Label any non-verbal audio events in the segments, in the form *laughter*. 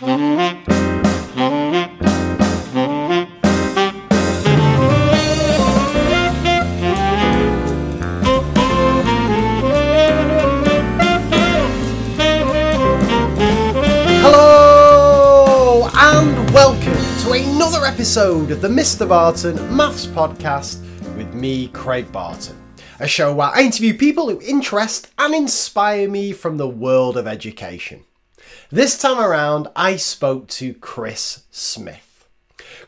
Hello and welcome to another episode of the Mr. Barton Maths Podcast with me, Craig Barton. A show where I interview people who interest and inspire me from the world of education. This time around, I spoke to Chris Smith.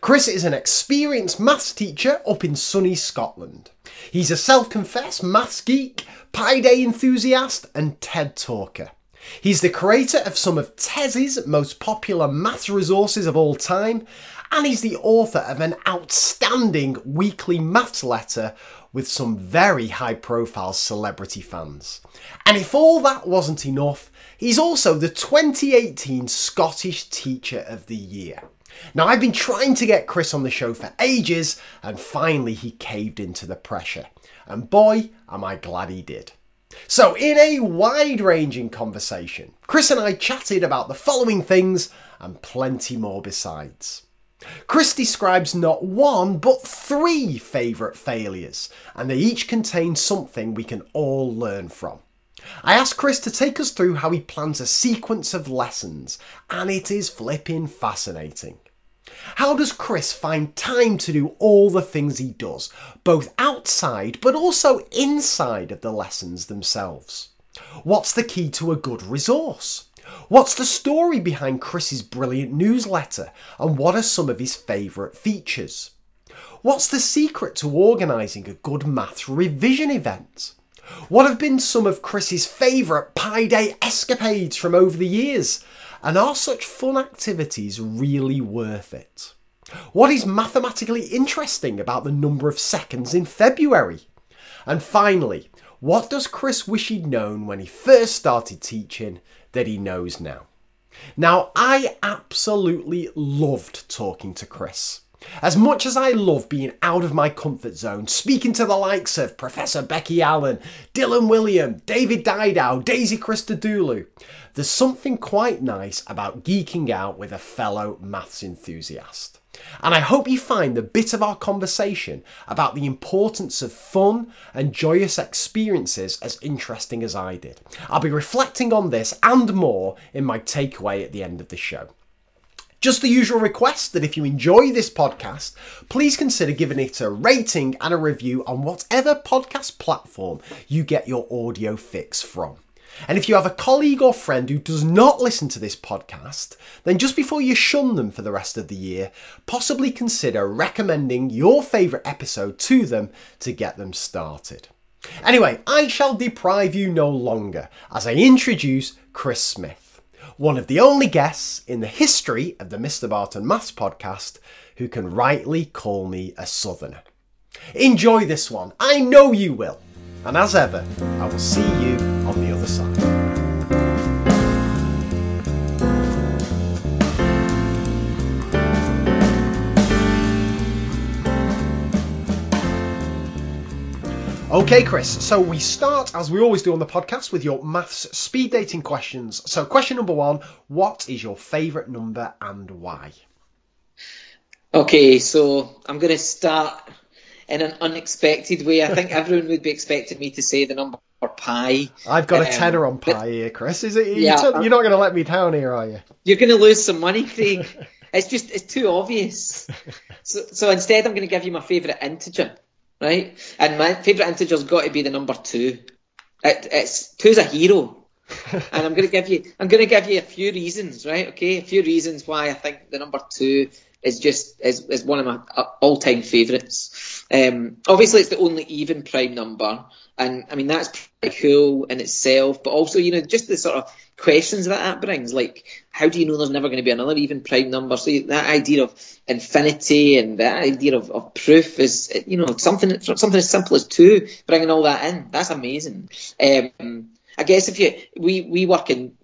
Chris is an experienced maths teacher up in sunny Scotland. He's a self confessed maths geek, Pi Day enthusiast, and TED talker. He's the creator of some of TES's most popular maths resources of all time, and he's the author of an outstanding weekly maths letter with some very high profile celebrity fans. And if all that wasn't enough, he's also the 2018 Scottish Teacher of the Year. Now, I've been trying to get Chris on the show for ages, and finally he caved into the pressure. And boy, am I glad he did. So, in a wide ranging conversation, Chris and I chatted about the following things and plenty more besides. Chris describes not one, but three favourite failures, and they each contain something we can all learn from. I asked Chris to take us through how he plans a sequence of lessons, and it is flipping fascinating. How does Chris find time to do all the things he does, both outside but also inside of the lessons themselves? What's the key to a good resource? What's the story behind Chris's brilliant newsletter, and what are some of his favourite features? What's the secret to organising a good maths revision event? What have been some of Chris's favourite Pi Day escapades from over the years? And are such fun activities really worth it? What is mathematically interesting about the number of seconds in February? And finally, what does Chris wish he'd known when he first started teaching that he knows now? Now, I absolutely loved talking to Chris. As much as I love being out of my comfort zone, speaking to the likes of Professor Becky Allen, Dylan Wiliam, David Didau, Daisy Christodoulou, there's something quite nice about geeking out with a fellow maths enthusiast. And I hope you find the bit of our conversation about the importance of fun and joyous experiences as interesting as I did. I'll be reflecting on this and more in my takeaway at the end of the show. Just the usual request that if you enjoy this podcast, please consider giving it a rating and a review on whatever podcast platform you get your audio fix from. And if you have a colleague or friend who does not listen to this podcast, then just before you shun them for the rest of the year, possibly consider recommending your favourite episode to them to get them started. Anyway, I shall deprive you no longer as I introduce Chris Smith one of the only guests in the history of the Mr. Barton Maths podcast who can rightly call me a southerner. Enjoy this one, I know you will. And as ever, I will see you on the other side. Okay, Chris. So we start, as we always do on the podcast, with your maths speed dating questions. So, question number one What is your favourite number and why? Okay, so I'm going to start in an unexpected way. I think *laughs* everyone would be expecting me to say the number pi. I've got a um, tenner on pi here, Chris. Is it? Yeah, you're not going to let me down here, are you? You're going to lose some money, Craig. *laughs* it's just it's too obvious. *laughs* So, so instead, I'm going to give you my favourite integer right? And my favourite integer's got to be the number two. It, it's two's a hero, *laughs* and I'm going to give you I'm going to give you a few reasons, right? Okay, a few reasons why I think the number two is just is, is one of my all time favourites. Um, obviously, it's the only even prime number, and I mean that's pretty cool in itself. But also, you know, just the sort of questions that that brings, like how do you know there's never going to be another even prime number? So that idea of infinity and that idea of, of proof is, you know, something something as simple as two, bringing all that in. That's amazing. Um, I guess if you we we work in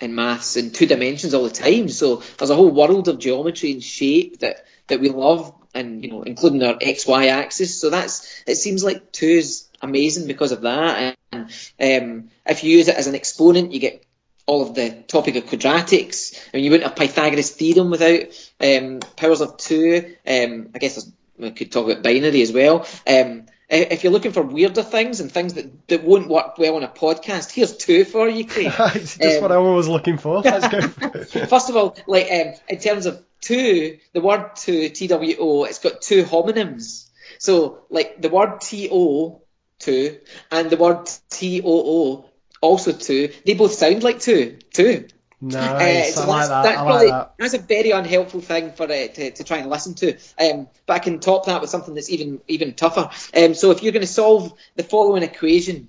in maths in two dimensions all the time, so there's a whole world of geometry and shape that that we love, and you know, including our x y axis. So that's it seems like two is amazing because of that. And um, if you use it as an exponent, you get all of the topic of quadratics. I mean, you wouldn't have Pythagoras theorem without um, powers of two. Um, I guess we could talk about binary as well. Um, if you're looking for weirder things and things that, that won't work well on a podcast, here's two for you, Craig. *laughs* That's just um, what I was looking for. *laughs* Let's go. First of all, like um, in terms of two, the word two, T-W-O, it's got two homonyms. So, like the word T-O, two, and the word T-O-O, also two, they both sound like two, two. Nice, uh, so like that. I like that. That's a very unhelpful thing for uh, to, to try and listen to. Um, but I can top that with something that's even even tougher. Um, so if you're going to solve the following equation,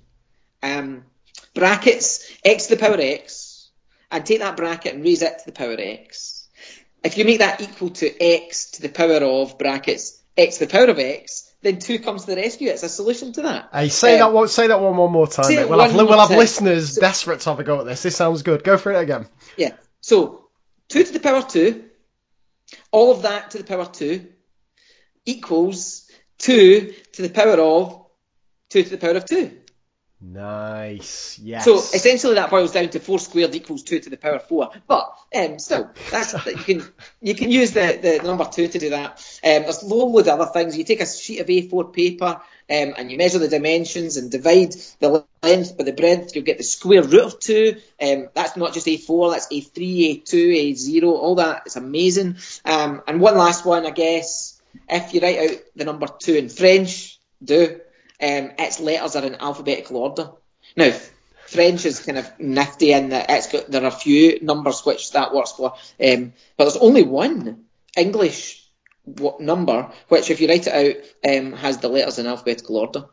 um, brackets x to the power x, and take that bracket and raise it to the power x. If you make that equal to x to the power of brackets x to the power of x, then two comes to the rescue. It's a solution to that. Hey, say um, that one. Say that one one more time. We'll have, we'll have listeners so, desperate to have a go at this. This sounds good. Go for it again. Yeah. So two to the power two, all of that to the power two, equals two to the power of two to the power of two. Nice. Yes. So essentially, that boils down to four squared equals two to the power four. But um, still, *laughs* that's you can you can use the, the number two to do that. Um, there's a load of other things. You take a sheet of A4 paper um, and you measure the dimensions and divide the length by the breadth. You'll get the square root of two. Um, that's not just A4. That's A3, A2, A0. All that. It's amazing. Um, and one last one, I guess. If you write out the number two in French, do um, its letters are in alphabetical order. Now, French is kind of nifty in that it's got there are a few numbers which that works for, um, but there's only one English number which, if you write it out, um, has the letters in alphabetical order.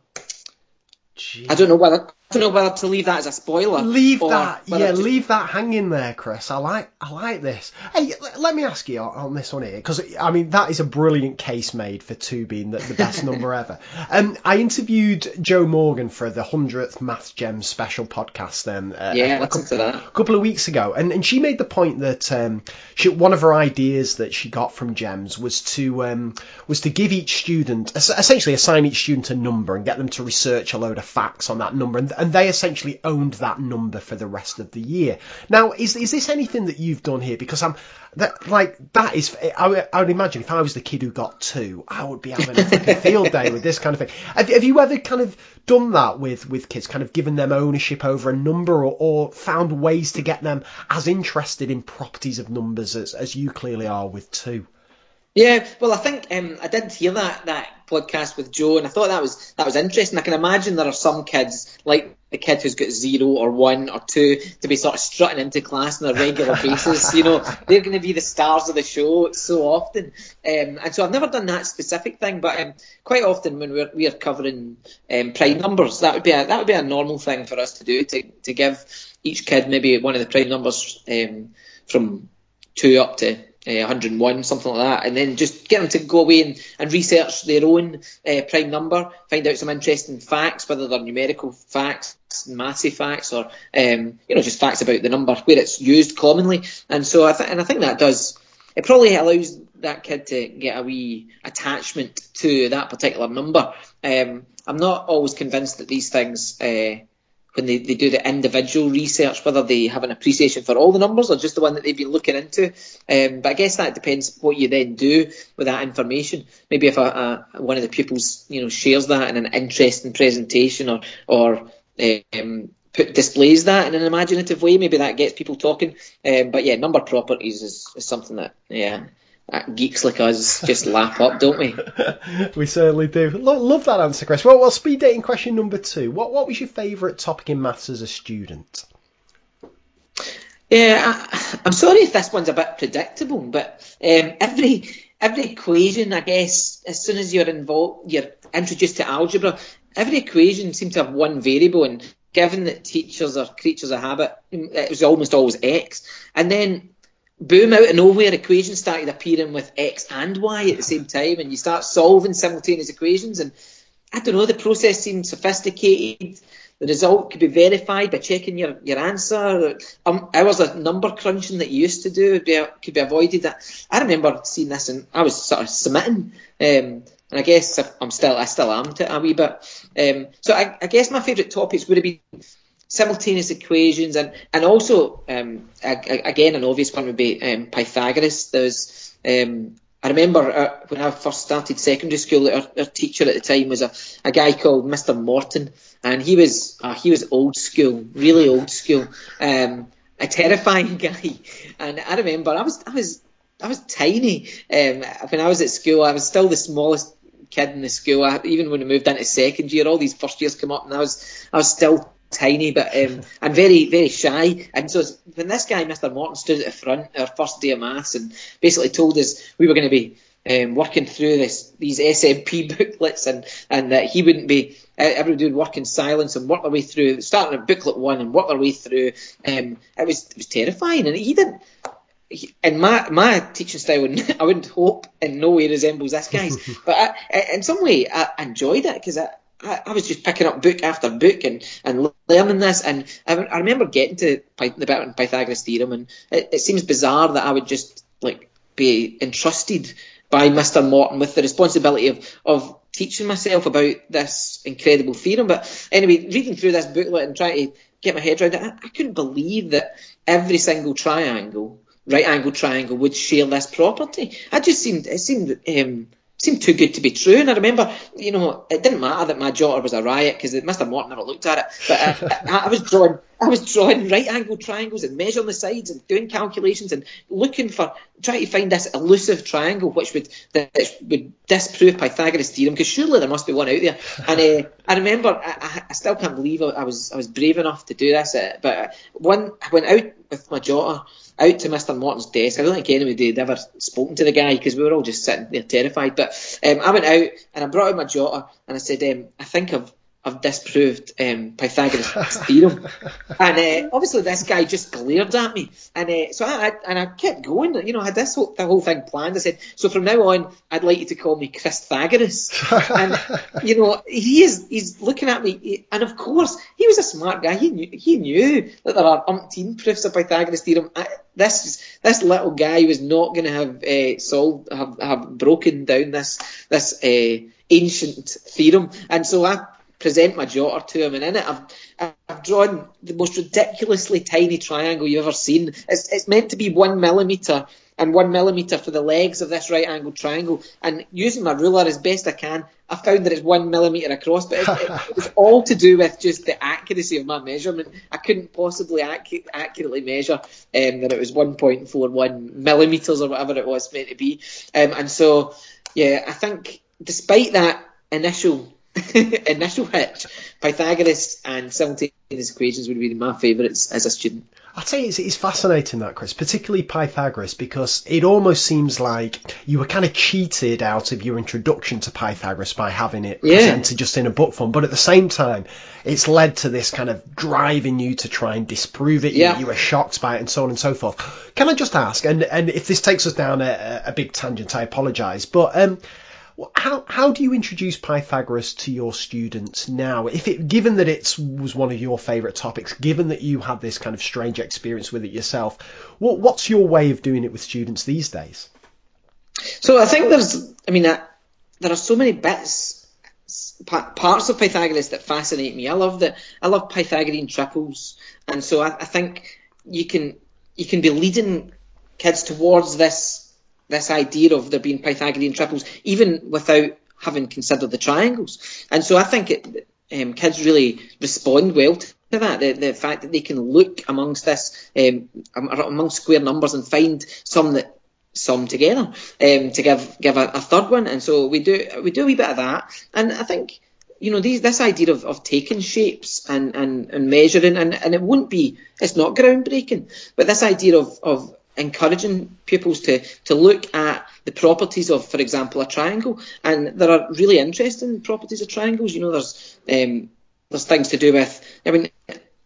Jeez. I don't know whether I don't know whether to leave that as a spoiler. Leave that, yeah, to... leave that hanging there, Chris. I like, I like this. Hey, let me ask you on this one here, because I mean that is a brilliant case made for two being the, the best number *laughs* ever. Um, I interviewed Jo Morgan for the hundredth Math Gems special podcast. Then, uh, yeah, a, couple, a couple of weeks ago, and and she made the point that um, she, one of her ideas that she got from Gems was to um, was to give each student essentially assign each student a number and get them to research a load of facts on that number and and they essentially owned that number for the rest of the year. Now, is is this anything that you've done here? Because I'm that like that is I, I would imagine if I was the kid who got two, I would be having a field day with this kind of thing. Have, have, you ever kind of done that with with kids, kind of given them ownership over a number, or, or found ways to get them as interested in properties of numbers as as you clearly are with two? Yeah, well, I think um, I did hear that that podcast with Jo, and I thought that was that was interesting. I can imagine there are some kids like the kid who's got zero or one or two to be sort of strutting into class on a regular *laughs* basis. You know, they're going to be the stars of the show so often. Um, and so I've never done that specific thing, but um, quite often when we're we're covering um, prime numbers, that would be a that would be a normal thing for us to do to to give each kid maybe one of the prime numbers um, from two up to uh, 101, something like that, and then just get them to go away and, and research their own uh, prime number, find out some interesting facts, whether they're numerical facts, massive facts, or um, you know just facts about the number where it's used commonly. And so I th- and I think that does it probably allows that kid to get a wee attachment to that particular number. Um, I'm not always convinced that these things. Uh, when they, they do the individual research, whether they have an appreciation for all the numbers or just the one that they've been looking into. Um, but I guess that depends what you then do with that information. Maybe if a, a, one of the pupils, you know, shares that in an interesting presentation or or um, put, displays that in an imaginative way, maybe that gets people talking. Um, but yeah, number properties is, is something that yeah geeks like us just lap up, don't we? *laughs* we certainly do. Lo- love that answer, Chris. Well, well, speed dating question number two. What what was your favourite topic in maths as a student? Yeah, I, am sorry if this one's a bit predictable, but um, every every equation, I guess, as soon as you're involved, you're introduced to algebra. Every equation seems to have one variable, and given that teachers are creatures of habit, it was almost always x. And then boom, out of nowhere, equations started appearing with x and y at the same time, and you start solving simultaneous equations. And I don't know, the process seemed sophisticated. The result could be verified by checking your, your answer. Um, hours of number crunching that you used to do be, could be avoided. I remember seeing this, and I was sort of submitting. Um, and I guess I'm still, I still am to a wee bit. Um, so I, I guess my favourite topics would have been simultaneous equations, and and also um, again an obvious one would be um, Pythagoras. There's um, I remember uh, when I first started secondary school, our, our teacher at the time was a, a guy called Mr. Morton, and he was uh, he was old school, really old school, um, a terrifying *laughs* guy. And I remember I was I was I was tiny um, when I was at school. I was still the smallest kid in the school. I, even when I moved into second year, all these first years come up, and I was I was still tiny, but um, *laughs* I'm very, very shy. And so when this guy, Mr. Morton, stood at the front our first day of maths and basically told us we were going to be um, working through this these SMP *laughs* booklets and and that he wouldn't be everybody would work in silence and work their way through starting at booklet one and work their way through. Um, it was it was terrifying, and he didn't. And my my teaching style, *laughs* I wouldn't hope in no way resembles this guy's, but I, in some way I enjoyed it because I, I, I, was just picking up book after book and, and learning this. And I, I remember getting to the bit on Pythagoras theorem, and it, it, seems bizarre that I would just like be entrusted by Mr. Morton with the responsibility of, of teaching myself about this incredible theorem. But anyway, reading through this booklet and trying to get my head around it, I, I couldn't believe that every single triangle, right angle triangle, would share this property. I just seemed it seemed um, seemed too good to be true. And I remember, you know, it didn't matter that my daughter was a riot because Mr. Morton never looked at it. But uh, *laughs* I, I, was drawing, I was drawing right angle triangles and measuring the sides and doing calculations and looking for, trying to find this elusive triangle which would that would disprove Pythagoras' theorem because surely there must be one out there. And uh, I remember, I, I, still can't believe I was I was brave enough to do this. Uh, but when I went out with my daughter out to Mr. Morton's desk. I don't think anybody had ever spoken to the guy because we were all just sitting there terrified. But um, I went out and I brought out my daughter and I said, um, I think I've I've disproved um, Pythagoras' theorem. *laughs* and uh, obviously this guy just glared at me. And uh, so I, I, and I kept going. You know, I had this whole, the whole thing planned. I said, so from now on, I'd like you to call me Christhagoras. and, *laughs* you know, he is, he's looking at me. And of course, he was a smart guy. He knew, he knew that there are umpteen proofs of Pythagoras' theorem. I, this, this little guy was not going to have uh, solved, have, have broken down this, this uh, ancient theorem. And so I present my daughter to him, and in it I've, I've drawn the most ridiculously tiny triangle you've ever seen. It's, it's meant to be one millimetre and one millimetre for the legs of this right angled triangle. And using my ruler as best I can, I found that it's one millimetre across, but it, it, was *laughs* all to do with just the accuracy of my measurement. I couldn't possibly ac- accurately measure um, that it was 1.41 millimetres or whatever it was meant to be. Um, and so, yeah, I think despite that initial *laughs* initial hitch, Pythagoras and simultaneous equations would be my favourites as a student. I'd say it's, it's fascinating that, Chris, particularly Pythagoras, because it almost seems like you were kind of cheated out of your introduction to Pythagoras by having it yeah. presented just in a book form. But at the same time, it's led to this kind of driving you to try and disprove it. Yeah. You, you were shocked by it and so on and so forth. Can I just ask, and, and if this takes us down a, a big tangent, I apologise, but um, how how do you introduce Pythagoras to your students now? If it, given that it was one of your favourite topics, given that you had this kind of strange experience with it yourself, what, what's your way of doing it with students these days? So I think there's, I mean, uh, there are so many bits, parts of Pythagoras that fascinate me. I love that. I love Pythagorean triples, and so I, I think you can you can be leading kids towards this this idea of there being Pythagorean triples, even without having considered the triangles. And so I think it, um, kids really respond well to that. The, the, fact that they can look amongst this, um, among square numbers and find some that sum together um, to give give a, a, third one. And so we do we do a wee bit of that. And I think you know these this idea of, of taking shapes and, and, and measuring and, and it won't be it's not groundbreaking, but this idea of, of encouraging pupils to, to look at the properties of, for example, a triangle. And there are really interesting properties of triangles. You know, there's um, there's things to do with, I mean,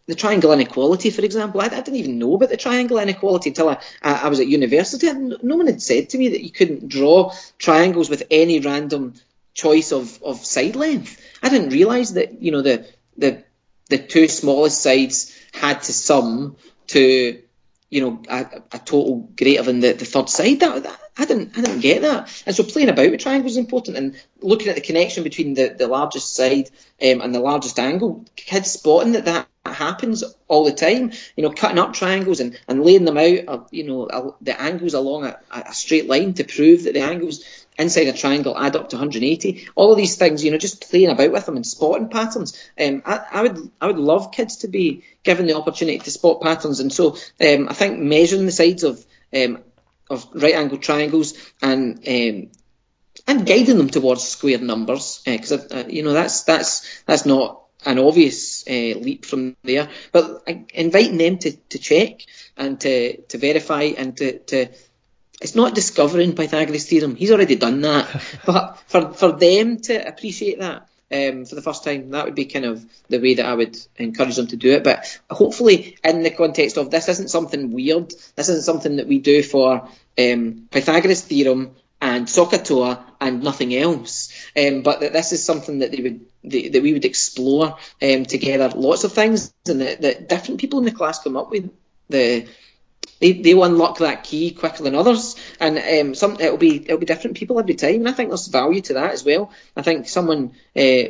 the triangle inequality, for example. I, I didn't even know about the triangle inequality until I, I, I was at university. no one had said to me that you couldn't draw triangles with any random choice of, of side length. I didn't realise that, you know, the, the, the two smallest sides had to sum to you know, a, a total greater than the, the third side. That, that, I didn't I didn't get that. And so playing about with triangles is important and looking at the connection between the, the largest side um, and the largest angle, kids spotting that that happens all the time. You know, cutting up triangles and, and laying them out, uh, you know, the angles along a, a straight line to prove that the angles inside a triangle add up to 180. All of these things, you know, just playing about with them and spotting patterns. Um, I, I, would I would love kids to be given the opportunity to spot patterns, and so um, I think measuring the sides of um, of right angle triangles and um, and guiding them towards square numbers because uh, uh, you know that's that's that's not an obvious uh, leap from there, but uh, inviting them to, to check and to, to verify and to, to it's not discovering Pythagoras' theorem. He's already done that. *laughs* but for, for them to appreciate that um, for the first time, that would be kind of the way that I would encourage them to do it. But hopefully, in the context of this isn't something weird. This isn't something that we do for um, Pythagoras' theorem and SOHCAHTOA and nothing else. Um, but that this is something that they would they, that we would explore um, together. Lots of things, and that, that different people in the class come up with the they, they unlock that key quicker than others, and um, some it'll be it'll be different people every time, and I think there's value to that as well. I think someone uh,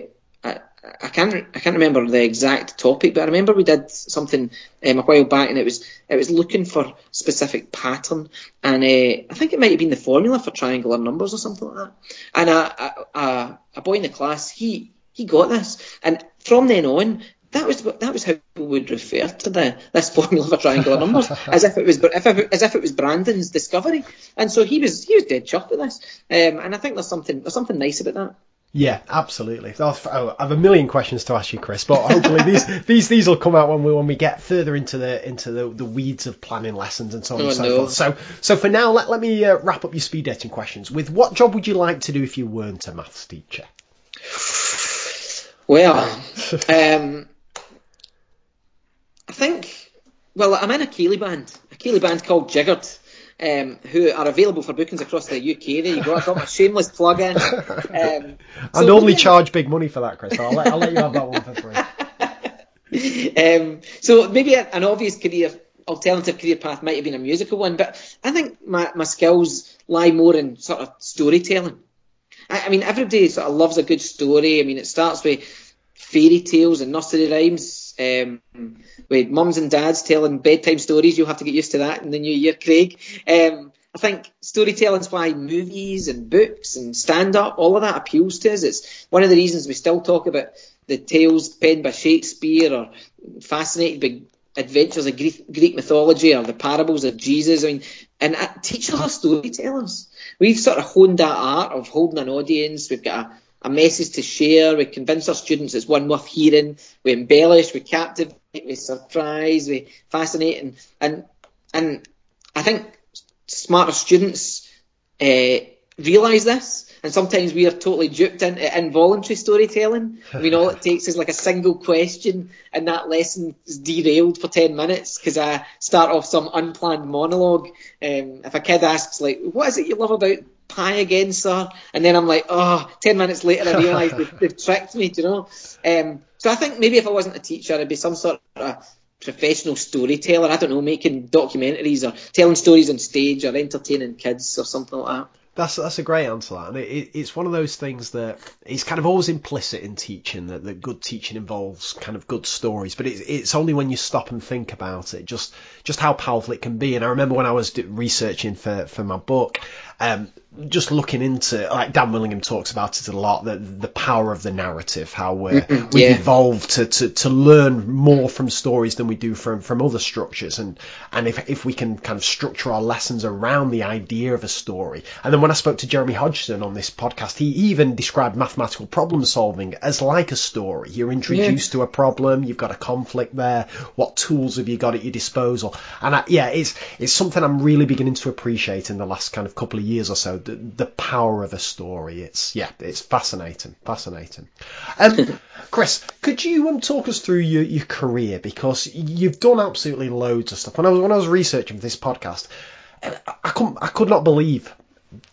I, I can't I can't remember the exact topic, but I remember we did something um, a while back, and it was it was looking for specific pattern, and uh, I think it might have been the formula for triangular numbers or something like that. And a, a, a boy in the class, he he got this, and from then on, that was that was how people would refer to the this formula for triangular numbers *laughs* as if it was as if, as if it was Brandon's discovery, and so he was he was dead chuffed with this, um, and I think there's something there's something nice about that. Yeah, absolutely. I have a million questions to ask you, Chris, but hopefully these *laughs* these these will come out when we when we get further into the into the, the weeds of planning lessons and so on oh, and so no. forth. So so for now, let let me uh, wrap up your speed dating questions with what job would you like to do if you weren't a maths teacher? *sighs* *laughs* Well, *laughs* um, I think, well, I'm in a Ceilidh band, a Ceilidh band called Jiggered, um, who are available for bookings across the UK. There you go. I've got my shameless plug in. Um, *laughs* so and only charge big money for that, Chris. I'll let, I'll let you have that one for free. *laughs* um, so maybe an obvious career alternative career path might have been a musical one, but I think my, my skills lie more in sort of storytelling. I, mean, everybody sort of loves a good story. I mean, it starts with fairy tales and nursery rhymes um, with mums and dads telling bedtime stories. You'll have to get used to that in the new year, Craig. Um, I think storytelling's why movies and books and stand up, all of that appeals to us. It's one of the reasons we still talk about the tales penned by Shakespeare or fascinated by adventures of Greek, Greek mythology or the parables of Jesus. I mean, and uh, teachers are storytellers. We've sort of honed that art of holding an audience. We've got a a message to share. We convince our students it's one worth hearing. We embellish, we captivate, we surprise, we fascinate, and and and I think smarter students uh, realise this. And sometimes we are totally duped into involuntary storytelling. I mean, all it takes is like a single question, and that lesson is derailed for 10 minutes because I start off some unplanned monologue. Um, if a kid asks, like, what is it you love about pi again, sir? And then I'm like, oh, 10 minutes later I realise they've, they've, tricked me, do you know? Um, so I think maybe if I wasn't a teacher, I'd be some sort of professional storyteller. I don't know, making documentaries or telling stories on stage or entertaining kids or something like that. That's that's a great answer, and it, it's one of those things that it's kind of always implicit in teaching that, that good teaching involves kind of good stories, but it, it's only when you stop and think about it just just how powerful it can be. And I remember when I was researching for for my book, um, just looking into like Dan Willingham talks about it a lot the the power of the narrative how we're, mm-hmm, we've evolved to, to, to learn more from stories than we do from from other structures. And and if if we can kind of structure our lessons around the idea of a story. And then when I spoke to Jeremy Hodgen on this podcast he even described mathematical problem solving as like a story. You're introduced yeah. to a problem you've got a conflict there what tools have you got at your disposal? And I, yeah it's it's something I'm really beginning to appreciate in the last kind of couple of years or so the, the power of a story. It's yeah, it's fascinating, fascinating. Um, *laughs* Chris, could you um, talk us through your, your career because you've done absolutely loads of stuff. When I was when I was researching for this podcast, I, I couldn't I could not believe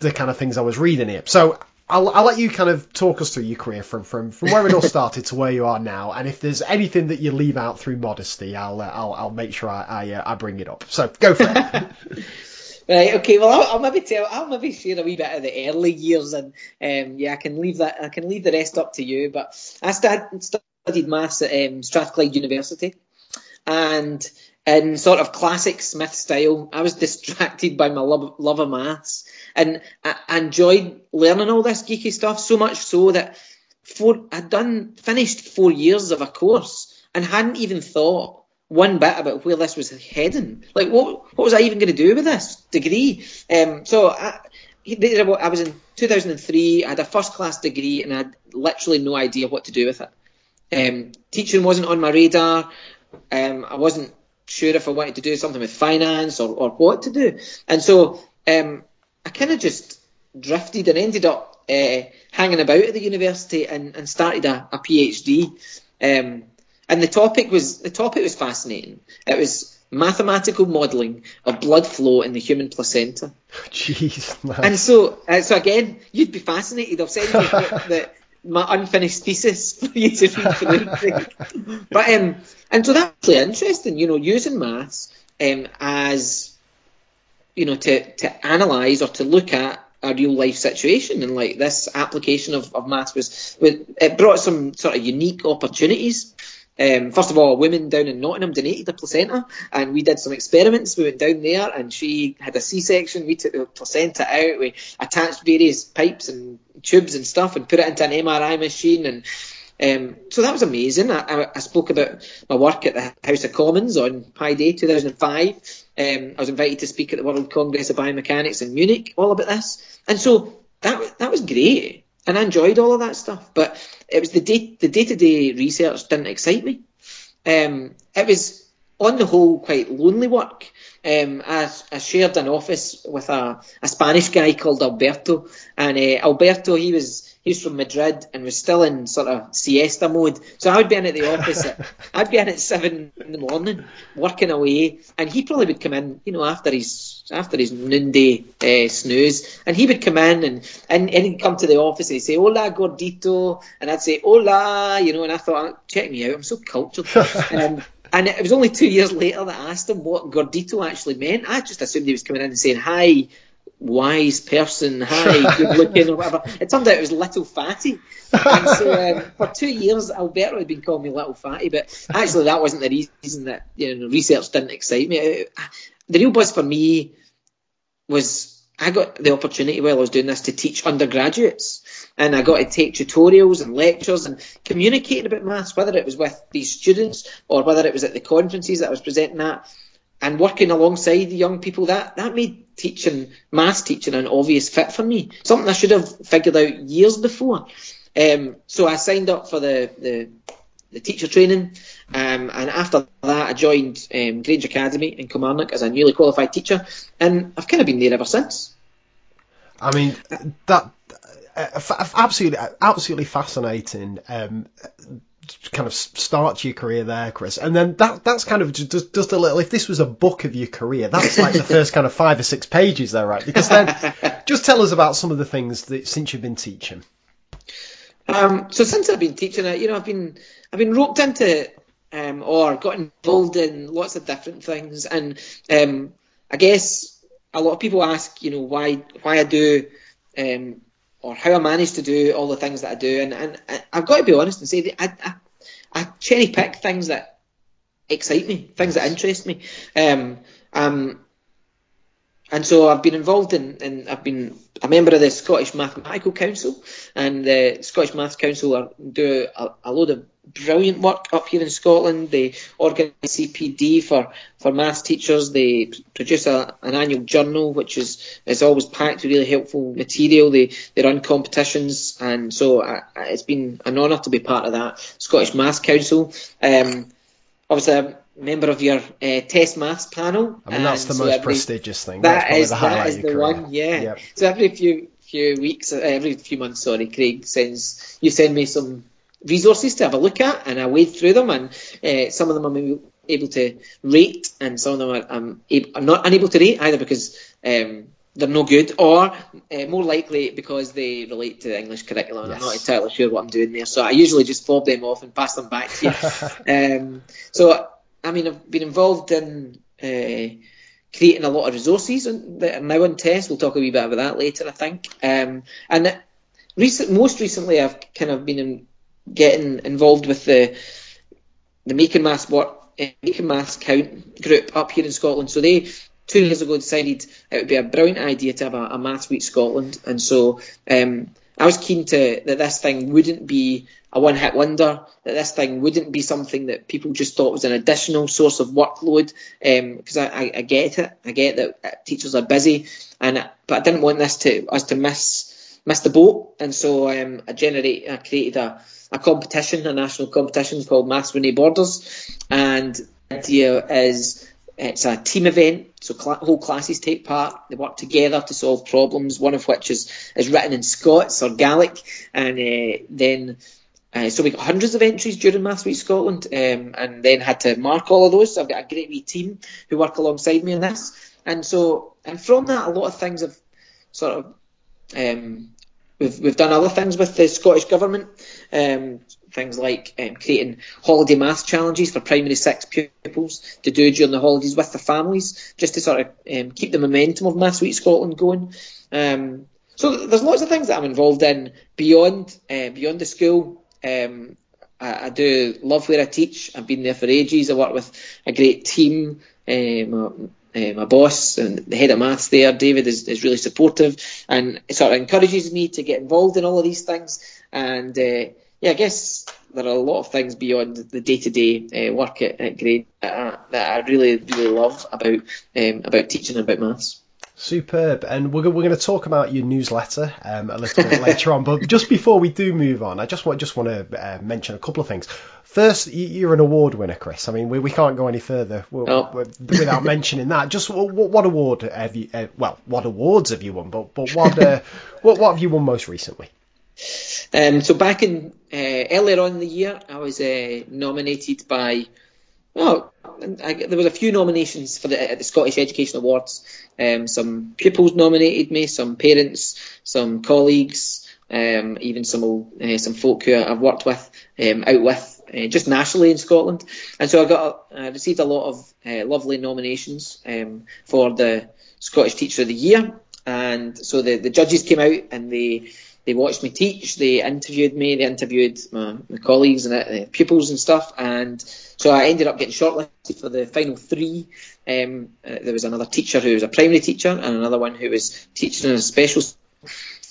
the kind of things I was reading here. So I'll, I'll let you kind of talk us through your career from, from, from where it all *laughs* started to where you are now. And if there's anything that you leave out through modesty, I'll uh, I'll, I'll make sure I I, uh, I bring it up. So go for it. *laughs* Right. Okay. Well, I'll, I'll, maybe tell. I'll maybe share a wee bit of the early years, and um, yeah, I can leave that. I can leave the rest up to you. But I studied maths at um, Strathclyde University, and in sort of classic Smith style, I was *laughs* distracted by my love, love of maths, and I enjoyed learning all this geeky stuff so much so that four, I'd done finished four years of a course and hadn't even thought one bit about where this was heading. Like, what what was I even going to do with this degree? Um, so I, I was in 2003. I had a first class degree and I had literally no idea what to do with it. Um, teaching wasn't on my radar. Um, I wasn't sure if I wanted to do something with finance or, or what to do. And so um, I kind of just drifted and ended up uh, hanging about at the university and, and started a, a PhD. Um, and the topic was the topic was fascinating. It was mathematical modelling of blood flow in the human placenta. Jeez, man. And so, uh, so again, you'd be fascinated. I've sent you the, *laughs* the, my unfinished thesis *laughs* for you to read through. but um, and so that's really interesting. You know, using maths um, as you know to to analyse or to look at a real life situation and like this application of, of maths was it brought some sort of unique opportunities um, first of all, a woman down in Nottingham donated a placenta, and we did some experiments. We went down there, and she had a C-section. We took the placenta out. We attached various pipes and tubes and stuff, and put it into an MRI machine. And um, so that was amazing. I, I, spoke about my work at the House of Commons on Pi Day 2005. Um, I was invited to speak at the World Congress of Biomechanics in Munich, all about this. And so that that was great and I enjoyed all of that stuff. But it was the day the day to day research didn't excite me. Um, it was on the whole quite lonely work. Um, I, I, shared an office with a, a Spanish guy called Alberto, and uh, Alberto he was he's from Madrid and was still in sort of siesta mode. So I would be in at the office. At, *laughs* I'd be in at seven in the morning, working away, and he probably would come in, you know, after his after his noonday uh, snooze, and he would come in and, and and he'd come to the office and he'd say, "Hola, gordito," and I'd say, "Hola," you know, and I thought, "Check me out, I'm so cultured." *laughs* um, and it was only two years later that I asked him what gordito actually meant. I just assumed he was coming in and saying, "Hi, wise person, hi, *laughs* good looking, or whatever. It turned out it was Little Fatty. And so um, *laughs* for two years, Alberto had been calling me Little Fatty, but actually that wasn't the reason that you know research didn't excite me. The real buzz for me was I got the opportunity while I was doing this to teach undergraduates, and I got to take tutorials and lectures and communicating about maths, whether it was with these students or whether it was at the conferences that I was presenting at and working alongside the young people, that, that made teaching, maths teaching an obvious fit for me. Something I should have figured out years before. Um, so I signed up for the, the, the teacher training, um, and after that I joined um, Grange Academy in Kilmarnock as a newly qualified teacher, and I've kind of been there ever since. I mean, that absolutely, absolutely fascinating. Um, kind of start to your career there, Chris, and then that that's kind of just, just a little. If this was a book of your career, that's like the first kind of five or six pages there, right? Because then, *laughs* just tell us about some of the things that since you've been teaching. Um, so since I've been teaching it, you know, I've been I've been roped into um, or got involved in lots of different things, and um, I guess a lot of people ask, you know, why why I do um, or how I manage to do all the things that I do. And, and I've got to be honest and say that I, I, I cherry pick things that excite me, things that interest me. Um, um, and so I've been involved in, in, I've been a member of the Scottish Mathematical Council, and the Scottish Maths Council are, do a, a load of brilliant work up here in Scotland. They organise CPD for, for maths teachers. They produce a, an annual journal, which is, is always packed with really helpful material. They, they run competitions, and so I, it's been an honour to be part of that Scottish Maths Council. Um, obviously, I'm a member of your uh, TES maths panel. I mean, that's the so most every, prestigious thing. That is, the, that is the one, yeah. Yep. So every few few weeks, uh, every few months, sorry, Craig sends you send me some resources to have a look at, and I wade through them, and uh, some of them I'm able to rate, and some of them are, I'm, able, I'm not unable to rate either because um, they're no good, or uh, more likely because they relate to the English curriculum. Yes. I'm not entirely sure what I'm doing there, so I usually just fob them off and pass them back to you. *laughs* um, so, I mean, I've been involved in uh, creating a lot of resources that are now on TES. We'll talk a wee bit about that later, I think. Um, and recent, most recently, I've kind of been in, getting involved with the the making Mass work uh, Making Maths Count group up here in Scotland. So they two years ago decided it would be a brilliant idea to have a, a Maths Week Scotland, and so um, I was keen to that this thing wouldn't be a one-hit wonder, that this thing wouldn't be something that people just thought was an additional source of workload. Because um, I, I, I, get it, I get that uh, teachers are busy, and but I didn't want this to us to miss miss the boat, and so um, I generate I created a, a competition, a national competition called Maths Without Borders, and the idea is it's a team event, so cl- whole classes take part. They work together to solve problems. One of which is is written in Scots or Gaelic, and uh, then uh, so we got hundreds of entries during Maths Week Scotland, um, and then had to mark all of those. So I've got a great wee team who work alongside me in this, and so and from that, a lot of things have sort of um, we've we've done other things with the Scottish government. Um, things like um, creating holiday maths challenges for primary six pupils to do during the holidays with their families, just to sort of um, keep the momentum of Maths Week Scotland going. Um, so there's lots of things that I'm involved in beyond uh, beyond the school. Um, I, I, do love where I teach. I've been there for ages. I work with a great team. Um, uh, my boss and the head of maths there, David, is, is really supportive and sort of encourages me to get involved in all of these things. And uh, yeah, I guess there are a lot of things beyond the day-to-day uh, work at, at Grange that, that, I really, really love about um, about teaching and about maths. Superb, and we're, we're going to talk about your newsletter um, a little bit later on. But just before we do move on, I just want just want to uh, mention a couple of things. First, you're an award winner, Chris. I mean, we, we can't go any further oh. without mentioning that. Just what, what, award have you? Uh, well, what awards have you won? But but what uh, *laughs* what what have you won most recently? Um, so back in uh, earlier on in the year, I was uh, nominated by. Well, I, there was a few nominations for the, the Scottish Education Awards. Um, some pupils nominated me, some parents, some colleagues, um, even some old, uh, some folk who I've worked with um, out with uh, just nationally in Scotland. And so I got received a lot of uh, lovely nominations um, for the Scottish Teacher of the Year. And so the, the judges came out and they they watched me teach, they interviewed me, they interviewed my, my colleagues and uh, pupils and stuff, and so I ended up getting shortlisted for the final three. Um, uh, there was another teacher who was a primary teacher, and another one who was teaching in a special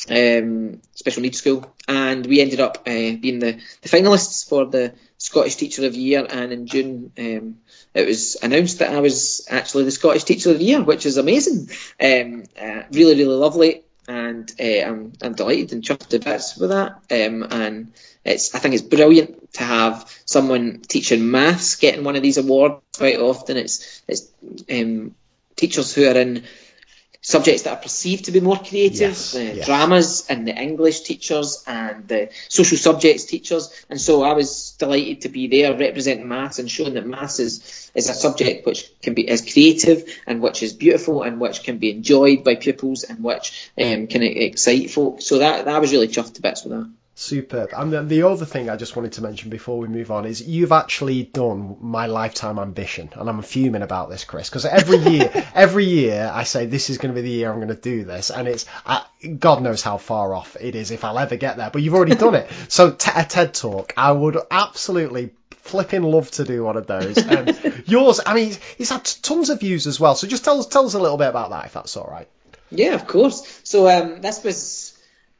um, special needs school, and we ended up uh, being the, the finalists for the Scottish Teacher of the Year. And in June, um, it was announced that I was actually the Scottish Teacher of the Year, which is amazing. Um, uh, really, really lovely and uh, I'm, I'm delighted and chuffed to bits with that. Um, and it's I think it's brilliant to have someone teaching maths getting one of these awards. Quite often, it's it's um, teachers who are in subjects that are perceived to be more creative, yes, the yes. dramas and the English teachers and the social subjects teachers. And so I was delighted to be there representing maths and showing that maths is, is a subject which can be as creative and which is beautiful and which can be enjoyed by pupils and which um, can excite folk. So that, that was really chuffed to bits with that. Superb. And the other thing I just wanted to mention before we move on is you've actually done my lifetime ambition, and I'm fuming about this, Chris, because every *laughs* year, every year I say this is going to be the year I'm going to do this, and it's uh, God knows how far off it is if I'll ever get there. But you've already done it. *laughs* So t- a TED talk, I would absolutely flipping love to do one of those. *laughs* And yours, I mean, it's had tons of views as well. So just tell us, tell us a little bit about that, if that's all right. Yeah, of course. So um, this was,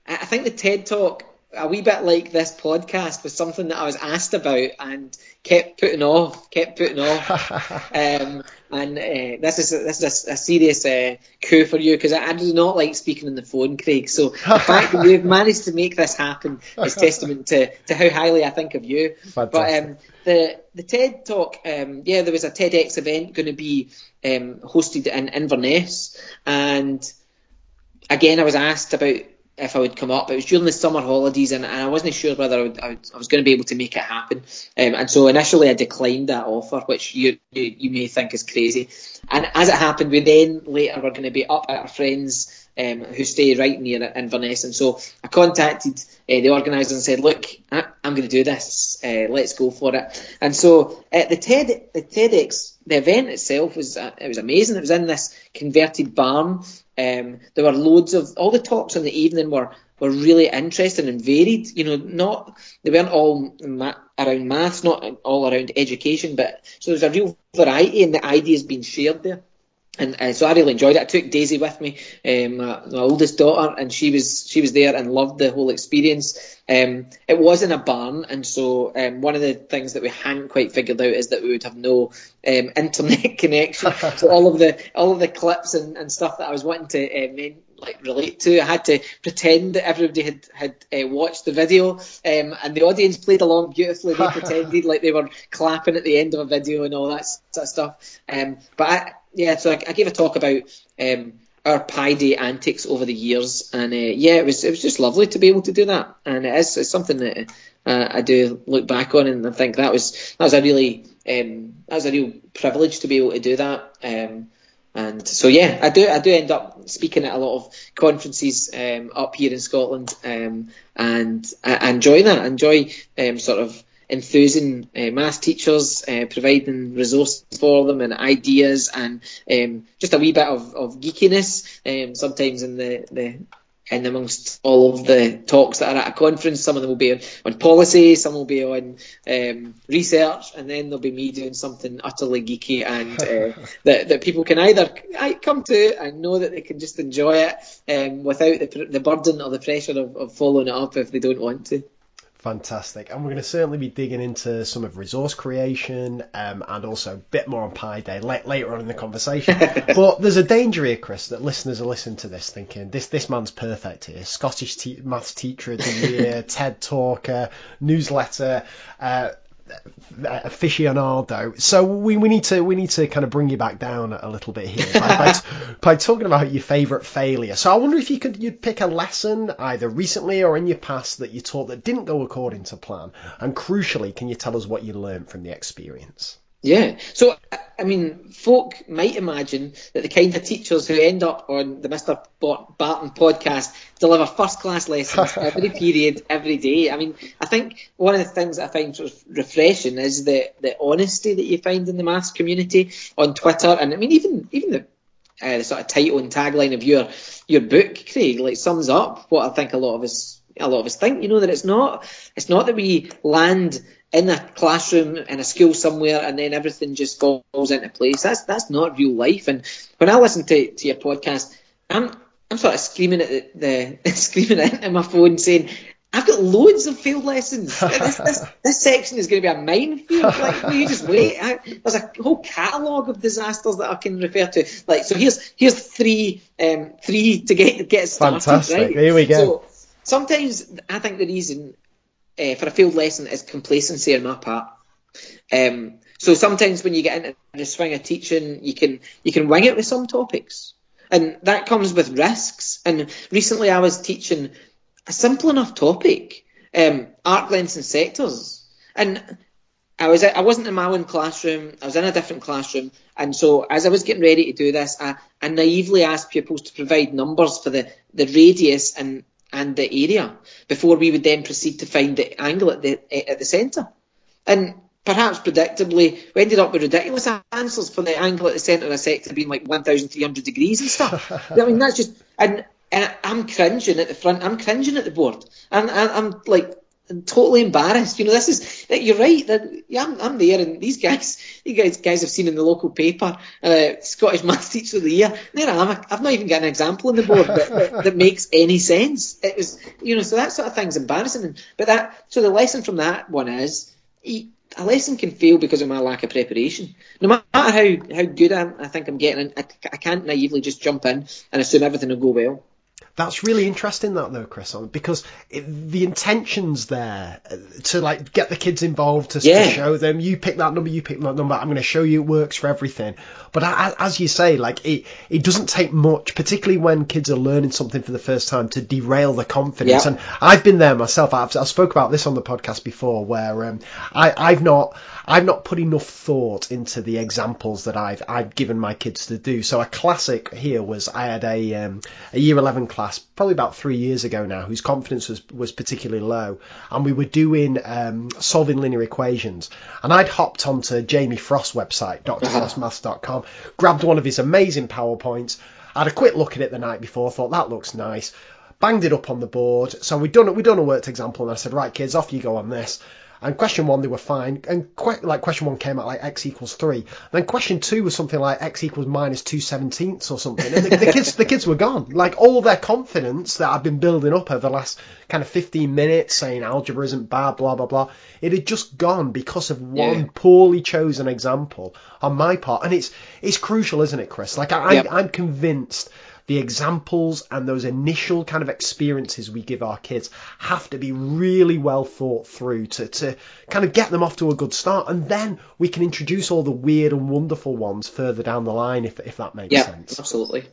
I think the TED talk a wee bit like this podcast was something that I was asked about and kept putting off, kept putting off. *laughs* um, and uh, this is a, this is a, a serious uh, coup for you because I, I, do not like speaking on the phone, Craig. So *laughs* the fact that you've managed to make this happen is *laughs* testament to, to how highly I think of you. Fantastic. But um, the the TED talk, um, yeah, there was a TEDx event going to be um, hosted in Inverness, and again, I was asked about if I would come up. It was during the summer holidays, and, and I wasn't sure whether I, would, I, would, I, was going to be able to make it happen. Um, and so initially, I declined that offer, which you, you, you may think is crazy. And as it happened, we then later were going to be up at our friends. Um, who stay right near Inverness, and so I contacted uh, the organisers and said, "Look, I, am going to do this. Uh, let's go for it." And so uh, the TED, the TEDx, the event itself was uh, it was amazing. It was in this converted barn um, there were loads of all the talks in the evening were were really interesting and varied. You know, not they weren't all ma- around maths, not all around education, but so there's a real variety and the ideas being shared there and uh, so I really enjoyed it. I took Daisy with me, um, my, my, oldest daughter, and she was she was there and loved the whole experience. Um, it was in a barn, and so um, one of the things that we hadn't quite figured out is that we would have no um, *laughs* internet connection. *laughs* so all of the all of the clips and, and stuff that I was wanting to uh, like relate to, I had to pretend that everybody had had uh, watched the video, um, and the audience played along beautifully. They *laughs* pretended like they were clapping at the end of a video and all that sort of stuff. Um, but I yeah, so I, I gave a talk about um, our Pi Day antics over the years, and uh, yeah, it was it was just lovely to be able to do that, and it is it's something that uh, I do look back on, and I think that was that was a really um, that was a real privilege to be able to do that. Um, and so yeah, I do I do end up speaking at a lot of conferences um, up here in Scotland, um, and I, I enjoy that. I enjoy um, sort of enthusing uh, maths teachers, uh, providing resources for them and ideas and um, just a wee bit of, of geekiness um, sometimes in the, the in amongst all of the talks that are at a conference. Some of them will be on, on policy, some will be on um, research, and then there'll be me doing something utterly geeky and uh, *laughs* that, that people can either come to and know that they can just enjoy it um, without the, the burden or the pressure of, of following it up if they don't want to. Fantastic. And we're going to certainly be digging into some of resource creation um, and also a bit more on Pi Day later on in the conversation. *laughs* but there's a danger here, Chris, that listeners are listening to this thinking this this man's perfect here. Scottish te- maths teacher of the year, *laughs* TED talker, newsletter. Uh, Uh, aficionado. So we, we need to we need to kind of bring you back down a little bit here by, by, *laughs* by talking about your favourite failure. So I wonder if you could you'd pick a lesson either recently or in your past that you taught that didn't go according to plan, and crucially, can you tell us what you learned from the experience? Yeah. So, I mean, folk might imagine that the kind of teachers who end up on the Mr. Barton podcast deliver first class lessons *laughs* every period, every day. I mean, I think one of the things I find sort of refreshing is the, the honesty that you find in the maths community on Twitter. And I mean, even, even the, uh, the sort of title and tagline of your, your book, Craig, like sums up what I think a lot of us, a lot of us think, you know, that it's not, it's not that we land in a classroom in a school somewhere and then everything just falls into place. That's that's not real life. And when I listen to, to your podcast, I'm I'm sort of screaming at the, the *laughs* screaming into my phone saying, I've got loads of field lessons. This, this, this *laughs* section is going to be a minefield. Like, well, you just wait. I, there's a whole catalogue of disasters that I can refer to. Like, so here's here's three um, three to get get started. Fantastic. Right? Here we go. So sometimes I think the reason uh, for a field lesson is complacency on my part. Um, so sometimes when you get into the swing of teaching, you can you can wing it with some topics, and that comes with risks. And recently, I was teaching a simple enough topic, um, arc lengths and sectors, and I was I wasn't in my own classroom. I was in a different classroom, and so as I was getting ready to do this, I, I naively asked pupils to provide numbers for the the radius and and the area before we would then proceed to find the angle at the at the centre. And perhaps predictably, we ended up with ridiculous answers for the angle at the centre of a sector being like 1,300 degrees and stuff. *laughs* I mean, that's just and, and I'm cringing at the front. I'm cringing at the board. I'm, I'm like I'm totally embarrassed. You know, this is you're right. That yeah, I'm, I'm there, and these guys, *laughs* you guys, guys have seen in the local paper, uh, Scottish *laughs* Maths Teacher of the Year. There I am. I've not even got an example on the board that, *laughs* that, makes any sense. It was, you know, so that sort of thing's embarrassing. But that, so the lesson from that one is. a lesson can fail because of my lack of preparation. No matter how, how good I'm, I think I'm getting, I, I can't naively just jump in and assume everything will go well. That's really interesting, that though, Chris, because it, the intentions there uh, to like get the kids involved to, yeah. to, show them you pick that number, you pick that number. I'm going to show you it works for everything. But as you say, like it, it doesn't take much, particularly when kids are learning something for the first time, to derail the confidence. Yeah. And I've been there myself. I've, I've spoke about this on the podcast before, where um, I, I've not I've not put enough thought into the examples that I've I've given my kids to do. So a classic here was I had a um, a year eleven class probably about three years ago now whose confidence was was particularly low, and we were doing um, solving linear equations, and I'd hopped onto Jamie Frost's website drfrostmaths.com, grabbed one of his amazing powerpoints, had a quick look at it the night before, thought that looks nice banged it up on the board. So we'd done we done a worked example, and I said, right, kids, off you go on this. And question one, they were fine. And que- like question one came out like x equals three. And then question two was something like x equals minus two seventeenths or something. And the, the kids, the kids were gone. Like all their confidence that I've been building up over the last kind of 15 minutes, saying algebra isn't bad, blah blah blah. It had just gone because of one Yeah. poorly chosen example on my part. And it's it's crucial, isn't it, Chris? Like I, Yep. I I'm convinced the examples and those initial kind of experiences we give our kids have to be really well thought through to, to kind of get them off to a good start. And then we can introduce all the weird and wonderful ones further down the line if, if that makes Yeah, sense. absolutely.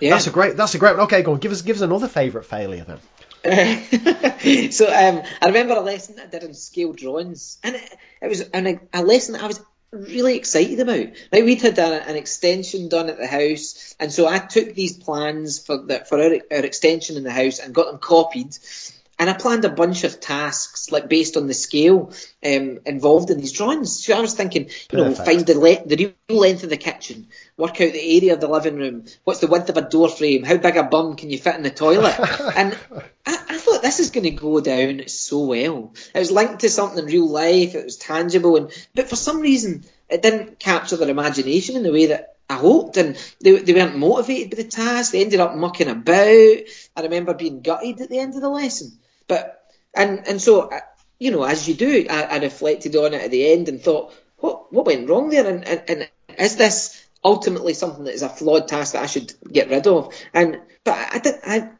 Yeah. that's a great that's a great one. Okay go on. Give us give us another favourite failure then. *laughs* So um, I remember a lesson I did in scale drawings, and it, it was an, a lesson that I was really excited about. Like we'd had a, an extension done at the house, and so I took these plans for the, for our, our extension in the house and got them copied. And I planned a bunch of tasks, like based on the scale um, involved in these drawings. So I was thinking, you know, find the le- the real length of the kitchen, work out the area of the living room, what's the width of a door frame, how big a bum can you fit in the toilet, *laughs* and I, I thought this is going to go down so well. It was linked to something in real life, it was tangible, and but for some reason it didn't capture their imagination in the way that I hoped, and they, they weren't motivated by the task. They ended up mucking about. I remember being gutted at the end of the lesson, but and and so uh, you know, as you do, I, I reflected on it at the end and thought, what what went wrong there, and, and, and is this ultimately something that is a flawed task that I should get rid of? And but I, I I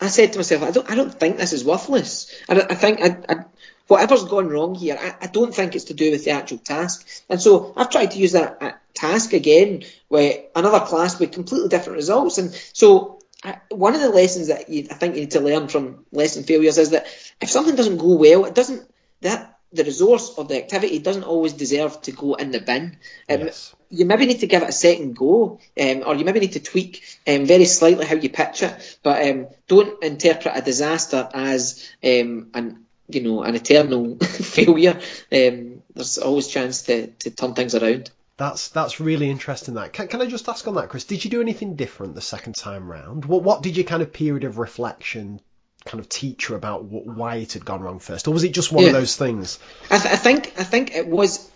I said to myself, I don't, I don't think this is worthless. I, I think I, I, whatever's gone wrong here, I, I don't think it's to do with the actual task. And so I've tried to use that uh, task again with another class with completely different results. And so I, one of the lessons that you, I think you need to learn from lesson failures is that if something doesn't go well, it doesn't that the resource or the activity doesn't always deserve to go in the bin. Um, Yes. you maybe need to give it a second go, um, or you maybe need to tweak um, very slightly how you pitch it, but um, don't interpret a disaster as um, an you know an eternal *laughs* failure. Um, there's always chance to, to turn things around. That's that's really interesting. That can, can I just ask on that, Chris? Did you do anything different the second time round? What what did your kind of period of reflection kind of teach you about wh- why it had gone wrong first, or was it just one of those things? I, th- I think I think it was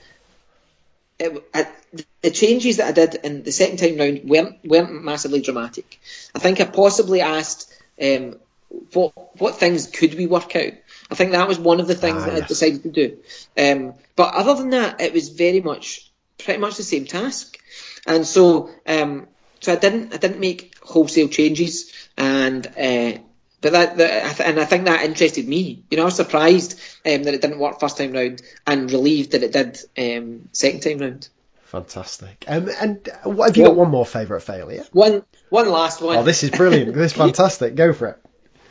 it, I, the changes that I did in the second time round weren't weren't massively dramatic. I think I possibly asked um, what what things could we work out. I think that was one of the things Ah, that I decided to do. Um, but other than that, it was very much pretty much the same task, and so um, so I didn't I didn't make wholesale changes, and uh, but that, that I and I think that interested me. You know, I was surprised um, that it didn't work first time round, and relieved that it did um, second time round. Fantastic. Um, and what, have you got one more favourite failure? One one last one. Oh, this is brilliant. this is *laughs* fantastic. Go for it.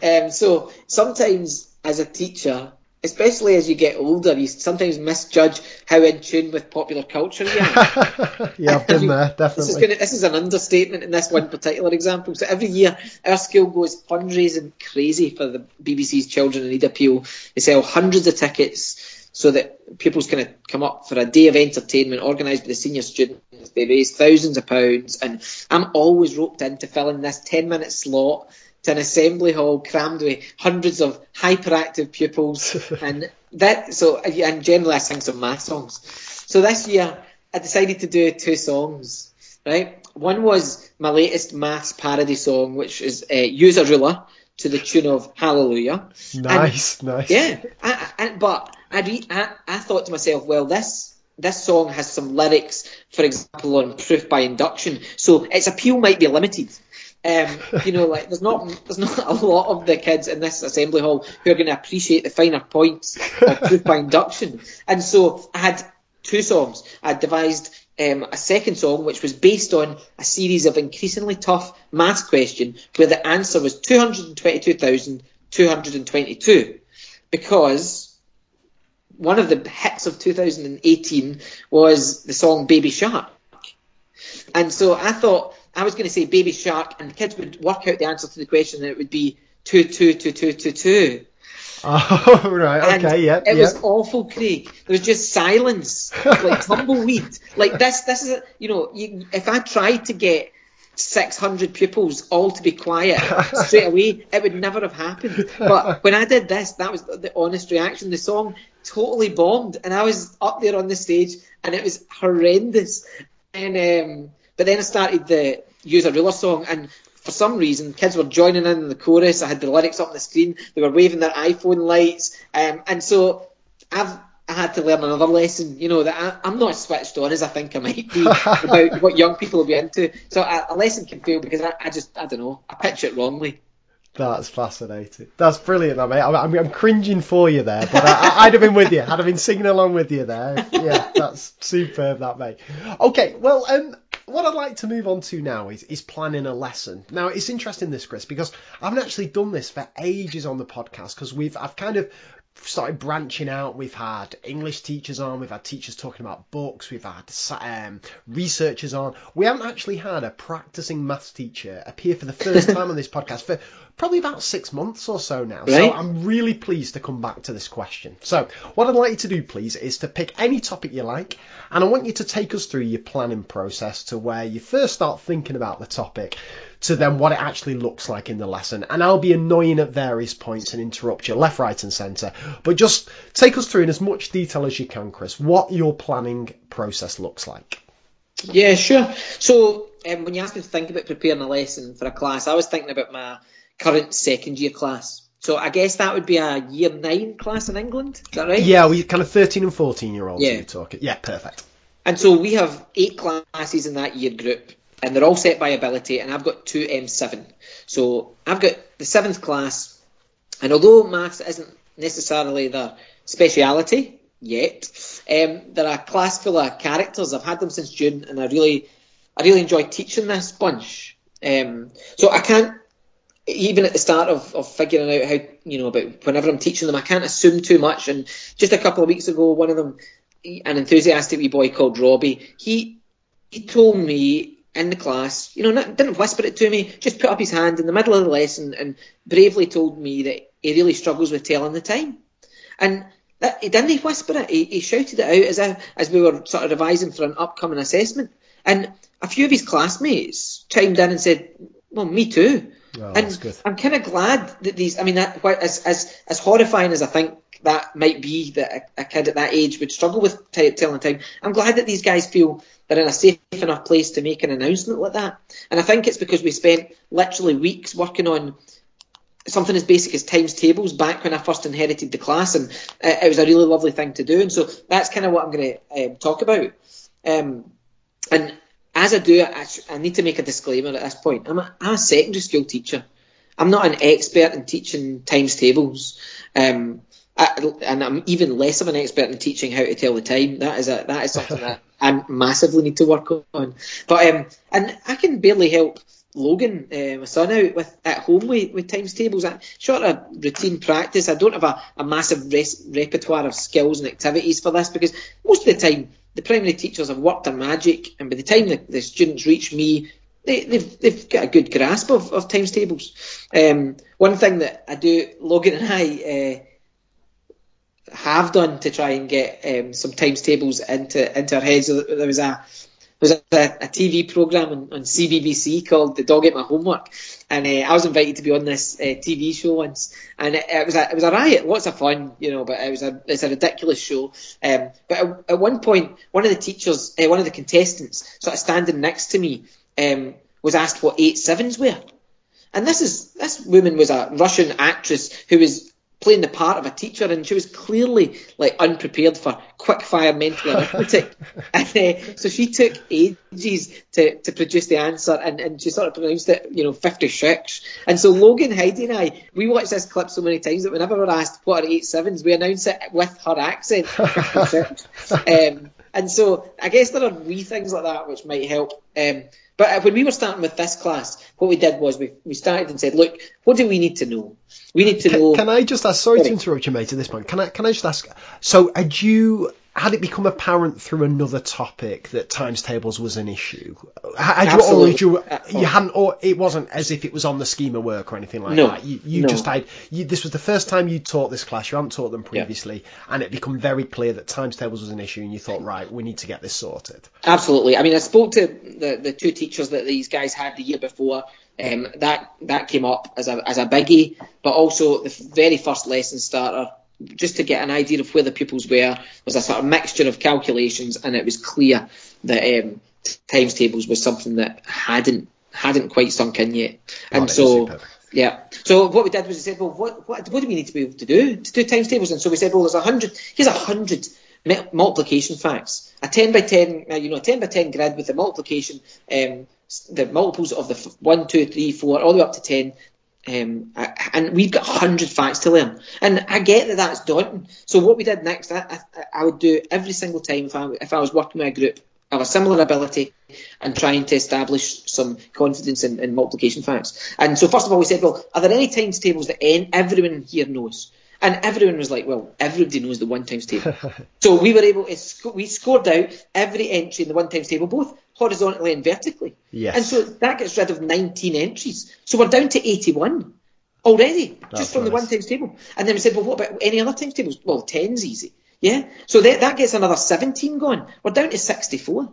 Um, so sometimes as a teacher, especially as you get older, you sometimes misjudge how in tune with popular culture you are. *laughs* yeah, I've been You- there, This is, definitely. gonna, this is an understatement in this one particular example. So every year, our school goes fundraising crazy for the BBC's Children in Need appeal. They sell hundreds of tickets so that pupils can come up for a day of entertainment organised by the senior students. They raise thousands of pounds, and I'm always roped in to fill in this 10 minute slot to an assembly hall crammed with hundreds of hyperactive pupils. *laughs* and that so and generally I sing some math songs. So this year I decided to do two songs. Right, one was my latest maths parody song, which is uh, "Use a Ruler" to the tune of "Hallelujah." And- Nice, nice. yeah, I, I, but I, re- I I thought to myself, well, this this song has some lyrics, for example, on proof by induction, so its appeal might be limited. Um, you know, like there's not there's not a lot of the kids in this assembly hall who are going to appreciate the finer points of *laughs* proof by induction, and so I had two songs. I devised um, a second song which was based on a series of increasingly tough maths question where the answer was 222,222 because one of the hits of 2018 was the song Baby Shark. And so I thought I was going to say Baby Shark and the kids would work out the answer to the question and it would be 222222. *laughs* Oh, right. And Okay. yeah. It Yep. was awful, Craig. There was just silence, like *laughs* tumbleweed. Like this, this is you know, you, if I tried to get 600 pupils all to be quiet *laughs* straight away, it would never have happened. But when I did this, that was the honest reaction. The song totally bombed, and I was up there on the stage, and it was horrendous. And um, but then I started the use a ruler song, and for some reason, kids were joining in, the chorus. I had the lyrics up on the screen. They were waving their iPhone lights, um, and so I've I had to learn another lesson. You know that I, am not as switched on as I think I might be *laughs* about what young people will be into. So a, a lesson can fail because I, I, just I don't know I pitch it wrongly. That's fascinating. That's brilliant, mate. I'm, I'm, I'm cringing for you there, but I, would have been with you. I'd have been singing along with you there. Yeah, that's superb, that mate. Okay, well, um, what I'd like to move on to now is, is planning a lesson. Now it's interesting this, Chris, because I haven't actually done this for ages on the podcast because we've I've kind of started branching out. We've had English teachers on, we've had teachers talking about books, we've had um, researchers on. We haven't actually had a practicing maths teacher appear for the first *laughs* time on this podcast for probably about six months or so now. Right. So I'm really pleased to come back to this question. So what I'd like you to do, please, is to pick any topic you like, and I want you to take us through your planning process to where you first start thinking about the topic to then what it actually looks like in the lesson. And I'll be annoying at various points and interrupt you left, right, and centre. But just take us through in as much detail as you can, Chris, what your planning process looks like. Yeah, sure. So um, when you asked me to think about preparing a lesson for a class, I was thinking about my current second year class. So I guess that would be a year nine class in England. Is that right? Yeah, we kind of thirteen and fourteen year olds. Yeah, talking. Yeah, perfect. And so we have eight classes in that year group, and they're all set by ability, and I've got two M7. So I've got the seventh class, and although maths isn't necessarily their speciality yet, um, they're a class full of characters. I've had them since June, and I really, I really enjoy teaching this bunch. Um, so I can't, even at the start of, of figuring out how, you know, about whenever I'm teaching them, I can't assume too much. And just a couple of weeks ago, one of them, an enthusiastic wee boy called Robbie, he he told me in the class, you know, not, didn't whisper it to me, just put up his hand in the middle of the lesson and bravely told me that he really struggles with telling the time. And that, he didn't whisper it, he, he shouted it out as, as we were sort of revising for an upcoming assessment. And a few of his classmates chimed in and said, well, me too. Oh, and I'm kind of glad that these, I mean, that, as, as, as horrifying as I think that might be that a, a kid at that age would struggle with t- telling time, I'm glad that these guys feel they're in a safe enough place to make an announcement like that. And I think it's because we spent literally weeks working on something as basic as times tables back when I first inherited the class, and uh, it was a really lovely thing to do. And so that's kind of what I'm going to um, talk about. Um, and as I do, I, I, need to make a disclaimer at this point. I'm a, I'm a secondary school teacher. I'm not an expert in teaching times tables. Um, I, and I'm even less of an expert in teaching how to tell the time. That is a that is something that *laughs* I massively need to work on. But um, and I can barely help Logan, uh, my son, out with at home with, with times tables. I, short of routine practice, I don't have a, a massive res, repertoire of skills and activities for this because most of the time the primary teachers have worked their magic, and by the time the, the students reach me, they, they've they've got a good grasp of, of times tables. Um, one thing that I do, Logan and I. Uh, have done to try and get um, some times tables into into our heads. There was a was a, a TV program on, on, CBBC called The Dog Ate My Homework, and uh, I was invited to be on this uh, TV show once, and it, it, was a it was a riot, lots of fun, you know, but it was a it's a ridiculous show. Um, but at, at, one point, one of the teachers, uh, one of the contestants, sort of standing next to me, um, was asked what eight sevens were. And this is this woman was a Russian actress who was playing the part of a teacher, and she was clearly like unprepared for quick fire mental arithmetic. *laughs* and uh, so she took ages to, to produce the answer, and, and she sort of pronounced it, you know, 56. And so Logan, Heidi, and I, we watched this clip so many times that whenever we're asked what are eight sevens, we announce it with her accent. *laughs* um, and so I guess there are wee things like that which might help. Um, but uh, when we were starting with this class, what we did was we, we started and said, look, what do we need to know? We need to can, know. Can I just ask? Sorry, sorry, to interrupt you, mate. At this point, can I can I just ask? So, had you had it become apparent through another topic that times tables was an issue? Had you, or you, you hadn't, or it wasn't as if it was on the scheme of work or anything like No. that. You, you No. just had, you, this was the first time you taught this class. You hadn't taught them previously, and it become very clear that times tables was an issue, and you thought, right, we need to get this sorted. Absolutely. I mean, I spoke to the, the two teachers that these guys had the year before. Um, that that came up as a as a biggie, but also the very first lesson starter, just to get an idea of where the pupils were, was a sort of mixture of calculations, and it was clear that um, times tables was something that hadn't hadn't quite sunk in yet. And so, yeah. So what we did was we said, well, what, what what do we need to be able to do to do times tables? And so we said, well, there's a hundred. Here's a hundred multiplication facts. A ten by ten, uh, you know, a ten by ten grid with the multiplication, um, the multiples of the f- one, two, three, four, all the way up to ten. Um, a- and we've got 100 facts to learn. And I get that that's daunting. So what we did next, I, I, I would do every single time if I, if I was working with a group of a similar ability and trying to establish some confidence in, in multiplication facts. And so first of all, we said, well, are there any times tables that everyone here knows? And everyone was like, well, everybody knows the one times table. so we were able to, sc- we scored out every entry in the one times table, both horizontally and vertically. Yes. And so that gets rid of 19 entries. So we're down to 81 already, That's just from the one times table. And then we said, well, what about any other times tables? Well, 10's easy. Yeah. So that, that gets another 17 gone. We're down to 64.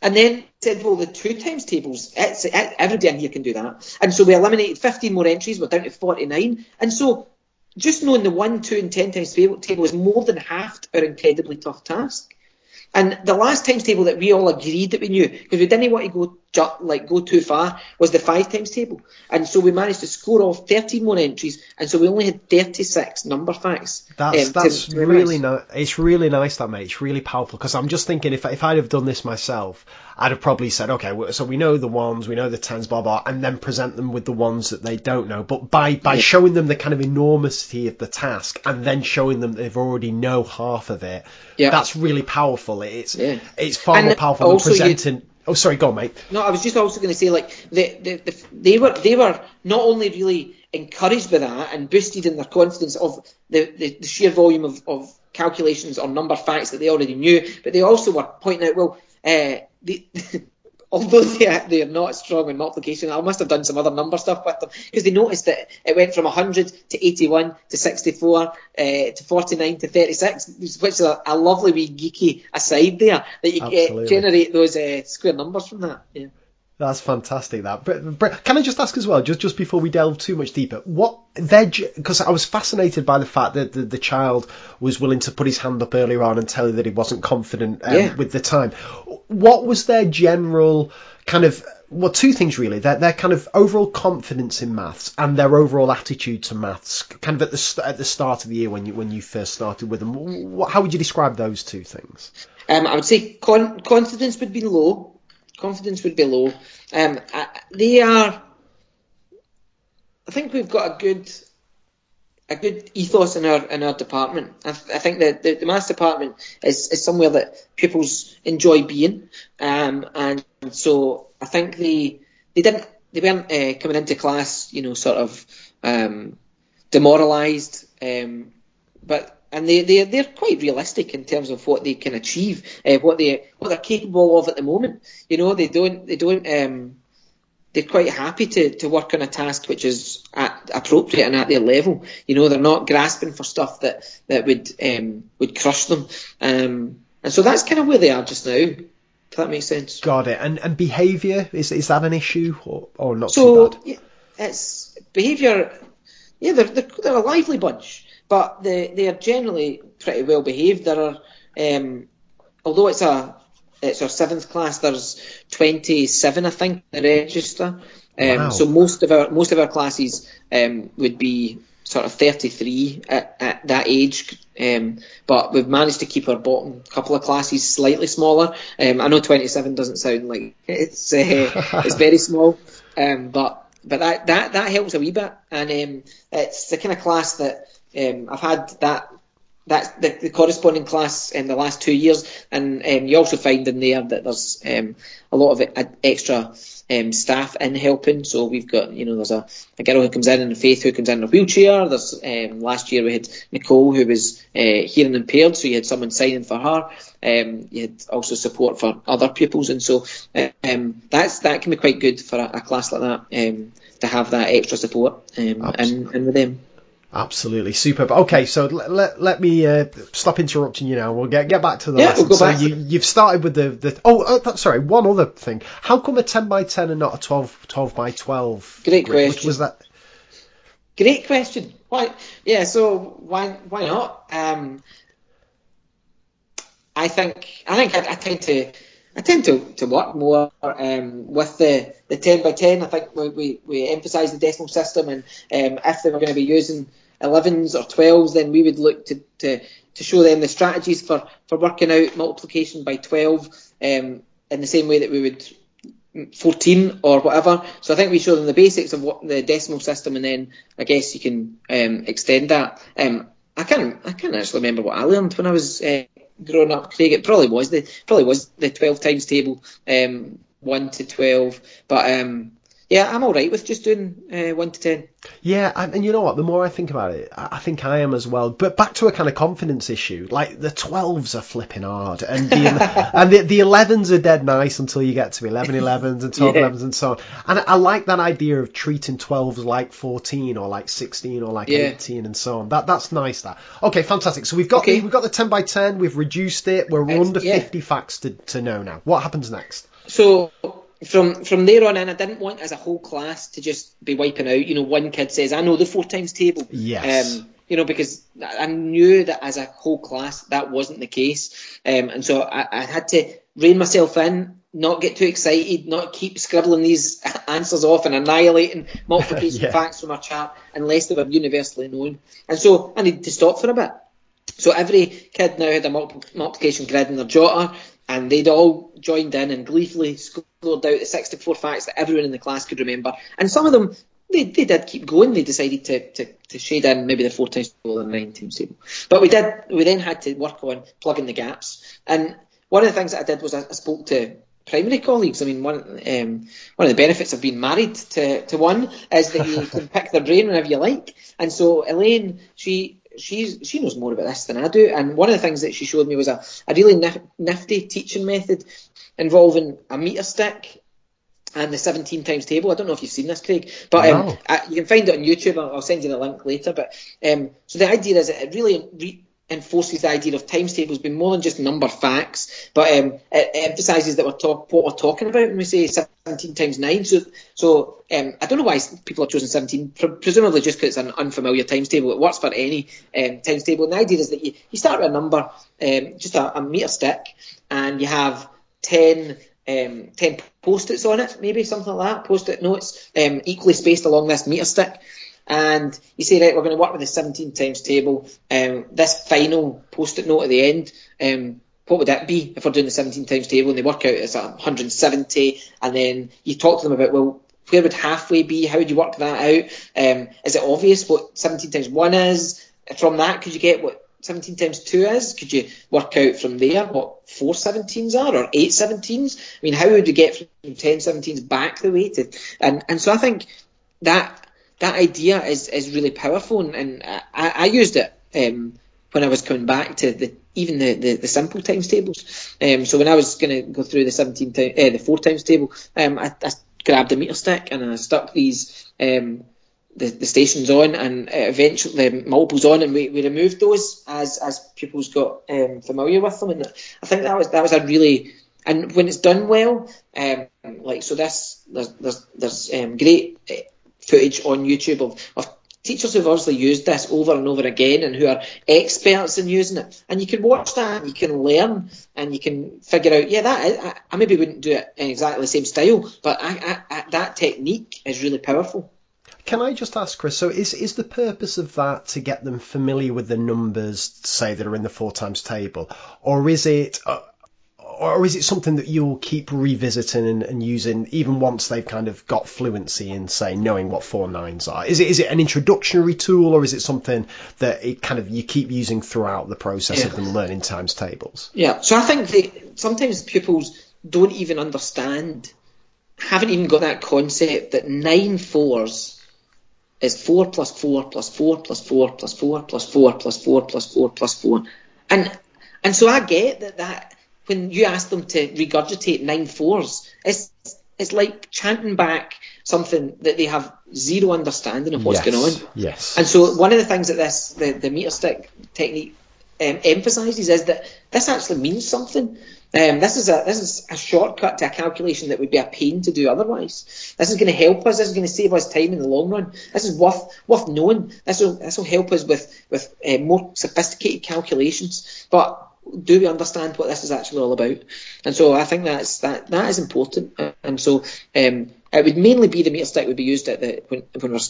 And then said, well, the two times tables, it's, it, everybody in here can do that. And so we eliminated 15 more entries. We're down to 49. And so just knowing the one, two, and 10 times table, table is more than half our incredibly tough task. And the last times table that we all agreed that we knew, because we didn't want to go ju- like go too far, was the five times table. And so we managed to score off 13 more entries, and so we only had 36 number facts. That's um, that's to memorize. really nice. It's really nice that mate. It's really powerful because I'm just thinking if if I'd have done this myself, I'd have probably said, okay, so we know the ones, we know the tens, blah blah, and then present them with the ones that they don't know. But by by Yeah. showing them the kind of enormity of the task and then showing them they've already know half of it, Yeah. that's really powerful. It's Yeah. it's far And more powerful than also you- presenting. Oh, sorry, go on, mate. No, I was just also going to say like the, the, the, they were they were not only really encouraged by that and boosted in their confidence of the, the, the sheer volume of, of calculations or number facts that they already knew, but they also were pointing out, well, uh, the, *laughs* although they are, they are not strong in multiplication, I must have done some other number stuff with them because they noticed that it went from 100 to 81 to 64 uh, to 49 to 36, which is a, a lovely wee geeky aside there that you get, generate those uh, square numbers from that. Yeah. That's fantastic. That. Can I just ask as well, just just before we delve too much deeper, what their because I was fascinated by the fact that the, the child was willing to put his hand up earlier on and tell you that he wasn't confident um, Yeah. with the time. What was their general kind of well, two things really. Their their kind of overall confidence in maths and their overall attitude to maths, kind of at the at the start of the year when you when you first started with them. What, how would you describe those two things? Um, I would say con- confidence would be low. Confidence would be low. Um, I, they are. I think we've got a good, a good ethos in our in our department. I, th- I think that the, the maths department is, is somewhere that pupils enjoy being, um, and so I think they they didn't they weren't uh, coming into class, you know, sort of um, demoralised, um, but and they they they're quite realistic in terms of what they can achieve, uh, what they what they're capable of at the moment. You know, they don't they don't um, they're quite happy to, to work on a task which is at, appropriate and at their level. You know, they're not grasping for stuff that that would um, would crush them. Um, and so that's kind of where they are just now. If that makes sense. Got it. And and behaviour is is that an issue or, or not So too bad? yeah, it's behaviour. Yeah, they're, they're they're a lively bunch, but they they are generally pretty well behaved. There are, um, although it's a it's our seventh class. There's 27, I think, in the register. Um, Wow. So most of our most of our classes um, would be sort of 33 at, at that age. Um, but we've managed to keep our bottom couple of classes slightly smaller. Um, I know 27 doesn't sound like it's uh, *laughs* it's very small, um, but but that, that that helps a wee bit, and um, it's the kind of class that um, I've had that that's the, the, corresponding class in the last two years, and um, you also find in there that there's um, a lot of extra um, staff in helping. So we've got, you know, there's a, a girl who comes in and Faith who comes in in a wheelchair. There's um, last year we had Nicole who was uh, hearing impaired, so you had someone signing for her. Um, you had also support for other pupils, and so um, that's that can be quite good for a, a class like that um, to have that extra support um, and, and with them. Absolutely superb. Okay, so let, let, let me uh, stop interrupting you now. We'll get get back to the yeah, lesson. We'll go so back. you, you've started with the, the oh, oh sorry one other thing. How come a ten by ten and not a 12, 12 by twelve? Great question. Which was that? Great question. Why? Yeah. So why why not? Um, I think I think I, I tend to I tend to, to work more um, with the, the 10 by 10. I think we, we, we emphasise the decimal system, and um, if they were going to be using 11s or 12s, then we would look to, to, to show them the strategies for, for working out multiplication by 12 um, in the same way that we would 14 or whatever. So I think we show them the basics of what the decimal system, and then I guess you can um, extend that. Um, I can't I can't actually remember what I learned when I was uh, growing up, Craig. It probably was the probably was the 12 times table, um, one to 12. But um, yeah, I'm all right with just doing uh, one to ten. Yeah, and, you know what? The more I think about it, I think I am as well. But back to a kind of confidence issue. Like the twelves are flipping hard, and the *laughs* and the, the elevens are dead nice until you get to 11 11s and 12 *laughs* yeah. 11s and so on. And I like that idea of treating twelves like fourteen or like sixteen or like yeah. eighteen and so on. That that's nice. That okay, fantastic. So we've got okay. the, we've got the ten by ten. We've reduced it. We're under yeah. fifty facts to to know now. What happens next? So from from there on in, I didn't want as a whole class to just be wiping out. You know, one kid says, "I know the four times table." Yes. Um, you know, because I knew that as a whole class that wasn't the case, um, and so I, I, had to rein myself in, not get too excited, not keep scribbling these *laughs* answers off and annihilating multiplication *laughs* yeah. facts from our chart unless they were universally known. And so I needed to stop for a bit. So every kid now had a multiplication grid in their jotter and they'd all joined in and gleefully scored out the 64 facts that everyone in the class could remember. And some of them, they, they did keep going. They decided to, to, to shade in maybe the four times table or the nine times table. But we did, we then had to work on plugging the gaps. And one of the things that I did was I, I spoke to primary colleagues. I mean, one um, one of the benefits of being married to, to one is that you can *laughs* pick their brain whenever you like. And so Elaine, she she's she knows more about this than I do. And one of the things that she showed me was a, a really nif- nifty teaching method involving a meter stick and the 17 times table. I don't know if you've seen this, Craig, but um. I, you can find it on YouTube. I'll, I'll, send you the link later. But um, so the idea is it really re- enforces the idea of times tables being more than just number facts, but um, it, emphasises that we're talk, what we're talking about when we say 17 times 9. So, so um, I don't know why people have chosen 17, presumably just because it's an unfamiliar times table. It works for any um, times table. And the idea is that you, you start with a number, um, just a, a metre stick, and you have 10 um, 10 post-its on it, maybe something like that, post-it notes, um, equally spaced along this metre stick and you say, right, we're going to work with the 17 times table. Um, this final post-it note at the end, um, what would that be if we're doing the 17 times table and they work out it's 170 and then you talk to them about, well, where would halfway be? How would you work that out? Um, is it obvious what 17 times 1 is? From that, could you get what 17 times 2 is? Could you work out from there what 4 17s are or 8 17s? I mean, how would you get from 10 17s back the way to. And, and so I think that that idea is, is really powerful, and, and I, I, used it um, when I was coming back to the even the, the, the simple times tables. Um, so when I was going to go through the 17 time, uh, the four times table, um, I, I, grabbed a meter stick and I stuck these um, the, the stations on and eventually the multiples on, and we, we removed those as as pupils got um, familiar with them, and I think that was that was a really and when it's done well, um, like so this there's there's, there's um, great footage on YouTube of, of teachers who've obviously used this over and over again and who are experts in using it. And you can watch that and you can learn and you can figure out, yeah, that is, I, I maybe wouldn't do it in exactly the same style, but I, I, that technique is really powerful. Can I just ask, Chris? So, is is the purpose of that to get them familiar with the numbers, say that are in the four times table, or is it, uh, or is it something that you'll keep revisiting and, and, using even once they've kind of got fluency in, say, knowing what four nines are? Is it is it an introductory tool, or is it something that it kind of you keep using throughout the process yeah. of them learning times tables? Yeah. So I think that sometimes pupils don't even understand, haven't even got that concept that nine fours is four plus four plus four plus four plus four plus four plus four plus four plus four, and and so I get that that when you ask them to regurgitate nine fours, it's it's like chanting back something that they have zero understanding of what's yes, going on. Yes. And so one of the things that this the, the meter stick technique um, emphasises is that this actually means something. Um, this is a this is a shortcut to a calculation that would be a pain to do otherwise. This is going to help us. This is going to save us time in the long run. This is worth worth knowing. This will this will help us with with uh, more sophisticated calculations. But do we understand what this is actually all about? And so I think that's that that is important. And so um, it would mainly be the meter stick would be used at the when, when we're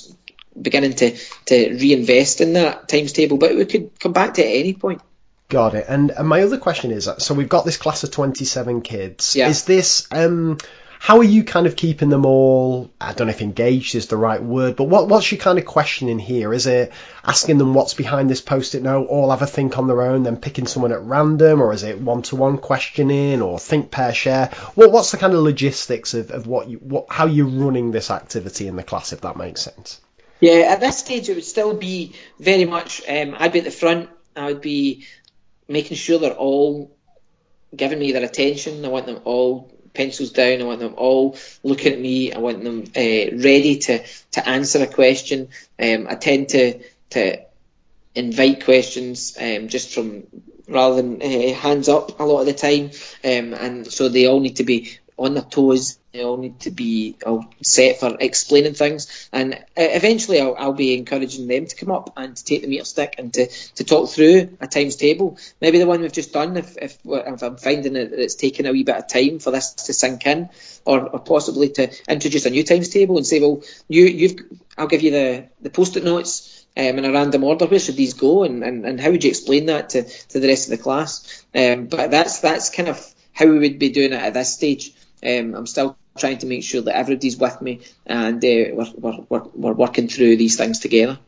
beginning to to reinvest in that times table, but we could come back to it at any point. Got it. And, and my other question is, so we've got this class of 27 kids. Yeah. Is this um, how are you kind of keeping them all? I don't know if engaged is the right word, but what what's your kind of questioning here? Is it asking them what's behind this post-it note, all have a think on their own, then picking someone at random, or is it one-to-one questioning, or think, pair, share? What what's the kind of logistics of, of what you what how you're running this activity in the class, if that makes sense? Yeah, at this stage it would still be very much. Um, I'd be at the front. I would be making sure they're all giving me their attention. I want them all pencils down. I want them all looking at me. I want them uh, ready to, to answer a question. Um, I tend to to invite questions um, just from rather than uh, hands up a lot of the time, um, and so they all need to be on their toes. They all need to be set for explaining things, and uh, eventually I'll, I'll, be encouraging them to come up and to take the meter stick and to, to talk through a times table. Maybe the one we've just done, if, if, if I'm finding that it's taking a wee bit of time for this to sink in, or, or possibly to introduce a new times table and say, well, you, you've, I'll give you the, the post-it notes. Um, in a random order, where should these go, and, and, and how would you explain that to, to the rest of the class? Um, but that's that's kind of how we would be doing it at this stage. Um, I'm still trying to make sure that everybody's with me and uh, we're, we're, we're, we're working through these things together.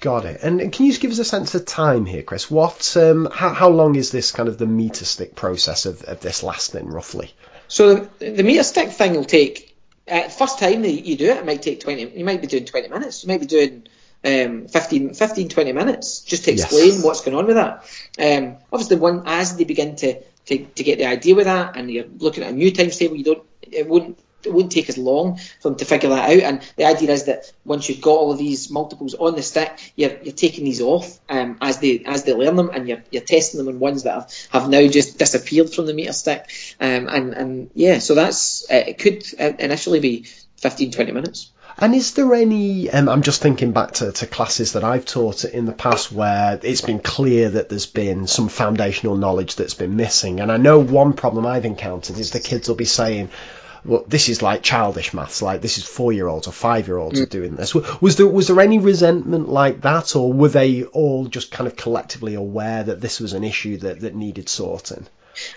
Got it. And can you just give us a sense of time here, Chris? What, um, how, how long is this kind of the meter stick process of, of this lasting, roughly? So the, the meter stick thing will take, uh, first time that you do it, it might take 20, you might be doing 20 minutes, you might be doing um, 15, 15, 20 minutes just to explain yes. what's going on with that. Um, obviously, one as they begin to to, to get the idea with that, and you're looking at a new times table, you don't it wouldn't it wouldn't take as long for them to figure that out. And the idea is that once you've got all of these multiples on the stick, you're, you're taking these off um, as they as they learn them, and you're, you're testing them on ones that have, have now just disappeared from the meter stick. Um, and and yeah, so that's it could uh, initially be 15, 20 minutes. And is there any? Um, I'm just thinking back to, to classes that I've taught in the past where it's been clear that there's been some foundational knowledge that's been missing. And I know one problem I've encountered is the kids will be saying, well, this is like childish maths, like this is four year olds or five year olds mm. are doing this. Was there was there any resentment like that, or were they all just kind of collectively aware that this was an issue that, that needed sorting?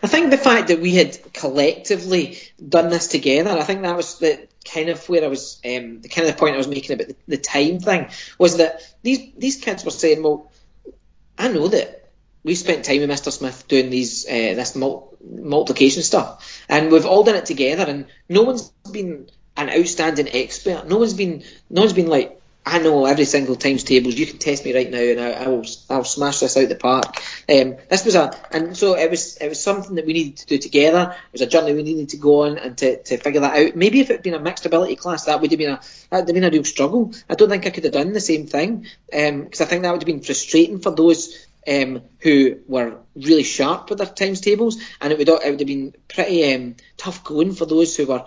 I think the fact that we had collectively done this together, I think that was the kind of where I was, um, the kind of the point I was making about the, the time thing was that these these kids were saying, well, I know that we've spent time with Mr. Smith doing these uh, this mul- multiplication stuff, and we've all done it together, and no one's been an outstanding expert. No one's been no one's been like I know every single times tables. You can test me right now, and I, I will. I'll smash this out the park. Um, this was a, and so it was. It was something that we needed to do together. It was a journey we needed to go on and to, to figure that out. Maybe if it had been a mixed ability class, that would have been a that would have been a real struggle. I don't think I could have done the same thing because um, I think that would have been frustrating for those um, who were really sharp with their times tables, and it would it would have been pretty um, tough going for those who were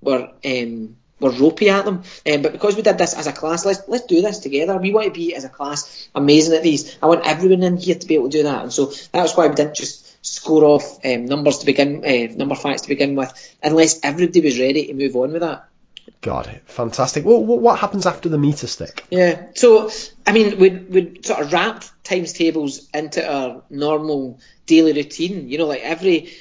were um, were ropey at them. Um, but because we did this as a class, let's let's do this together. We want to be as a class amazing at these. I want everyone in here to be able to do that, and so that was why we didn't just score off um, numbers to begin, uh, number facts to begin with, unless everybody was ready to move on with that. God. Fantastic. Well, what happens after the meter stick? Yeah. So, I mean, we'd, we'd sort of wrapped times tables into our normal daily routine. You know, like every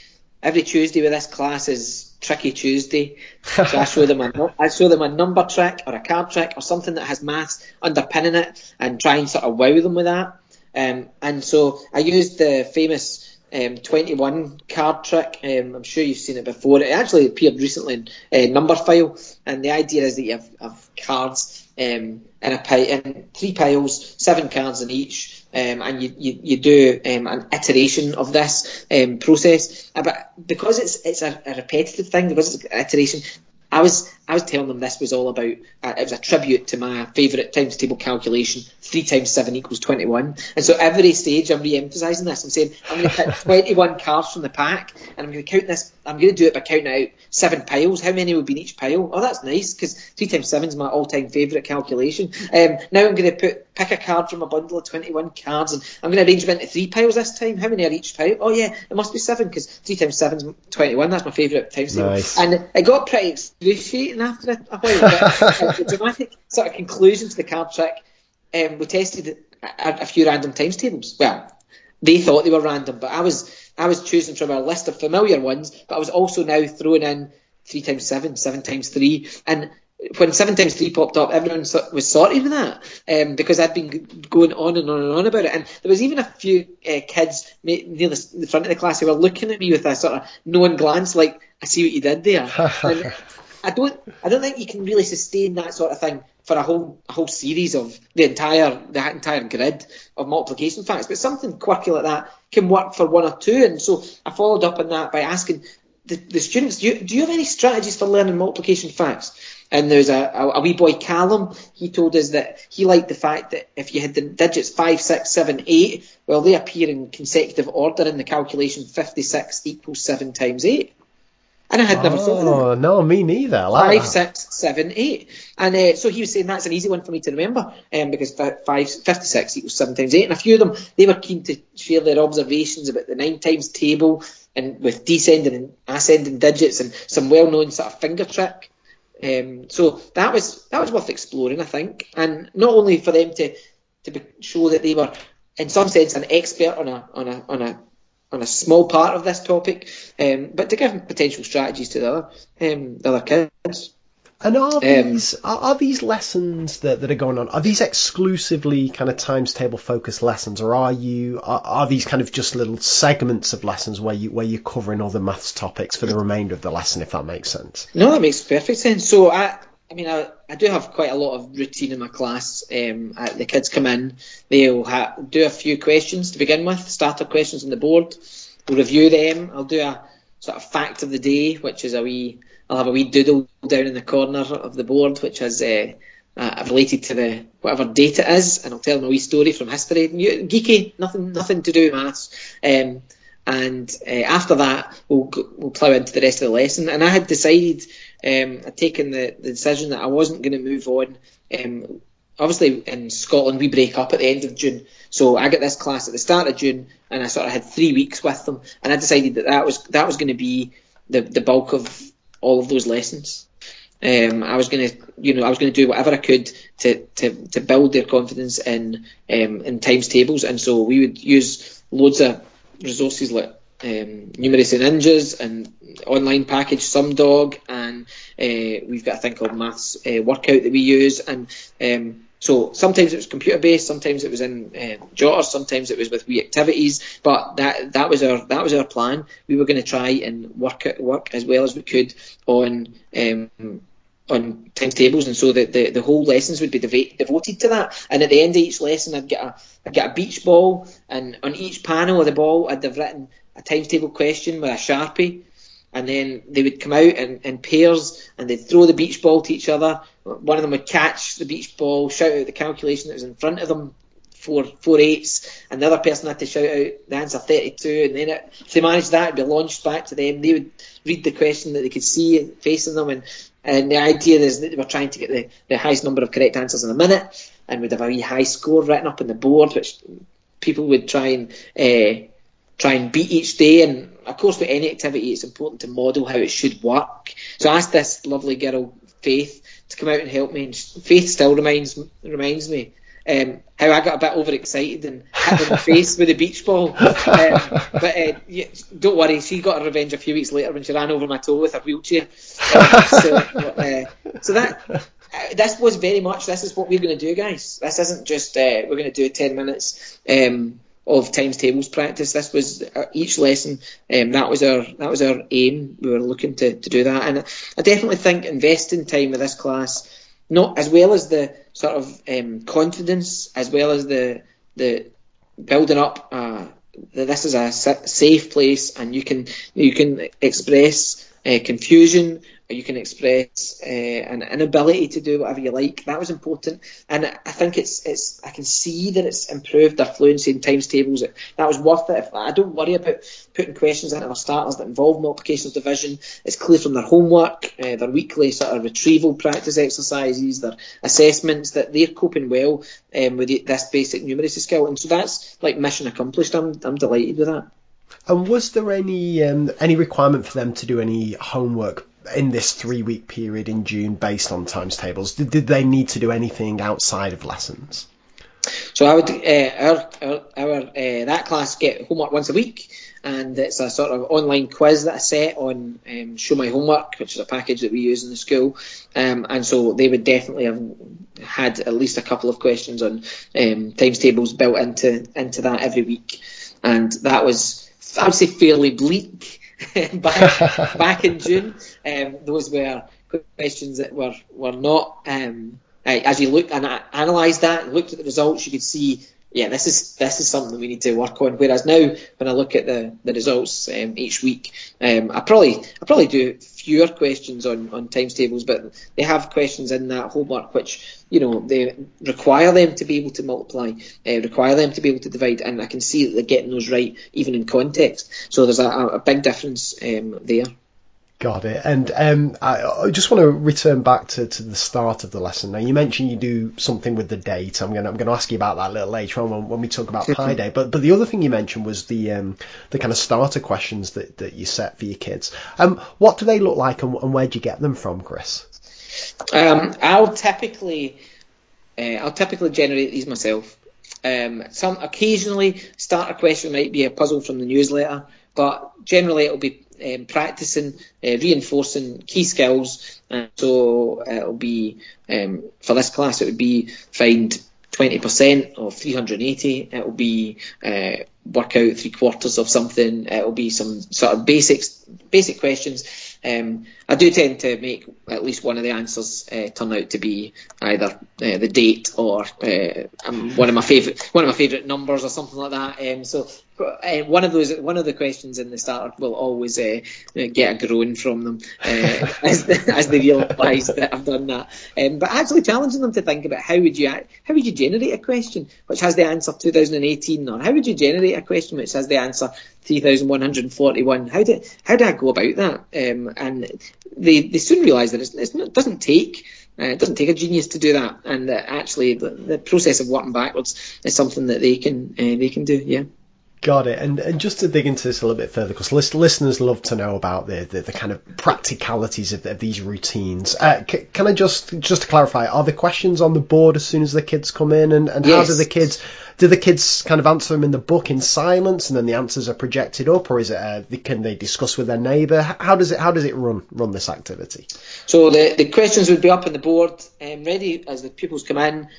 every Tuesday with this class is Tricky Tuesday. So I show them a I show them a number trick or a card trick or something that has maths underpinning it, and try and sort of wow them with that. Um, and so I used the famous um, 21 card trick. Um, I'm sure you've seen it before. It actually appeared recently in uh, Numberphile, and the idea is that you have, have cards um, in a in three piles, seven cards in each, um, and you, you, you do um, an iteration of this um, process. Uh, but because it's it's a, a repetitive thing, because it's an iteration, I was I was telling them this was all about uh, it was a tribute to my favourite times table calculation. Three times seven equals twenty one, and so every stage I'm re-emphasising this. I'm saying I'm going *laughs* to pick twenty one cards from the pack, and I'm going to count this. I'm going to do it by counting out seven piles. How many would be in each pile? Oh, that's nice because three times seven is my all-time favourite calculation. Um, now I'm going to put pick a card from a bundle of twenty one cards, and I'm going to arrange them into three piles this time. How many are each pile? Oh yeah, it must be seven because three times seven is twenty one. That's my favourite times table, Nice. and it got pretty excruciating after a, a while. But, uh, the dramatic sort of conclusion to the card trick, um, we tested a, a few random times tables. Well, they thought they were random, but I was I was choosing from a list of familiar ones, but I was also now throwing in three times seven, seven times three, and when seven times three popped up, everyone was sorted with that um, because I'd been going on and on and on about it. And there was even a few uh, kids near the, the front of the class who were looking at me with a sort of knowing glance, like, "I see what you did there." *laughs* I don't, I don't think you can really sustain that sort of thing for a whole, a whole series of the entire, the entire grid of multiplication facts. But something quirky like that can work for one or two. And so I followed up on that by asking the, the students, do you, do you have any strategies for learning multiplication facts? And there's a, a, a wee boy, Callum, he told us that he liked the fact that if you had the digits 5, 6, 7, 8, well, they appear in consecutive order in the calculation 56 equals 7 times 8. And I had never thought of that Oh no, me neither. I like five, that. six, seven, eight. And uh, so he was saying that's an easy one for me to remember um, because fi- five, 56 equals seven times eight. And a few of them, they were keen to share their observations about the nine times table and with descending and ascending digits and some well-known sort of finger trick. Um, so that was that was worth exploring, I think, and not only for them to to show that they were, in some sense, an expert on a on a on a on a small part of this topic, um, but to give potential strategies to the other um, the other kids. And are these are, are these lessons that, that are going on? Are these exclusively kind of times table focused lessons, or are you are, are these kind of just little segments of lessons where you where you're covering other maths topics for the remainder of the lesson, if that makes sense? No, that makes perfect sense. So I, I mean, I, I do have quite a lot of routine in my class. Um, I, the kids come in, they'll ha- do a few questions to begin with, starter questions on the board. We'll review them. I'll do a sort of fact of the day, which is a wee. I'll have a wee doodle down in the corner of the board, which is uh, uh, related to the whatever date it is, and I'll tell them a wee story from history. Geeky, nothing, nothing to do with maths. Um, and uh, after that, we'll we'll plough into the rest of the lesson. And I had decided, um, I'd taken the, the decision that I wasn't going to move on. Um, obviously, in Scotland, we break up at the end of June, so I got this class at the start of June, and I sort of had three weeks with them. And I decided that that was that was going to be the the bulk of all of those lessons. Um, I was going to, you know, I was going to do whatever I could to, to, to build their confidence in um, in times tables, and so we would use loads of resources like um, Numeracy Ninjas and online package SumDog, and uh, we've got a thing called Maths uh, Workout that we use, and um, so sometimes it was computer based, sometimes it was in uh, Jotter, sometimes it was with wee activities, but that that was our that was our plan. We were going to try and work it, work as well as we could on. Um, on times tables, and so the, the, the whole lessons would be dev- devoted to that. And at the end of each lesson, I'd get a I'd get a beach ball, and on each panel of the ball, I'd have written a times table question with a sharpie, and then they would come out in, in pairs, and they'd throw the beach ball to each other. One of them would catch the beach ball, shout out the calculation that was in front of them. Four, four eights, and the other person had to shout out the answer 32, and then it, if they managed that, it'd be launched back to them. They would read the question that they could see facing them, and and the idea is that they were trying to get the, the highest number of correct answers in a minute, and would have a wee high score written up on the board, which people would try and uh, try and beat each day. And of course, with any activity, it's important to model how it should work. So I asked this lovely girl, Faith, to come out and help me, and Faith still reminds reminds me um, how I got a bit overexcited and hit her in the *laughs* face with a beach ball. Um, but uh, yeah, don't worry, she got her revenge a few weeks later when she ran over my toe with her wheelchair. Um, so, uh, so that uh, this was very much this is what we're going to do, guys. This isn't just uh, we're going to do ten minutes. Of times tables practice. This was uh, each lesson. Um, that was our that was our aim. We were looking to, to do that, and I definitely think investing time with this class, not as well as the sort of um, confidence, as well as the the building up. Uh, that this is a safe place, and you can you can express uh, confusion you can express uh, an inability to do whatever you like. That was important, and I think it's it's. I can see that it's improved their fluency in times tables. That was worth it. I don't worry about putting questions into our starters that involve multiplications division. It's clear from their homework, uh, their weekly sort of retrieval practice exercises, their assessments that they're coping well um, with this basic numeracy skill, and so that's like mission accomplished. I'm I'm delighted with that. And was there any um, any requirement for them to do any homework in this three week period in June based on times tables? Did, did they need to do anything outside of lessons? So I would uh, our our, our uh, that class get homework once a week, and it's a sort of online quiz that I set on um, Show My Homework, which is a package that we use in the school, um, and so they would definitely have had at least a couple of questions on um, times tables built into into that every week, and that was I would say fairly bleak *laughs* back, back in June. Um, those were questions that were were not. Um, as you look and analysed that looked at the results, you could see yeah, this is this is something we need to work on. Whereas now, when I look at the the results um, each week, um, I probably I probably do fewer questions on on times tables, but they have questions in that homework which you know they require them to be able to multiply, uh, require them to be able to divide, and I can see that they're getting those right even in context. So there's a, a big difference um, there. Got it. And um, I, I, just want to return back to, to the start of the lesson. Now, you mentioned you do something with the date. I'm going to I'm going to ask you about that a little later on when, when we talk about Pi Day. But but the other thing you mentioned was the um, the kind of starter questions that, that you set for your kids. Um, what do they look like, and, and where do you get them from, Chris? Um, I'll typically uh, I'll typically generate these myself. Um, some occasionally starter question might be a puzzle from the newsletter, but generally it'll be um, practicing, uh, reinforcing key skills. And so uh, it'll be um, for this class, it would be find 20% of 380. It will be uh, work out three quarters of something. It will be some sort of basics, basic questions. Um, I do tend to make at least one of the answers uh, turn out to be either uh, the date or uh, um, one of my favorite one of my favorite numbers or something like that. Um, so uh, one of those one of the questions in the starter will always uh, get a groan from them uh, as, as they realise that I've done that. Um, but actually challenging them to think about how would you how would you generate a question which has the answer 2018 or how would you generate a question which has the answer 3,141. How do how do I go about that? Um, and they they soon realise that it's, it's, it doesn't take uh, it doesn't take a genius to do that, and uh, actually the, the, process of working backwards is something that they can uh, they can do. Yeah. Got it. And and just to dig into this a little bit further, because listeners love to know about the, the, the kind of practicalities of, of these routines. Uh, c- can I just just to clarify, are the questions on the board as soon as the kids come in, and, and yes. how do the kids do the kids kind of answer them in the book in silence, and then the answers are projected up, or is it uh, can they discuss with their neighbour? How does it how does it run run this activity? So the the questions would be up on the board, um, ready as the pupils come in.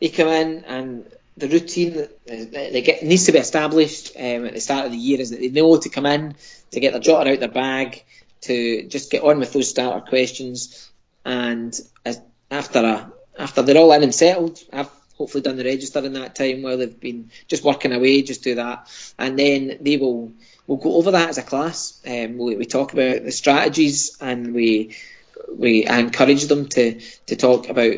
They come in and the routine that they get needs to be established um, at the start of the year is that they know to come in to get their jotter out their bag to just get on with those starter questions. And as, after a after they're all in and settled I've hopefully done the register in that time while they've been just working away just do that. And then they will we'll go over that as a class. Um, we, we talk about the strategies and we we encourage them to to talk about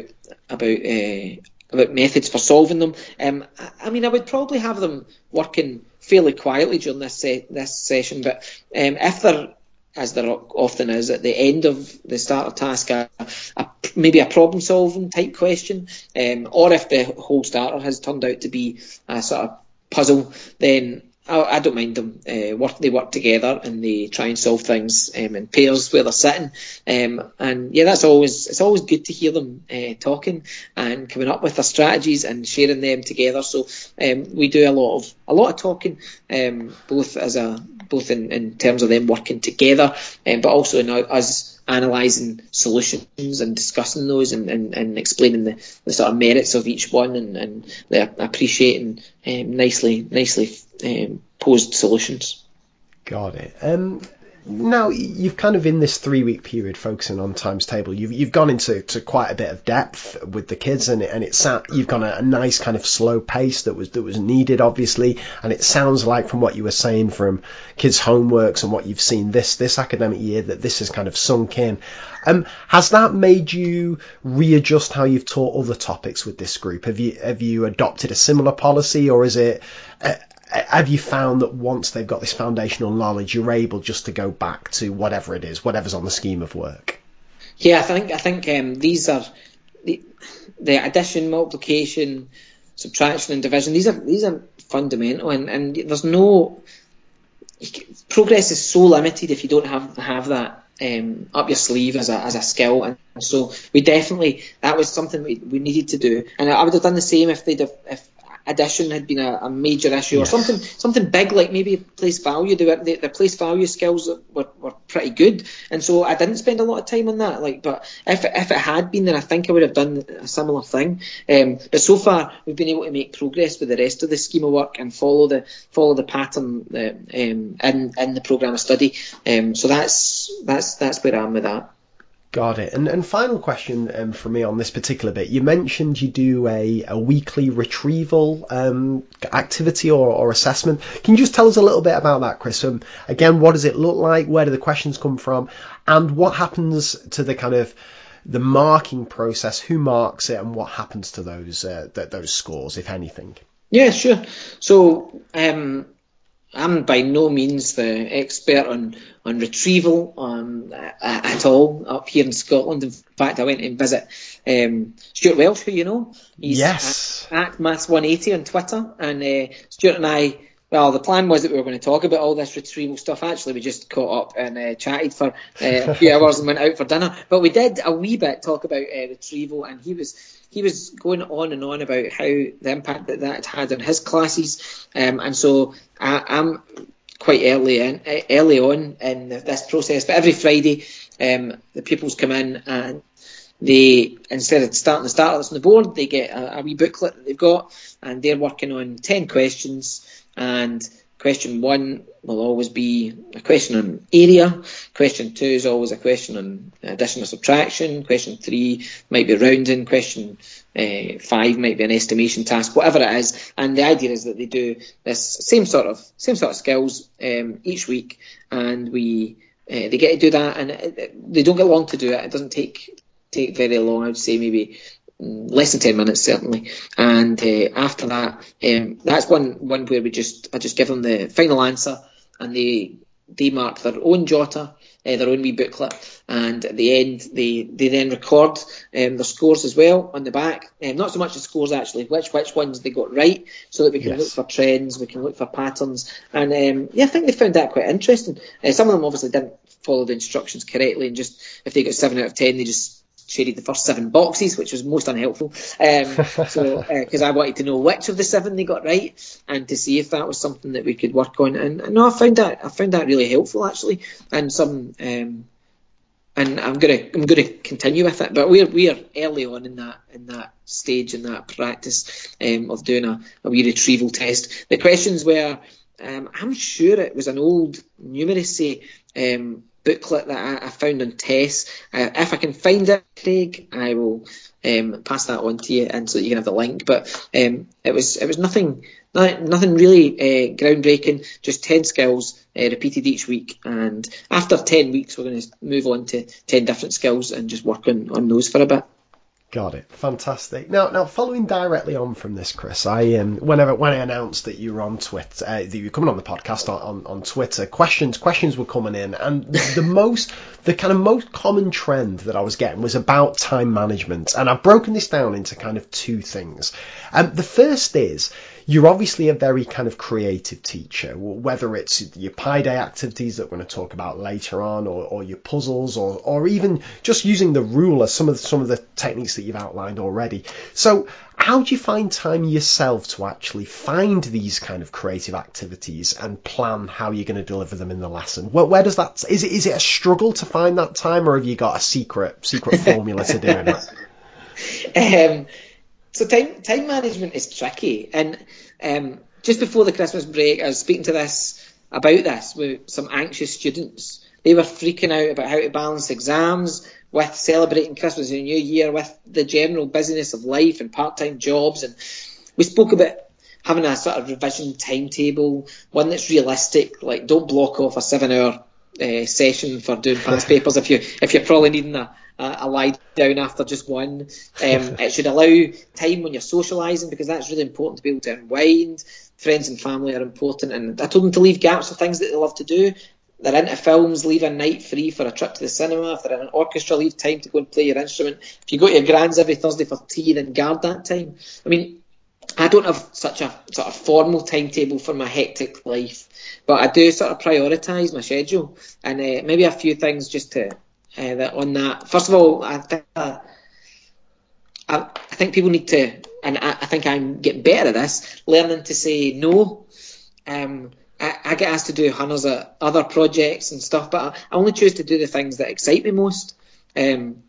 about uh, about methods for solving them. Um, I, I, mean, I would probably have them working fairly quietly during this se- this session, but um, if they're as there often is at the end of the starter task, a, a, maybe a problem solving type question, um, or if the whole starter has turned out to be a sort of puzzle, then I, I don't mind them. Uh, work they work together and they try and solve things um, in pairs where they're sitting. Um, and yeah, that's always it's always good to hear them uh, talking and coming up with their strategies and sharing them together. So um, we do a lot of a lot of talking, um, both as a both in, in terms of them working together, um, but also in us analysing solutions and discussing those and, and, and explaining the, the sort of merits of each one and, and appreciating um, nicely nicely um, posed solutions. Got it. Um, now you've kind of in this three week period focusing on times table. You've you've gone into to quite a bit of depth with the kids and it, and it's you've gone a, a nice kind of slow pace that was that was needed obviously. And it sounds like from what you were saying from kids homeworks and what you've seen this this academic year that this has kind of sunk in. Um has that made you readjust how you've taught other topics with this group? Have you have you adopted a similar policy or is it uh, have you found that once they've got this foundational knowledge, you're able just to go back to whatever it is, whatever's on the scheme of work? Yeah, I think I think um, these are the, the, addition, multiplication, subtraction, and division. These are these are fundamental, and, and there's no progress is so limited if you don't have have that um, up your sleeve as a, as a skill. And so we definitely that was something we, we needed to do. And I would have done the same if they'd have, if addition had been a, a major issue yes. or something something big like maybe place value. The, the, the place value skills were, were pretty good. And so I didn't spend a lot of time on that like but if, if it had been then I think I would have done a similar thing. Um, but so far we've been able to make progress with the rest of the scheme of work and follow the follow the pattern that, um, in, in the programme of study. Um, so that's that's that's where I am with that Got it. And, and final question um, for me on this particular bit. You mentioned you do a, a weekly retrieval um, activity or, or assessment. Can you just tell us a little bit about that, Chris? Um, again, what does it look like? Where do the questions come from? And what happens to the kind of the marking process? Who marks it, and what happens to those uh, th- those scores, if anything? Yeah, sure. So um, I'm by no means the expert on, on retrieval um, at all up here in Scotland. In fact, I went and visit um, Stuart Welsh, who you know. He's yes. At, at Maths180 on Twitter. And uh, Stuart and I, well, the plan was that we were going to talk about all this retrieval stuff. Actually, we just caught up and uh, chatted for uh, a few *laughs* hours and went out for dinner. But we did a wee bit talk about uh, retrieval, and he was he was going on and on about how the impact that that had on his classes. Um, and so I, am quite early in, early on in this process. But every Friday, um, the pupils come in and they instead of starting the starters on the board, they get a, a wee booklet that they've got, and they're working on ten questions and Question one will always be a question on area. Question two is always a question on addition or subtraction. Question three might be rounding. Question uh, five might be an estimation task, whatever it is. And the idea is that they do this same sort of same sort of skills um, each week, and we uh, they get to do that, and it, they don't get long to do it. It doesn't take take very long. I would say maybe less than 10 minutes certainly. And uh, after that um, that's one one where we just I just give them the final answer and they they mark their own jotter uh, their own wee booklet. And at the end they they then record um, their scores as well on the back. Um, not so much the scores actually which which ones they got right so that we can yes. look for trends we can look for patterns. And um, yeah I think they found that quite interesting. Uh, some of them obviously didn't follow the instructions correctly and just if they got 7 out of 10 they just shaded the first seven boxes, which was most unhelpful. Um, so because *laughs* uh, I wanted to know which of the seven they got right, and to see if that was something that we could work on. And, and no, I found that I found that really helpful actually, and some. Um, and I'm gonna I'm gonna continue with it, but we're we're early on in that in that stage in that practice um, of doing a, a wee retrieval test. The questions were, um, I'm sure it was an old numeracy um, booklet that I, I found on TES. Uh, if I can find it, Craig, I will um, pass that on to you, and so you can have the link. But um, it was it was nothing nothing really uh, groundbreaking. Just ten skills uh, repeated each week, and after ten weeks, we're going to move on to ten different skills and just work on, on those for a bit. Got it. Fantastic. Now, now following directly on from this, Chris, I um, whenever when I announced that you were on Twitter, uh, that you were coming on the podcast on, on, on Twitter, questions questions were coming in, and the, *laughs* most the kind of most common trend that I was getting was about time management, and I've broken this down into kind of two things. Um, the first is you're obviously a very kind of creative teacher, whether it's your Pi Day activities that we're going to talk about later on, or, or your puzzles, or, or even just using the ruler, some of the, some of the techniques that you've outlined already. So, how do you find time yourself to actually find these kind of creative activities and plan how you're going to deliver them in the lesson? Where, where does that is it is it a struggle to find that time, or have you got a secret secret *laughs* formula to doing it? Um, so time time management is tricky, and um, just before the Christmas break, I was speaking to this about this with some anxious students. They were freaking out about how to balance exams with celebrating Christmas and New Year, with the general busyness of life and part-time jobs, and we spoke about having a sort of revision timetable, one that's realistic. Like, don't block off a seven-hour uh, session for doing *laughs* past papers if you if you're probably needing a a lie down after just one. Um, *laughs* it should allow time when you're socialising because that's really important to be able to unwind. Friends and family are important, and I told them to leave gaps for things that they love to do. They're into films, leave a night free for a trip to the cinema. If they're in an orchestra, leave time to go and play your instrument. If you go to your grand's every Thursday for tea, then guard that time. I mean, I don't have such a sort of formal timetable for my hectic life, but I do sort of prioritise my schedule and uh, maybe a few things just to uh, that on that. First of all, I think uh, I, I, think people need to, and I, I, think I'm getting better at this, learning to say no. Um, I, I, get asked to do hundreds of other projects and stuff, but I, only choose to do the things that excite me most. Um,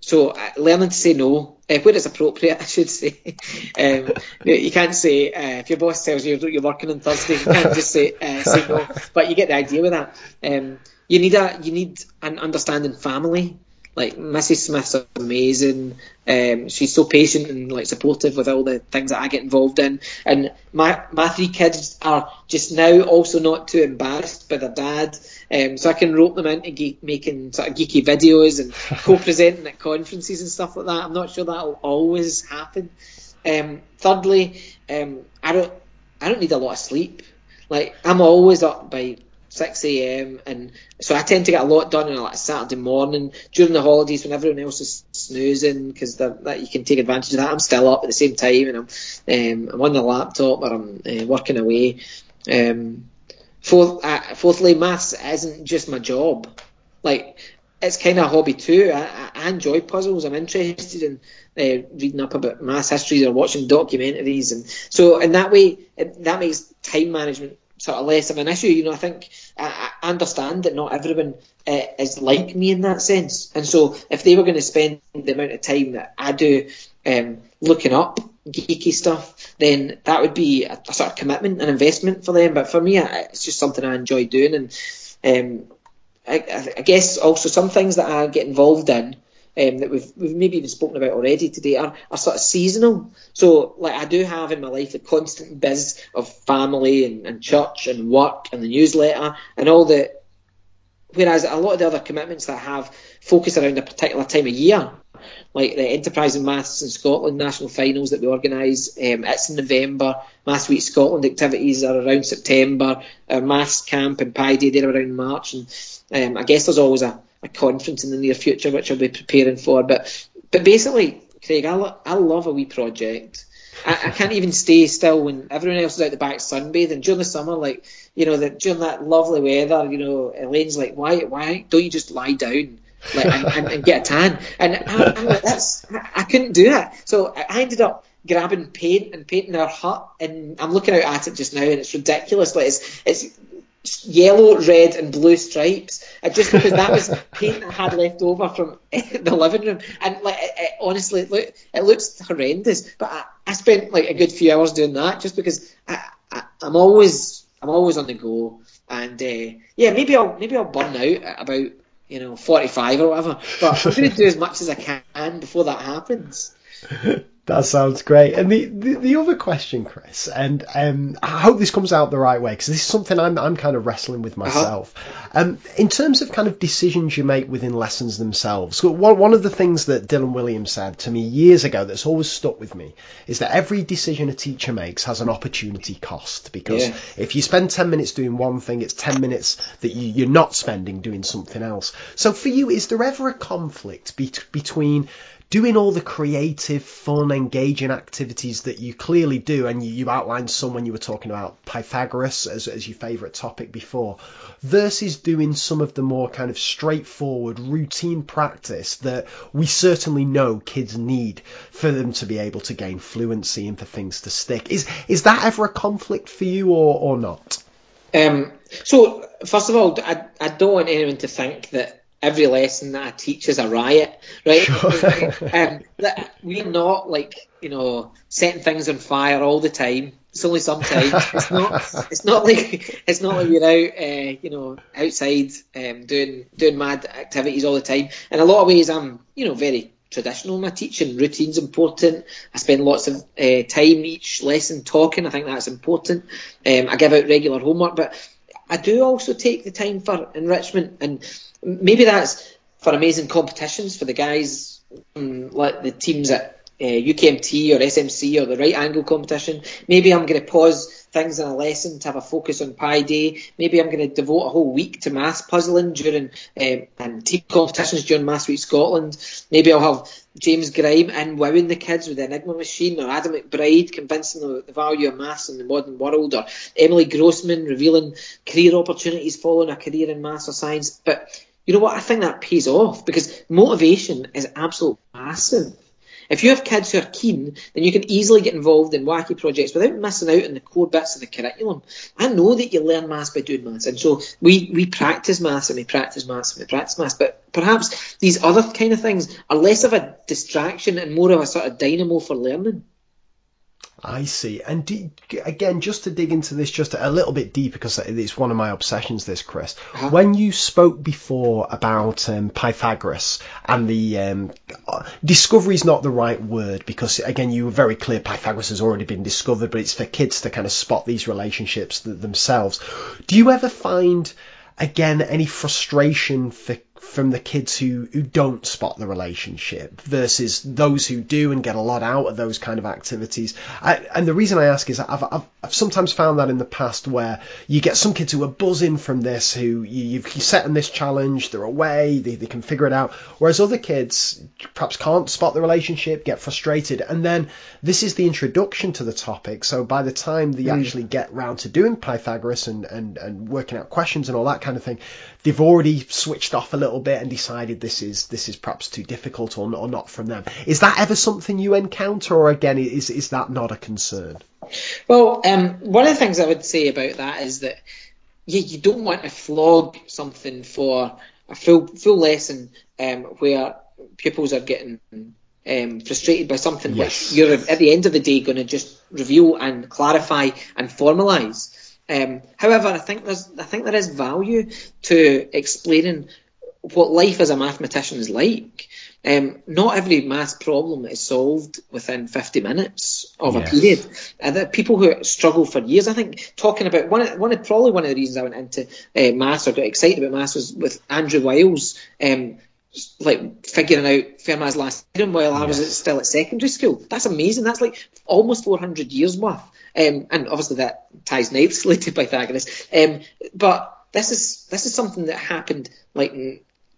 so uh, learning to say no uh, where it's appropriate, *laughs* I should say. um, you can't say uh, if your boss tells you you're working on Thursday, you can't just say uh, say no. But you get the idea with that. Um, you need a you need an understanding family. Like Mrs. Smith's amazing. Um, she's so patient and like supportive with all the things that I get involved in. And my my three kids are just now also not too embarrassed by their dad, um, so I can rope them into ge- making sort of geeky videos and *laughs* co-presenting at conferences and stuff like that. I'm not sure that'll always happen. Um, thirdly, um, I don't I don't need a lot of sleep. Like I'm always up by 6 a.m. and so I tend to get a lot done on like a Saturday morning during the holidays when everyone else is snoozing because that you can take advantage of that. I'm still up at the same time and I'm um, I'm on the laptop or I'm uh, working away. Um, fourth, uh, fourthly, maths isn't just my job. Like it's kind of a hobby too. I, I enjoy puzzles. I'm interested in uh, reading up about maths histories or watching documentaries, and so in that way, it, that makes time management sort of less of an issue. You know, I think I, I understand that not everyone uh, is like me in that sense, and so if they were going to spend the amount of time that I do um, looking up geeky stuff, then that would be a, a, sort of commitment and investment for them. But for me, I, it's just something I enjoy doing, and um, I, I guess also some things that I get involved in um, that we've, we've maybe even spoken about already today are, are sort of seasonal. So, like, I do have in my life a constant biz of family and, and church and work and the newsletter and all the. Whereas a lot of the other commitments that I have focus around a particular time of year, like the Enterprise in Maths in Scotland national finals that we organise. Um, it's in November. Maths Week Scotland activities are around September. Our Maths Camp and Pi Day they're around March. And um, I guess there's always a, a conference in the near future which I'll be preparing for. But but basically, Craig, I, lo- I love a wee project. I, I, can't even stay still when everyone else is out the back sunbathing during the summer. Like you know, during that lovely weather, you know, Elaine's like, why why don't you just lie down? Like, and, and, get a tan, and I, I'm like, that's I, I couldn't do that. So I ended up grabbing paint and painting our hut, and I'm looking out at it just now, and it's ridiculous. Like it's it's yellow, red, and blue stripes. just because that was *laughs* paint I had left over from *laughs* the living room, and like it, it, honestly, it, look, it looks horrendous. But I, I, spent like a good few hours doing that just because I, I, am always I'm always on the go, and uh, yeah, maybe I'll maybe I'll burn out about you know 45 or whatever. But I'm going to do as much as I can before that happens. *laughs* That sounds great. And the, the, the, other question, Chris, and um, I hope this comes out the right way because this is something I'm, I'm kind of wrestling with uh-huh. myself. Uh-huh. Um, in terms of kind of decisions you make within lessons themselves, one, one of the things that Dylan Wiliam said to me years ago that's always stuck with me is that every decision a teacher makes has an opportunity cost because yeah. if you spend 10 minutes doing one thing, it's 10 minutes that you, you're not spending doing something else. So for you, is there ever a conflict be- between doing all the creative, fun, engaging activities that you clearly do, and you, you outlined some when you were talking about Pythagoras as, as your favourite topic before, versus doing some of the more kind of straightforward, routine practice that we certainly know kids need for them to be able to gain fluency and for things to stick. Is is that ever a conflict for you or, or not? Um, so, first of all, I, I don't want anyone to think that every lesson that I teach is a riot, right? Sure. um, we're not like you know setting things on fire all the time. It's only sometimes. *laughs* it's not. It's not like it's not like we're out, uh, you know, outside um, doing doing mad activities all the time. In a lot of ways, I'm you know very traditional in my teaching. Routine's important. I spend lots of uh, time each lesson talking. I think that's important. Um, I give out regular homework, but I do also take the time for enrichment and maybe that's for amazing competitions for the guys, um, like the teams at uh, UKMT or SMC or the right angle competition. Maybe I'm going to pause things in a lesson to have a focus on Pi Day. Maybe I'm going to devote a whole week to maths puzzling during um, and team competitions during Maths Week Scotland. Maybe I'll have James Grime and wowing the kids with the Enigma machine, or Adam McBride convincing them of the value of maths in the modern world, or Emily Grossman revealing career opportunities following a career in maths or science. But you know what? I think that pays off because motivation is absolutely massive. If you have kids who are keen, then you can easily get involved in wacky projects without missing out on the core bits of the curriculum. I know that you learn maths by doing maths, and so we, we practice maths and we practice maths and we practice maths, but perhaps these other kind of things are less of a distraction and more of a sort of dynamo for learning. I see. And do, again, just to dig into this just a little bit deeper, because it's one of my obsessions, this, Chris. Uh-huh. When you spoke before about um, Pythagoras and the um, discovery is not the right word, because again, you were very clear Pythagoras has already been discovered, but it's for kids to kind of spot these relationships themselves. Do you ever find, again, any frustration for from the kids who, who don't spot the relationship versus those who do and get a lot out of those kind of activities. I, and the reason I ask is I've, I've, I've, sometimes found that in the past where you get some kids who are buzzing from this, who you, you've set them this challenge, they're away, they, they can figure it out, whereas other kids perhaps can't spot the relationship, get frustrated, and then this is the introduction to the topic. So by the time they mm. actually get round to doing Pythagoras and, and, and working out questions and all that kind of thing, they've already switched off a little bit and decided this is this is perhaps too difficult or, or not from them. Is that ever something you encounter, or again, is is that not a concern? Well, um, one of the things I would say about that is that yeah, you don't want to flog something for a full full lesson um, where pupils are getting um, frustrated by something yes. which you're at the end of the day going to just review and clarify and formalise. Um, however, I think there's I think there is value to explaining what life as a mathematician is like. Um, not every math problem is solved within 50 minutes of yes. a period. And uh, people who struggle for years, I think, talking about one, one of, probably one of the reasons I went into uh, maths or got excited about maths was with Andrew Wiles, um, like figuring out Fermat's last theorem while I was still at secondary school. That's amazing. That's like almost 400 years worth. Um, and obviously that ties nicely *laughs* to Pythagoras. Um, but this is this is something that happened like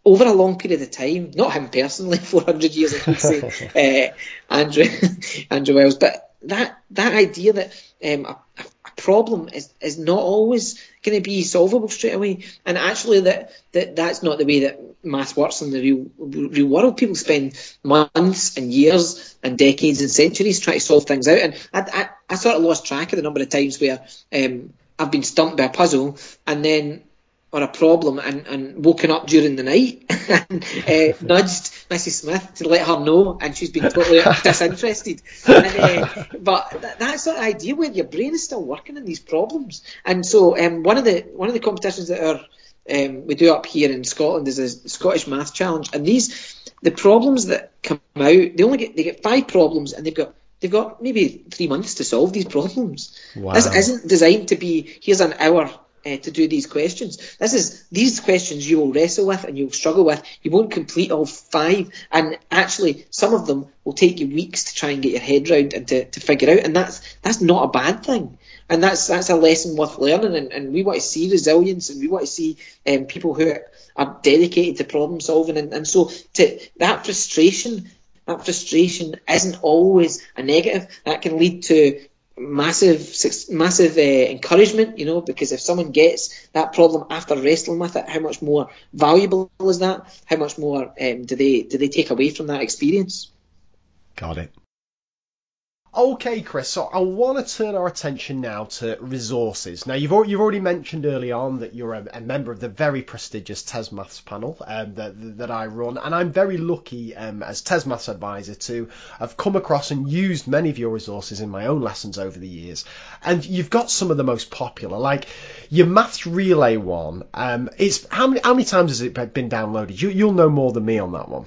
over a long period of time. Not him personally, *laughs* 400 years, I would say, *laughs* uh, Andrew *laughs* Andrew Wiles. But that that idea that um, a, a problem is is not always going to be solvable straight away, and actually that, that that's not the way that math works in the real real world. People spend months and years and decades and centuries trying to solve things out, and I, I, I sort of lost track of the number of times where um, I've been stumped by a puzzle and then or a problem and, and woken up during the night *laughs* and uh, *laughs* nudged Mrs. Smith to let her know, and she's been totally *laughs* disinterested. And, uh, but that, that's the idea where your brain is still working on these problems. And so um, one of the one of the competitions that are um, we do up here in Scotland is a Scottish Math Challenge, and these the problems that come out they only get they get five problems, and they've got they've got maybe three months to solve these problems. Wow. This isn't designed to be here's an hour uh, to do these questions. This is these questions you will wrestle with and you'll struggle with. You won't complete all five, and actually some of them will take you weeks to try and get your head round and to, to figure out. And that's that's not a bad thing. And that's that's a lesson worth learning. And, and we want to see resilience, and we want to see um, people who are dedicated to problem solving. And, and so to that frustration that frustration isn't always a negative. That can lead to massive massive uh, encouragement you know because if someone gets that problem after wrestling with it how much more valuable is that? How much more um, do they do they take away from that experience? Got it Okay, Chris. So I want to turn our attention now to resources. Now you've you've already mentioned early on that you're a, a member of the very prestigious TES Maths panel um, that that I run, and I'm very lucky um, as TES Maths advisor to have come across and used many of your resources in my own lessons over the years. And you've got some of the most popular, like your Maths Relay one. Um, it's how many how many times has it been downloaded? You, you'll know more than me on that one.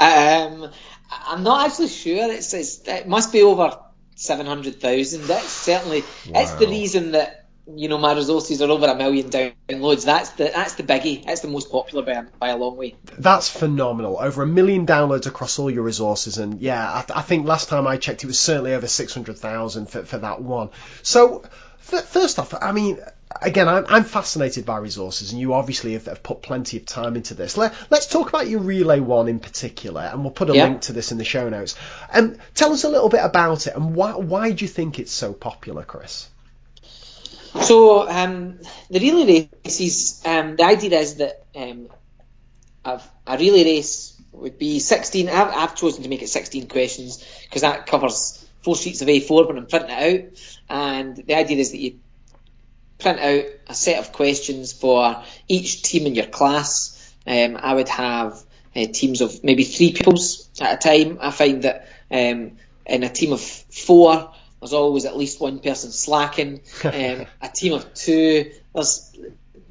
Um, I'm not actually sure. It's, it's it must be over seven hundred thousand. That's certainly wow. it's the reason that you know my resources are over a million downloads. That's the that's the biggie. That's the most popular by, by a long way. That's phenomenal. Over a million downloads across all your resources, and yeah, I, th- I think last time I checked, it was certainly over six hundred thousand for for that one. So first off, I mean, again, I'm, I'm fascinated by resources, and you obviously have, have, put plenty of time into this. Let, us talk about your Relay One in particular, and we'll put a yeah. link to this in the show notes. And um, tell us a little bit about it, and why, why do you think it's so popular, Chris? So um, the relay races, um, the idea is that um, a relay race would be 16. I've, I've chosen to make it 16 questions because that covers four sheets of A4 when I'm printing it out. And the idea is that you print out a set of questions for each team in your class. Um, I would have uh, teams of maybe three pupils at a time. I find that um, in a team of four, there's always at least one person slacking. *laughs* Um, a team of two, there's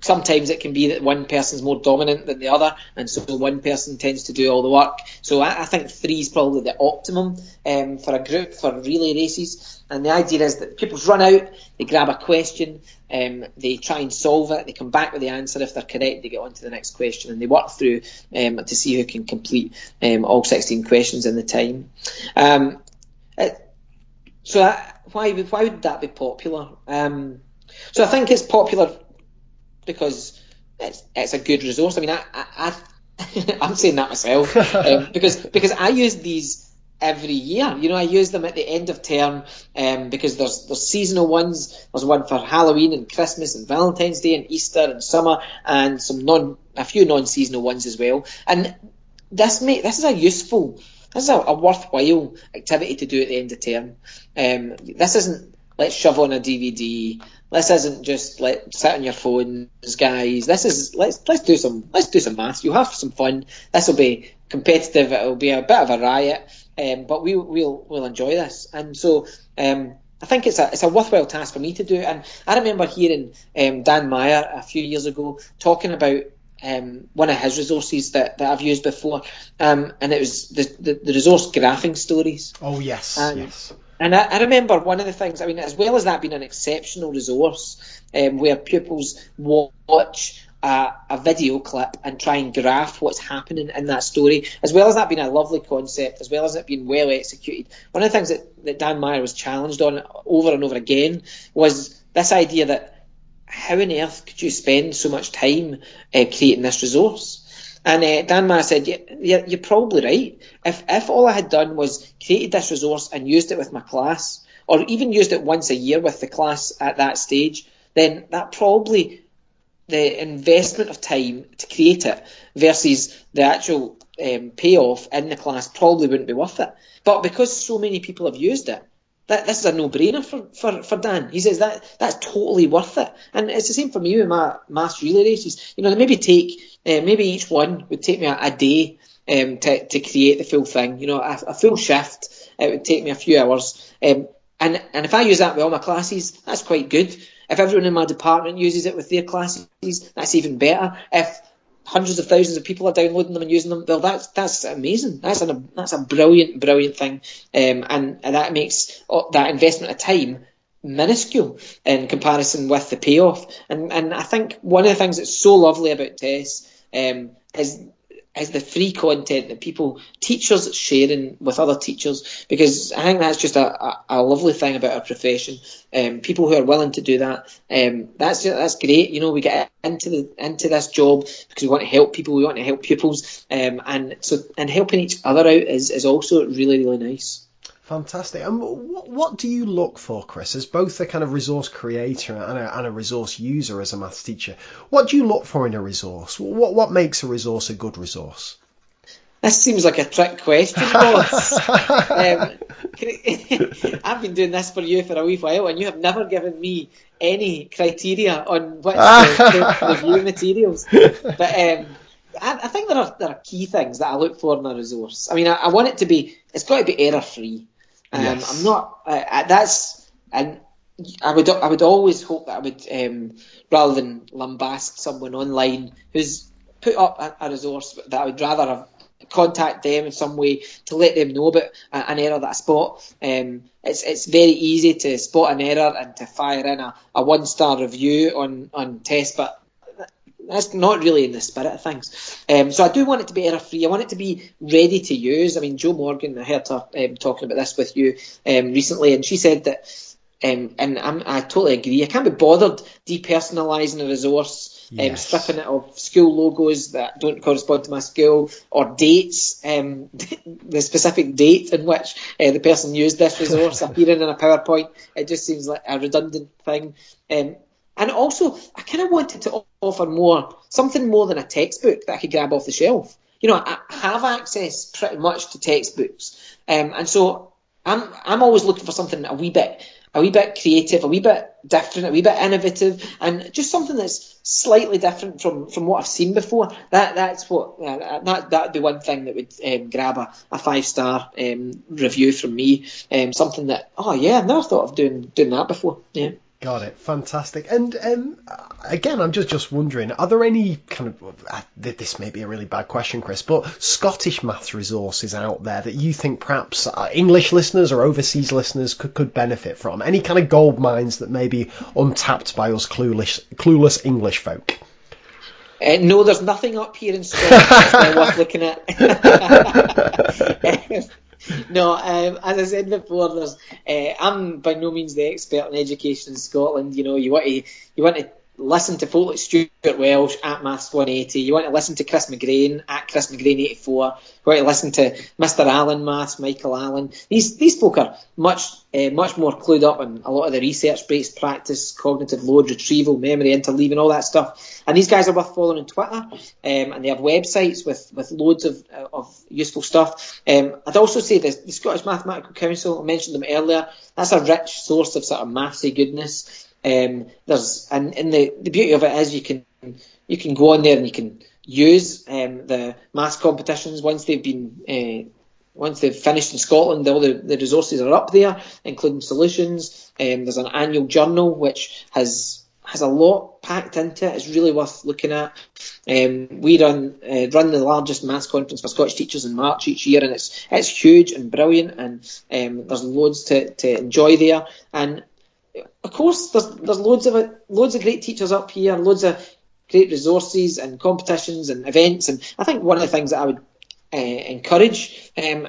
sometimes it can be that one person's more dominant than the other, and so one person tends to do all the work. So I, I think three is probably the optimum um, for a group for relay races. And the idea is that people run out, they grab a question, um, they try and solve it, they come back with the answer. If they're correct, they get on to the next question, and they work through um, to see who can complete um, all 16 questions in the time. Um, it, so that, why why would that be popular? Um, so I think it's popular because it's, it's a good resource. I mean, I, I, I *laughs* am saying that myself *laughs* um, because because I use these every year. You know, I use them at the end of term um, because there's there's seasonal ones. There's one for Halloween and Christmas and Valentine's Day and Easter and summer and some non a few non-seasonal ones as well. And this may this is a useful this is a, a worthwhile activity to do at the end of term. Um, this isn't let's shove on a DVD. This isn't just let sit on your phones, guys. This is let's let's do some let's do some maths. You'll have some fun. This will be competitive. It'll be a bit of a riot, um, but we we'll we'll enjoy this. And so um, I think it's a it's a worthwhile task for me to do. And I remember hearing um, Dan Meyer a few years ago talking about um, one of his resources that, that I've used before, um, and it was the, the, the resource graphing stories. Oh yes, and, yes. And I, I, remember one of the things, I mean, as well as that being an exceptional resource um, where pupils watch a, a, video clip and try and graph what's happening in that story, as well as that being a lovely concept, as well as it being well executed. One of the things that, that Dan Meyer was challenged on over and over again was this idea that how on earth could you spend so much time uh, creating this resource? And uh, Dan Meyer said, yeah, you're probably right. If, if all I had done was created this resource and used it with my class, or even used it once a year with the class at that stage, then that probably the investment of time to create it versus the actual um, payoff in the class probably wouldn't be worth it. But because so many people have used it, that this is a no-brainer for, for, for Dan. He says that that's totally worth it, and it's the same for me with my maths relay races. You know, they maybe take uh, maybe each one would take me a, a day um, to to create the full thing. You know, a, a, full shift it would take me a few hours, um, and and if I use that with all my classes, that's quite good. If everyone in my department uses it with their classes, that's even better. If hundreds of thousands of people are downloading them and using them. Well, that's that's amazing. That's a that's a brilliant, brilliant thing, um, and, and that makes that investment of time minuscule in comparison with the payoff. And and I think one of the things that's so lovely about TES um, is is the free content that people teachers sharing with other teachers because I think that's just a, a, a lovely thing about our profession. Um, people who are willing to do that, um, that's that's great. You know, we get into the into this job because we want to help people, we want to help pupils, um, and so and helping each other out is, is also really really nice. Fantastic. And what, what do you look for, Chris, as both a kind of resource creator and a, and a resource user as a maths teacher? What do you look for in a resource? What what makes a resource a good resource? This seems like a trick question, *laughs* boss. um, *laughs* I've been doing this for you for a wee while, and you have never given me any criteria on which to, *laughs* to review materials. But um, I, I, think there are there are key things that I look for in a resource. I mean, I, I want it to be it's got to be error free. Um, yes. I'm not. Uh, that's and I would I would always hope that I would um, rather than lambast someone online who's put up a, a, resource that I would rather have contact them in some way to let them know about an error that I spot. Um, it's it's very easy to spot an error and to fire in a, a one star review on on TES, but that's not really in the spirit of things. Um, so I do want it to be error free. I want it to be ready to use. I mean, Jo Morgan, I heard her um, talking about this with you um, recently, and she said that, um, and I'm, i totally agree. I can't be bothered depersonalising a resource. Um, yes. stripping it of school logos that don't correspond to my school or dates, um, *laughs* the specific date in which uh, the person used this resource *laughs* appearing in a PowerPoint. It just seems like a redundant thing. Um, and also, I kind of wanted to offer more, something more than a textbook that I could grab off the shelf. You know, I have access pretty much to textbooks, um, and so I'm I'm always looking for something a wee bit a wee bit creative, a wee bit different, a wee bit innovative, and just something that's slightly different from, from what I've seen before. That that's what uh, that that'd be one thing that would um, grab a, a five star um, review from me. Um, something that oh yeah, I've never thought of doing doing that before. Yeah. Got it. Fantastic. And um, again, I'm just just wondering, are there any kind of uh, this may be a really bad question, Chris, but Scottish maths resources out there that you think perhaps uh, English listeners or overseas listeners could, could benefit from? Any kind of gold mines that may be untapped by us clueless clueless English folk? Uh, no, there's nothing up here in Scotland worth looking at. *laughs* *laughs* no, um, as I said before, there's, uh, I'm by no means the expert on education in Scotland. You know, you want to you want to listen to folk like Stuart Welsh at Maths 180. You want to listen to Chris McGrane at Chris McGrane 84. You want to listen to Mr. Allen Maths, Michael Allen. These these folk are much uh, much more clued up on a lot of the research-based practice, cognitive load retrieval, memory interleaving, all that stuff. And these guys are worth following on Twitter, um, and they have websites with, with loads of, of useful stuff. Um, I'd also say the Scottish Mathematical Council, I mentioned them earlier, that's a rich source of sort of mathsy goodness. Um, there's and, and the, the beauty of it is you can you can go on there and you can use um, the maths competitions once they've been uh, once they've finished in Scotland. All the, the resources are up there, including solutions. Um, there's an annual journal which has has a lot packed into it. It's really worth looking at. Um, we run uh, run the largest maths conference for Scottish teachers in March each year, and it's it's huge and brilliant, and um, there's loads to, to enjoy there. And of course, there's there's loads of it, loads of great teachers up here, and loads of great resources and competitions and events. And I think one of the things that I would uh, encourage um,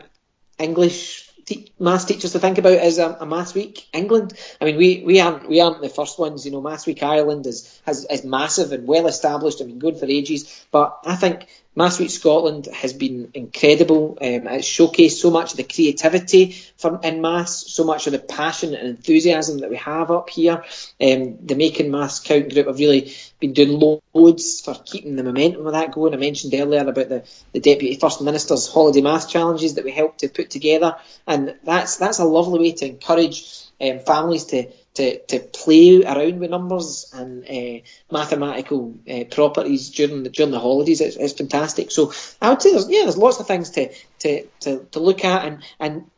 English te- maths teachers to think about is a, a maths week England. I mean, we, we aren't we aren't the first ones. You know, maths week Ireland is has is massive and well established. I mean, good for ages. But I think Maths Week Scotland has been incredible. Um, it's showcased so much of the creativity from in maths, so much of the passion and enthusiasm that we have up here. Um, the Making Maths Count group have really been doing loads for keeping the momentum of that going. I mentioned earlier about the, the Deputy First Minister's holiday maths challenges that we helped to put together, and that's that's a lovely way to encourage um, families to to, to play around with numbers and uh, mathematical uh, properties during the during the holidays. It's, it's, fantastic. So I would say there's yeah there's lots of things to to, to, to look at and and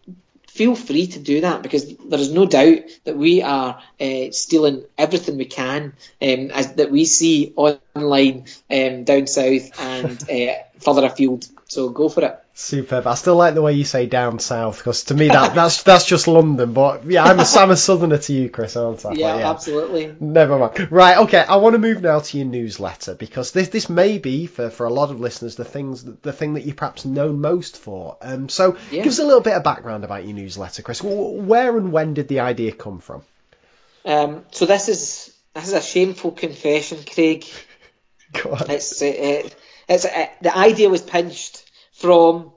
feel free to do that because there is no doubt that we are uh, stealing everything we can um, as, that we see online um, down south and *laughs* uh, further afield. So go for it. Superb. I still like the way you say down south because to me that that's that's just London. But yeah, I'm a, *laughs* I'm a southerner to you, Chris, aren't I? Yeah, But absolutely. Never mind. Right, okay. I want to move now to your newsletter because this this may be for, for a lot of listeners the things the thing that you perhaps know most for. Um, so Yeah. give us a little bit of background about your newsletter, Chris. Where and when did the idea come from? Um, so this is this is a shameful confession, Craig. *laughs* Go on. It's uh, uh, it's uh, the idea was pinched from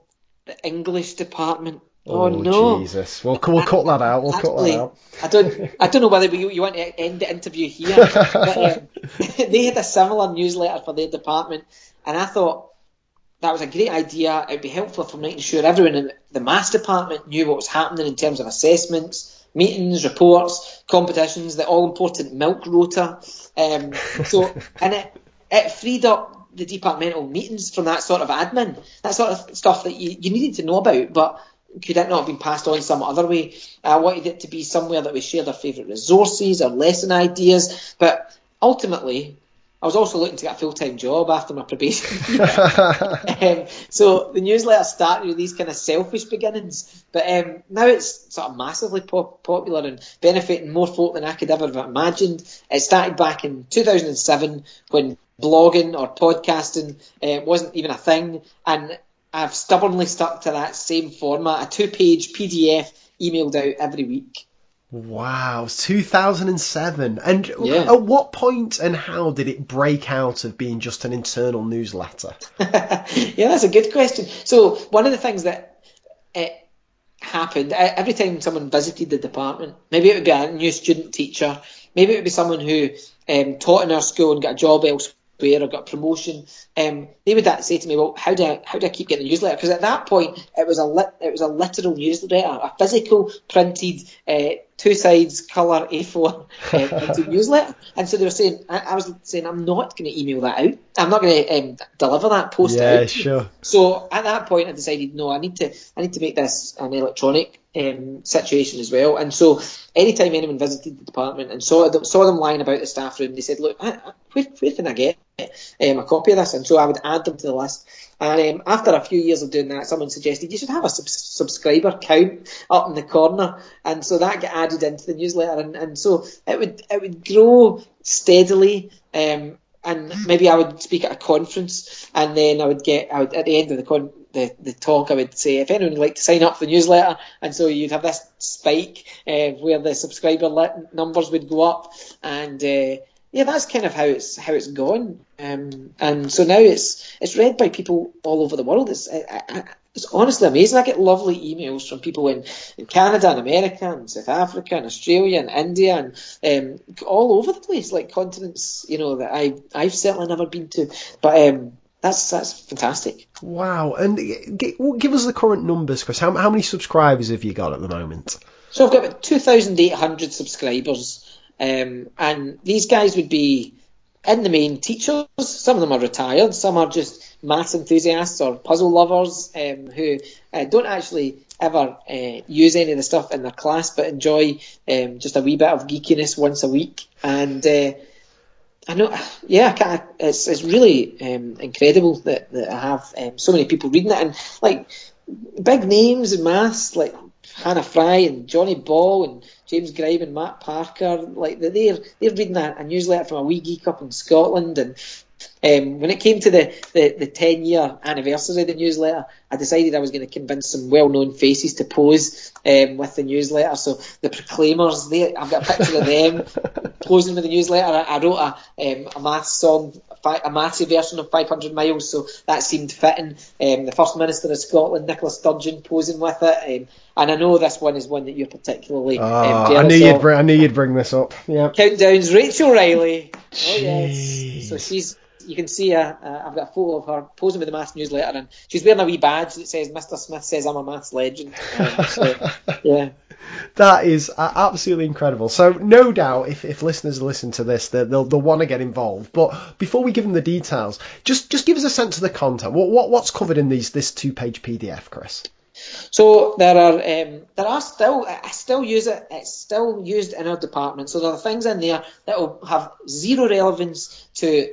the English department. Oh, no! Jesus. We'll we'll cut that out. We'll cut that out. I don't I don't know whether you, you want to end the interview here, but um, *laughs* they had a similar newsletter for their department, and I thought that was a great idea. It'd be helpful for making sure everyone in the maths department knew what was happening in terms of assessments, meetings, reports, competitions, the all important milk rota. Um, so, and it, it freed up the departmental meetings from that sort of admin, that sort of stuff that you, you needed to know about, but could it not have been passed on some other way? I wanted it to be somewhere that we shared our favourite resources or lesson ideas, but ultimately, I was also looking to get a full time job after my probation. *laughs* *laughs* um, so the newsletter started with these kind of selfish beginnings, but um, now it's sort of massively pop- popular and benefiting more folk than I could ever have imagined. It started back in 2007 when blogging or podcasting uh, wasn't even a thing, and I've stubbornly stuck to that same format, a two page PDF emailed out every week. Wow, 2007. And Yeah. at what point and how did it break out of being just an internal newsletter? *laughs* yeah, that's a good question. So one of the things that uh, happened uh, every time someone visited the department, maybe it would be a new student teacher, maybe it would be someone who um, taught in our school and got a job elsewhere or got a promotion. Um, they would that say to me, "Well, how do I how do I keep getting the newsletter?" Because at that point, it was a lit, it was a literal newsletter, a physical printed. Uh, Two sides colour A4 uh, *laughs* newsletter, and so they were saying, I, I was saying, I'm not going to email that out. I'm not going to um, deliver that post Yeah, out. sure. So at that point, I decided no, I need to I need to make this an electronic um, situation as well. And so anytime anyone visited the department and saw them, saw them lying about the staff room, they said, look, I, I, where, where can I get um, a copy of this? And so I would add them to the list. And um, after a few years of doing that, someone suggested you should have a sub- subscriber count up in the corner, and so that got added into the newsletter, and, and so it would it would grow steadily. Um, and maybe I would speak at a conference, and then I would get I would, at the end of the con- the, the talk, I would say if anyone would like to sign up for the newsletter, and so you'd have this spike uh, where the subscriber numbers would go up, and uh, yeah, that's kind of how it's how it's gone. Um, and so now it's it's read by people all over the world. It's I, I, it's honestly amazing. I get lovely emails from people in, in Canada and America and South Africa and Australia and India and um, all over the place, like continents, you know, that I I've certainly never been to. But um, that's that's fantastic. Wow. And g- give us the current numbers, Chris. How, how many subscribers have you got at the moment? So I've got about 2,800 subscribers, um, and these guys would be, in the main, teachers. Some of them are retired, some are just maths enthusiasts or puzzle lovers um, who uh, don't actually ever uh, use any of the stuff in their class, but enjoy um, just a wee bit of geekiness once a week. And uh, I know, yeah, I it's it's really um, incredible that, that I have um, so many people reading it, and like big names in maths like Hannah Fry and Johnny Ball and James Grime and Matt Parker, like they're they're reading a, a newsletter from a wee geek up in Scotland, and um, when it came to the, the, the 10 year anniversary of the newsletter, I decided I was going to convince some well known faces to pose um, with the newsletter. So the Proclaimers, they, I've got a picture of them *laughs* posing with the newsletter. I, I wrote a, um, a maths song, a mathsy version of 500 Miles, so that seemed fitting. Um, the First Minister of Scotland, Nicola Sturgeon, posing with it. Um, and I know this one is one that you're particularly um, Oh, I knew you'd bring, I knew you'd bring this up. Yeah. Countdowns, Rachel Riley. Oh yes. So she's. You can see her. Uh, I've got a photo of her posing with the maths newsletter, and she's wearing a wee badge that says "Mr. Smith says I'm a maths legend." Um, so, *laughs* yeah. That is uh, absolutely incredible. So, no doubt, if, if listeners listen to this, they- they'll they'll want to get involved. But before we give them the details, just just give us a sense of the content. What, what what's covered in these this two page PDF, Chris? So there are um, there are still I still use it. It's still used in our department. So there are things in there that will have zero relevance to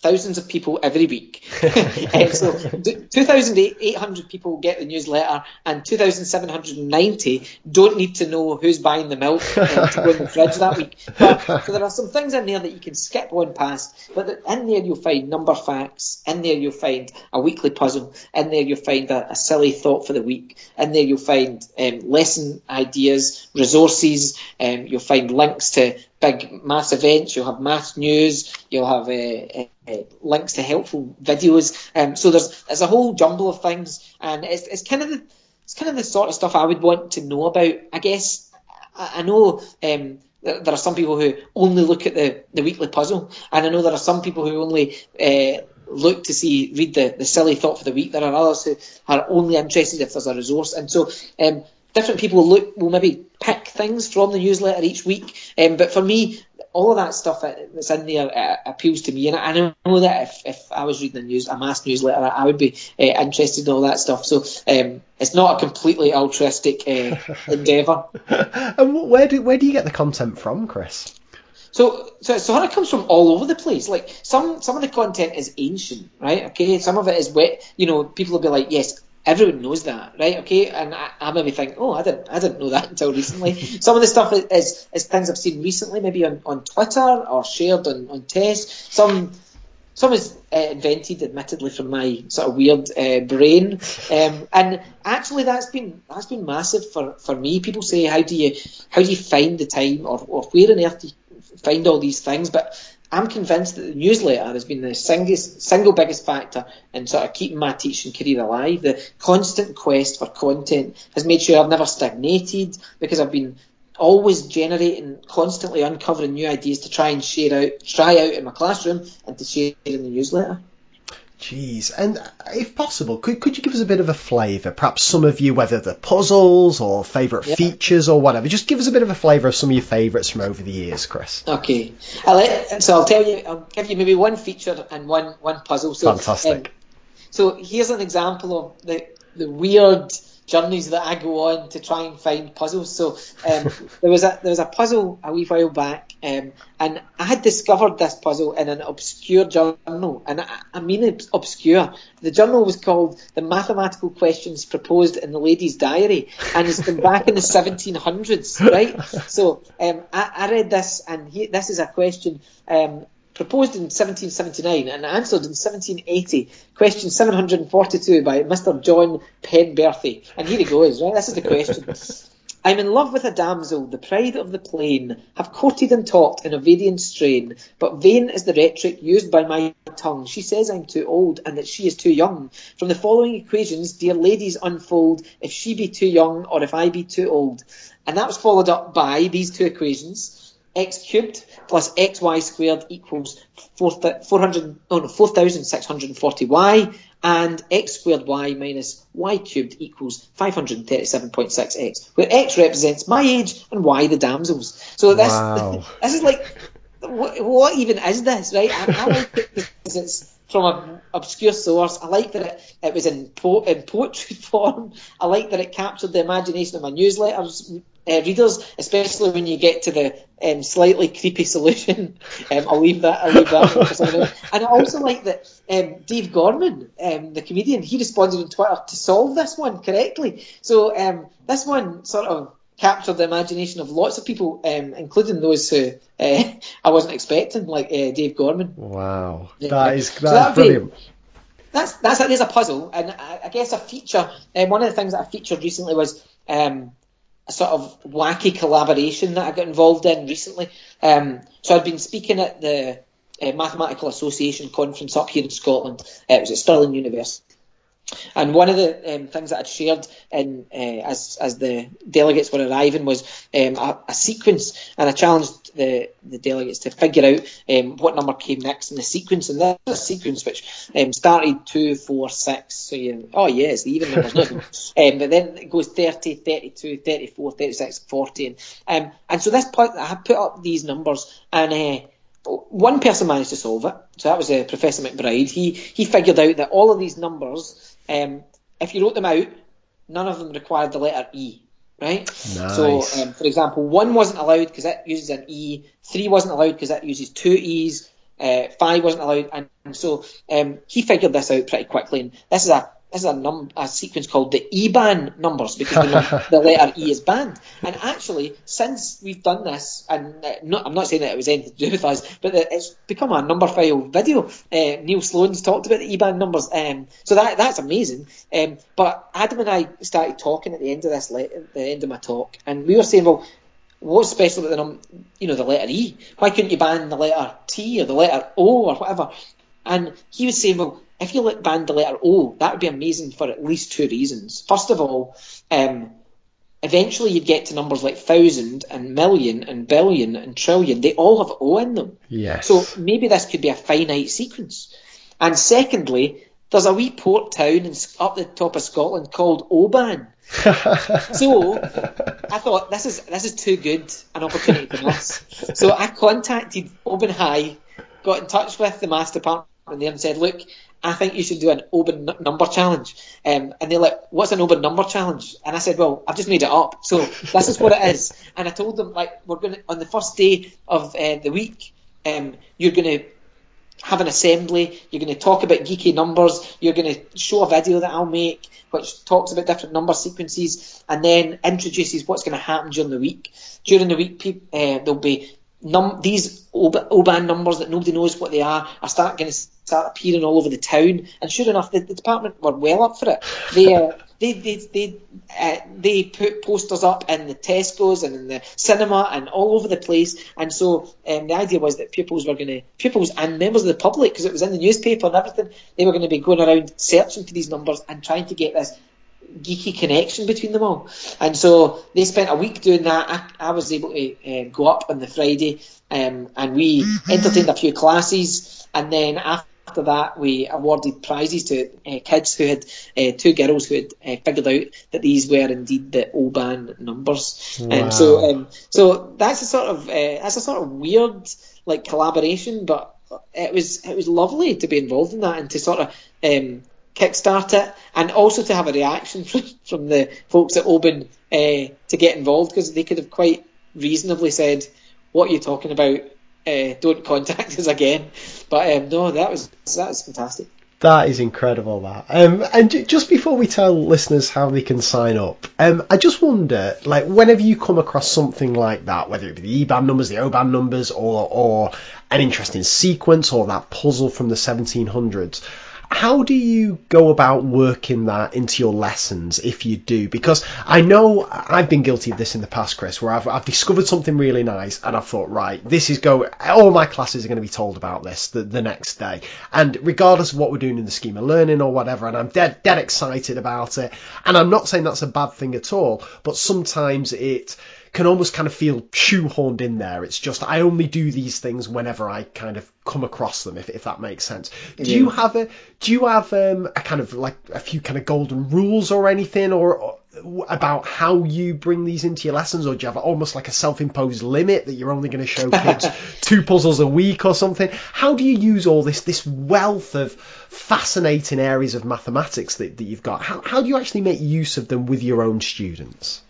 thousands of people every week. *laughs* *laughs* um, so 2,800 people get the newsletter, and 2,790 don't need to know who's buying the milk uh, to go in the fridge that week. But, so there are some things in there that you can skip one past, but in there you'll find number facts, in there you'll find a weekly puzzle, in there you'll find a, a silly thought for the week, in there you'll find um, lesson ideas, resources, um, you'll find links to big maths events, you'll have maths news, you'll have uh, uh, links to helpful videos. Um, so there's there's a whole jumble of things, and it's, it's kind of the it's kind of the sort of stuff I would want to know about. I guess I, I know. Um, there are some people who only look at the, the weekly puzzle, and I know there are some people who only uh, look to see read the, the silly thought for the week. There are others who are only interested if there's a resource, and so um, different people will look will maybe pick things from the newsletter each week. Um, but for me, all of that stuff that's in there uh, appeals to me, and I know that if, if I was reading the news, a maths newsletter, I would be uh, interested in all that stuff. So um, it's not a completely altruistic uh, *laughs* endeavour. and where do where do you get the content from, Chris? So, so, so it comes from all over the place. Like some, some of the content is ancient, right? Okay, some of it is wet. You know, people will be like, yes, everyone knows that, right? Okay, and I, I maybe think, oh, I didn't, I didn't know that *laughs* until recently. Some of the stuff is, is things I've seen recently, maybe on, on Twitter or shared on, on TES. Some some is uh, invented, admittedly, from my sort of weird uh, brain, um, and actually that's been that's been massive for, for me. People say, how do you how do you find the time, or, or where on earth do you find all these things? But I'm convinced that the newsletter has been the single, single biggest factor in sort of keeping my teaching career alive. The constant quest for content has made sure I've never stagnated because I've been always generating, constantly uncovering new ideas to try and share out, try out in my classroom and to share in the newsletter. Jeez, and if possible, could could you give us a bit of a flavour? Perhaps some of you, whether the puzzles or favourite yeah. features or whatever. Just give us a bit of a flavour of some of your favourites from over the years, Chris. Okay, I'll so I'll tell you, I'll give you maybe one feature and one one puzzle. So, Fantastic. Um, so here's an example of the the weird journeys that I go on to try and find puzzles. So um, *laughs* there was a there was a puzzle a wee while back, um, and I had discovered this puzzle in an obscure journal, and I, I mean obscure. The journal was called "The Mathematical Questions Proposed in the Lady's Diary," and it's been back in the *laughs* 1700s, right? So um, I, I, read this, and he, this is a question. Proposed in 1779 and answered in 1780, question 742 by Mr. John Penberthy. And here he goes, right? This is the question. *laughs* I'm in love with a damsel, the pride of the plain, have courted and talked in a Ovidian strain, but vain is the rhetoric used by my tongue. She says I'm too old and that she is too young. From the following equations, dear ladies, unfold if she be too young or if I be too old. And that was followed up by these two equations x cubed plus xy squared equals 400, oh no, 4,640y and x squared y minus y cubed equals 537.6x, where x represents my age and y the damsels. So this, wow. *laughs* this is like, what, what, even is this, right? I, I like it because it's from an obscure source. I like that it, it was in, po- in poetry *laughs* form. I like that it captured the imagination of my newsletters uh, readers, especially when you get to the um, slightly creepy solution. *laughs* Um, I'll leave that. I'll leave that for someone else. And I also like that um, Dave Gorman, um, the comedian, he responded on Twitter to solve this one correctly. So um, this one sort of captured the imagination of lots of people, um, including those who uh, *laughs* I wasn't expecting, like uh, Dave Gorman. Wow, that is that so is brilliant. Be, that's that's there's a puzzle, and I, I guess a feature. Um, one of the things that I featured recently was um, a sort of wacky collaboration that I got involved in recently. Um, so I'd been speaking at the uh, Mathematical Association conference up here in Scotland. Uh, it was at Stirling University. And one of the um, things that I'd shared in, uh, as as the delegates were arriving was um, a, a, sequence, and I challenged the, the delegates to figure out um, what number came next in the sequence. And a sequence which um, started two, four, six. So you, oh yes, the even numbers, *laughs* um, but then it goes 30, 32, 34, 36, 40, and um, and so this point I put up these numbers and. Uh, one person managed to solve it, so that was uh, Professor McBride. He he figured out that all of these numbers um, if you wrote them out, none of them required the letter E, right? Nice. So, um, for example, one wasn't allowed because it uses an E. Three wasn't allowed because it uses two E's. uh, five wasn't allowed, and, and so um, he figured this out pretty quickly. And this is a is a, num- a sequence called the E-ban numbers because the, *laughs* the, letter E is banned. And actually, since we've done this, and uh, not, I'm not saying that it was anything to do with us, but it's become a number Numberphile video. Uh, Neil Sloane's talked about the E-ban numbers, um, so that that's amazing. Um, but Adam and I started talking at the end of this, le- the end of my talk, and we were saying, well, what's special about the num- you know the letter E? Why couldn't you ban the letter T or the letter O or whatever? And he was saying, well, if you look banned the letter O, that would be amazing for at least two reasons. First of all, um, eventually you'd get to numbers like thousand and million and billion and trillion. They all have O in them. Yes. So maybe this could be a finite sequence. And secondly, there's a wee port town in, up the top of Scotland called Oban. *laughs* so I thought this is this is too good an opportunity for miss. So I contacted Oban High, got in touch with the maths department there and said, look, I think you should do an Oban number challenge. Um, and they're like, what's an Oban number challenge? And I said, well, I've just made it up. So this is what it is. *laughs* And I told them, like, we're going to, on the first day of uh, the week, um, you're going to have an assembly, you're going to talk about geeky numbers, you're going to show a video that I'll make which talks about different number sequences and then introduces what's going to happen during the week. During the week, uh, there'll be num- these OBAN numbers that nobody knows what they are are start going to start appearing all over the town. And sure enough, the, the department were well up for it. They uh, *laughs* they they they, uh, they put posters up in the Tesco's and in the cinema and all over the place. And so um, the idea was that pupils were going to pupils and members of the public, because it was in the newspaper and everything, they were going to be going around searching for these numbers and trying to get this geeky connection between them all. And so they spent a week doing that. I, I was able to uh, go up on the Friday um, and we mm-hmm. entertained a few classes. And then after that, we awarded prizes to uh, kids who had uh, two girls who had uh, figured out that these were indeed the OBAN numbers. Wow. And so, um, so that's a sort of uh, that's a sort of weird like collaboration, but it was it was lovely to be involved in that and to sort of um, kickstart it, and also to have a reaction *laughs* from, the folks at Oban uh, to get involved because they could have quite reasonably said, "What are you talking about? Uh, don't contact *laughs* us again." But um, no, that was that was fantastic. That is incredible. That um, and just before we tell listeners how they can sign up, um, I just wonder, like, whenever you come across something like that, whether it be the E-ban numbers, the O-ban numbers, or or an interesting sequence, or that puzzle from the 1700s how do you go about working that into your lessons if you do? Because I know I've been guilty of this in the past, Chris, where I've, I've discovered something really nice and I've thought, right, this is go. All my classes are going to be told about this the, the next day, and regardless of what we're doing in the scheme of learning or whatever, and I'm dead dead excited about it. And I'm not saying that's a bad thing at all, but sometimes it can almost kind of feel shoehorned in there. It's just I only do these things whenever I kind of come across them, if, if that makes sense. Do yeah. you have a do you have um, a kind of like a few kind of golden rules or anything, or, or, about how you bring these into your lessons, or do you have almost like a self-imposed limit that you're only going to show *laughs* kids two puzzles a week or something? How do you use all this this wealth of fascinating areas of mathematics that, that you've got? How, how do you actually make use of them with your own students?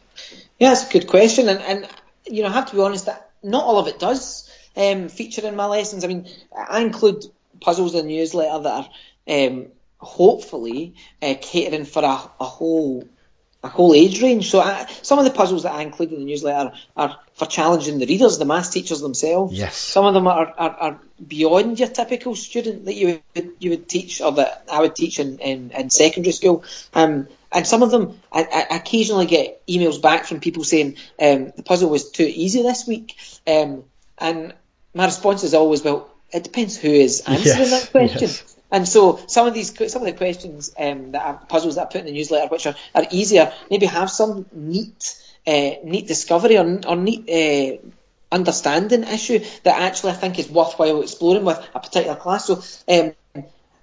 Yeah, that's a good question, and, and you know, I have to be honest that not all of it does um, feature in my lessons. I mean, I include puzzles in the newsletter that are um, hopefully uh, catering for a, a whole a whole age range. So I, some of the puzzles that I include in the newsletter are for challenging the readers, the maths teachers themselves. Yes. Some of them are, are, are beyond your typical student that you would, you would teach or that I would teach in, in, in secondary school. Um, and some of them, I, I, occasionally get emails back from people saying um, the puzzle was too easy this week. Um, and my response is always, well, it depends who is answering yes, that question. Yes. And so some of these, some of the questions um, that are puzzles that I put in the newsletter, which are, are easier, maybe have some neat, uh, neat discovery or, or neat uh, understanding issue that actually I think is worthwhile exploring with a particular class. So um,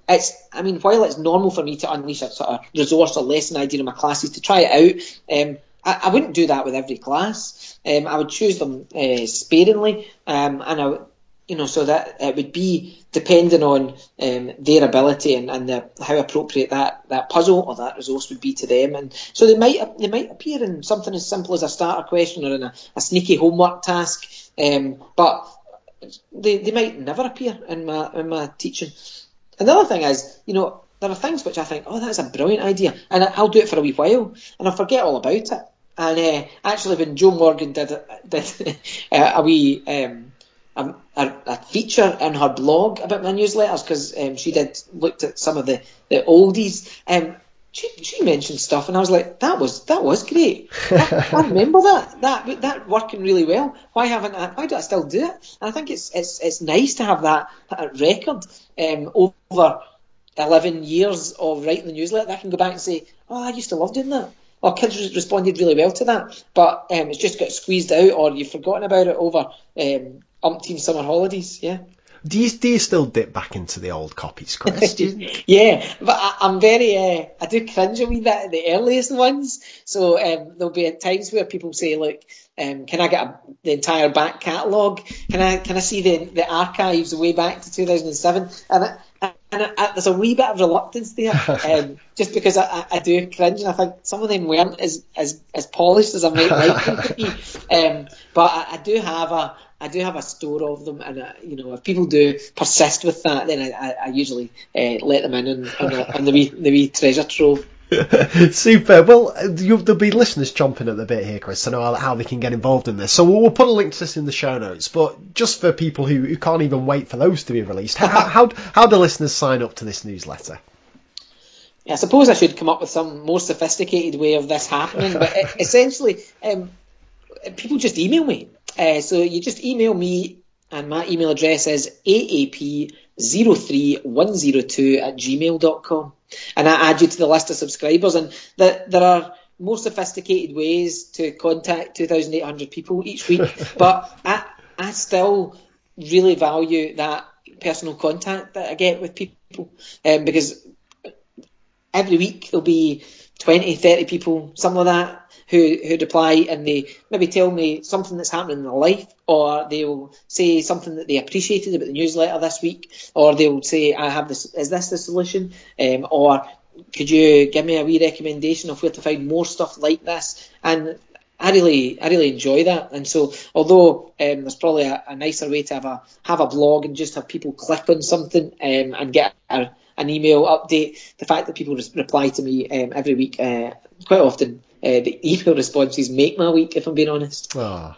it's, I mean, while it's normal for me to unleash a sort of resource or lesson idea in my classes to try it out, um, I, I, wouldn't do that with every class. Um, I would choose them uh, sparingly, um, and I, you know, so that it would be depending on um, their ability and, and the, how appropriate that, that puzzle or that resource would be to them. And so they might they might appear in something as simple as a starter question or in a, a sneaky homework task. Um, but they, they might never appear in my in my teaching. Another thing is, you know, there are things which I think, oh, that's a brilliant idea, and I'll do it for a wee while, and I'll forget all about it. And uh, actually, when Jo Morgan did did *laughs* uh, a wee um, a, a, feature in her blog about my newsletters because um, she did looked at some of the the oldies. Um, she, she mentioned stuff, and I was like, that was that was great. I, remember that that that working really well. Why haven't I? Why do I still do it? And I think it's it's it's nice to have that, that record um, over 11 years of writing the newsletter, I can go back and say, oh, I used to love doing that. Or kids responded really well to that, but um, it's just got squeezed out, or you've forgotten about it over um, umpteen summer holidays. Yeah. Do you, do you still dip back into the old copies, Chris? *laughs* yeah, but I, am very, uh, I do cringe a wee bit at the earliest ones. So um, there'll be times where people say, look, um, can I get a, the entire back catalogue? Can I can I see the the archives way back to 2007? And I, and I, I, there's a wee bit of reluctance there, *laughs* um, just because I, I, do cringe, and I think some of them weren't as as, as polished as I might like them to be. *laughs* Um, but I, do have a I do have a store of them, and uh, you know if people do persist with that, then I, usually uh, let them in on, on, on the wee the wee treasure trove. *laughs* Super. Well, there'll be listeners chomping at the bit here, Chris, to know how, they can get involved in this. So we'll, we'll, put a link to this in the show notes. But just for people who, who can't even wait for those to be released, how, how, how do listeners sign up to this newsletter? Yeah, I suppose I should come up with some more sophisticated way of this happening. but *laughs* essentially, um, people just email me. Uh, so you just email me, and my email address is aap03102 at gmail.com and I add you to the list of subscribers. And the, there are more sophisticated ways to contact 2,800 people each week, *laughs* but I, I still really value that personal contact that I get with people um, because every week there'll be 20, 30 people, something like that, who who reply and they maybe tell me something that's happening in their life, or they'll say something that they appreciated about the newsletter this week, or they'll say, "I have this. Is this the solution?" Um, or could you give me a wee recommendation of where to find more stuff like this? And I really, I really enjoy that. And so, although um, there's probably a, a, nicer way to have a have a blog and just have people click on something um, and get a, an email update, the fact that people reply to me um, every week uh, quite often uh, the email responses make my week, if I'm being honest. Ah.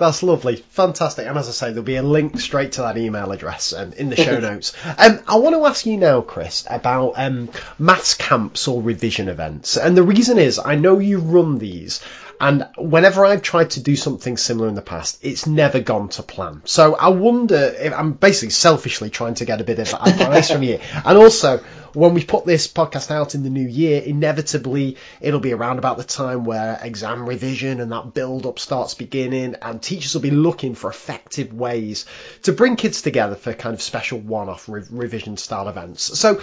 That's lovely, fantastic, and as I say, there'll be a link straight to that email address um, in the show *laughs* notes. Um, I want to ask you now, Chris, about um, maths camps or revision events, and the reason is I know you run these, and whenever I've tried to do something similar in the past, it's never gone to plan. So I wonder if I'm basically selfishly trying to get a bit of *laughs* advice from you. And also, when we put this podcast out in the new year, inevitably it'll be around about the time where exam revision and that build up starts beginning, and teachers will be looking for effective ways to bring kids together for kind of special one off re- revision style events. So,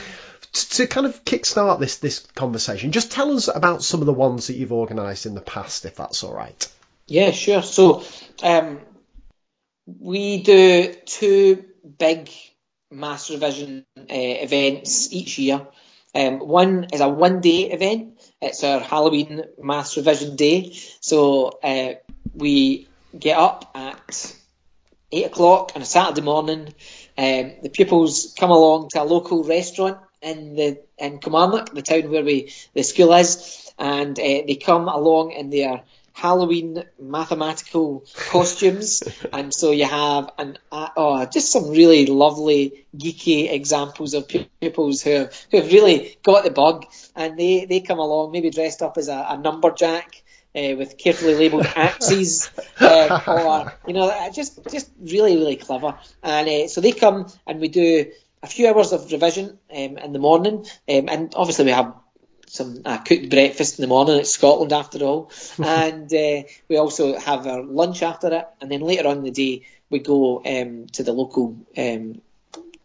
to kind of kickstart this this conversation, just tell us about some of the ones that you've organised in the past, if that's all right. Yeah, sure. So um, we do two big maths revision uh, events each year. Um, one is a one day event. It's our Halloween maths revision day. So uh, we get up at eight o'clock on a Saturday morning. Um, the pupils come along to a local restaurant in the in Kilmarnock, the town where we the school is, and uh, they come along in their Halloween mathematical costumes, *laughs* and so you have an uh, oh, just some really lovely geeky examples of pupils who have, who have really got the bug, and they, they come along maybe dressed up as a, a numberjack. Uh, with carefully labelled axes, uh, *laughs* or you know, just just really really clever. And uh, so they come and we do a few hours of revision um, in the morning, um, and obviously we have some uh, cooked breakfast in the morning. It's Scotland after all, *laughs* and uh, we also have our lunch after it, and then later on in the day we go um, to the local um,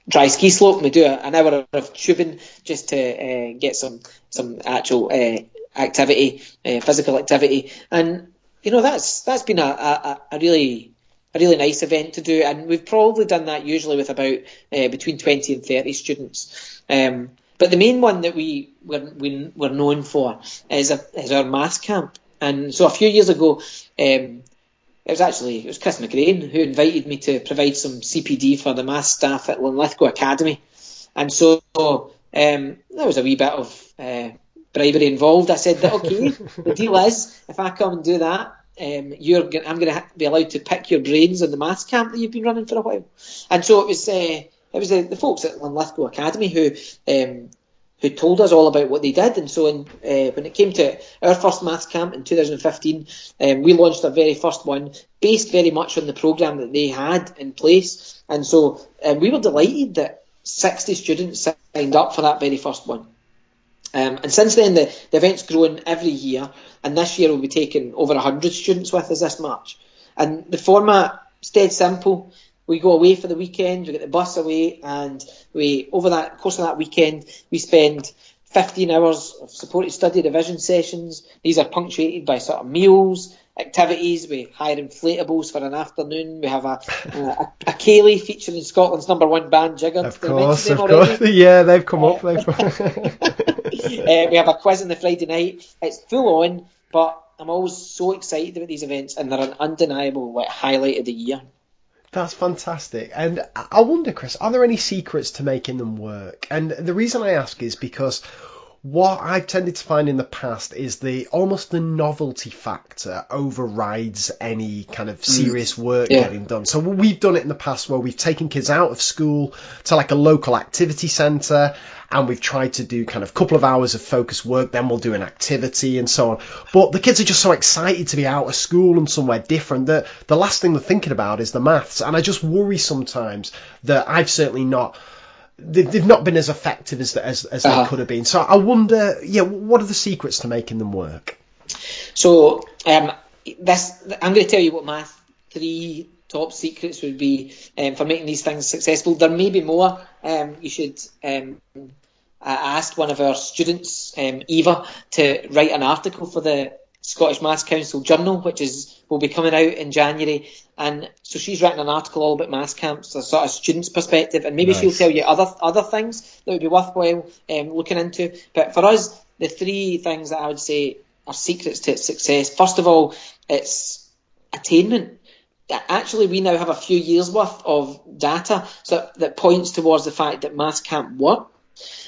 dry ski slope and we do an hour of tubing just to uh, get some some actual uh, activity, uh, physical activity, and you know that's that's been a, a, a really a really nice event to do, and we've probably done that usually with about uh, between 20 and 30 students. Um, but the main one that we were, we were known for is, a, is our maths camp. And so a few years ago, um, it was actually it was Chris McGrane who invited me to provide some CPD for the maths staff at Linlithgow Academy, and so um, there was a wee bit of uh, bribery involved. I said that okay, *laughs* the deal is if I come and do that, um, you're I'm going to be allowed to pick your brains on the maths camp that you've been running for a while, and so it was uh, it was the, the folks at Linlithgow Academy who um, who told us all about what they did. And so, in, uh, when it came to our first maths camp in 2015, um, we launched our very first one based very much on the programme that they had in place. And so, um, we were delighted that 60 students signed up for that very first one. Um, and since then, the, the event's grown every year, and this year we'll be taking over 100 students with us this March. And the format dead simple we go away for the weekend, we get the bus away, and we over that course of that weekend we spend 15 hours of supported study revision sessions. These are punctuated by sort of meals, activities. We hire inflatables for an afternoon. We have a *laughs* a, a Ceilidh featuring Scotland's number one band, Jigger. Of course, of course. *laughs* Yeah, they've come up. They've... *laughs* uh, we have a quiz on the Friday night. It's full on, but I'm always so excited about these events, and they're an undeniable like, highlight of the year. That's fantastic. And I wonder, Chris, are there any secrets to making them work? And the reason I ask is because what I've tended to find in the past is the almost the novelty factor overrides any kind of mm. serious work yeah. getting done. So we've done it in the past where we've taken kids out of school to like a local activity centre and we've tried to do kind of a couple of hours of focused work, then we'll do an activity and so on. But the kids are just so excited to be out of school and somewhere different that the last thing they're thinking about is the maths. And I just worry sometimes that I've certainly not they've not been as effective as as, as uh-huh. they could have been. So I wonder, yeah, what are the secrets to making them work? So um, this, I'm going to tell you what my three top secrets would be um, for making these things successful. There may be more. Um, you should. Um, I asked one of our students, um, Eva, to write an article for the Scottish Maths Council Journal, which is will be coming out in January. And so she's written an article all about maths camps, a sort of student's perspective, and maybe nice. she'll tell you other other things that would be worthwhile um, looking into. But for us, the three things that I would say are secrets to its success. First of all, it's attainment. Actually, we now have a few years worth of data so, that points towards the fact that maths camp work.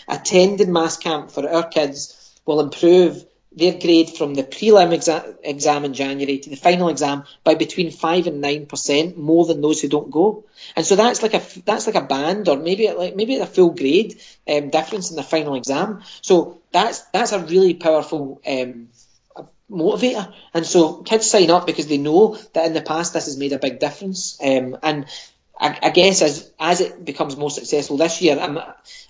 Attending maths camp for our kids will improve their grade from the prelim exa- exam in January to the final exam by between five and nine percent more than those who don't go. And so that's like a that's like a band or maybe like maybe a full grade um, difference in the final exam. So that's that's a really powerful um, motivator. And so kids sign up because they know that in the past this has made a big difference. Um, and I, I, guess as as it becomes more successful this year, I'm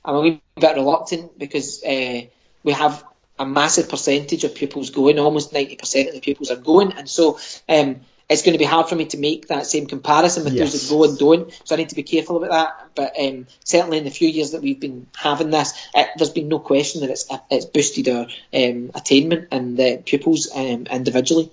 I'm a wee bit reluctant because uh, we have a massive percentage of pupils going, almost 90% of the pupils are going, and so um, it's going to be hard for me to make that same comparison with yes. those that go and don't. So I need to be careful about that. But um, certainly in the few years that we've been having this, it, there's been no question that it's it's boosted our um, attainment and the pupils um, individually.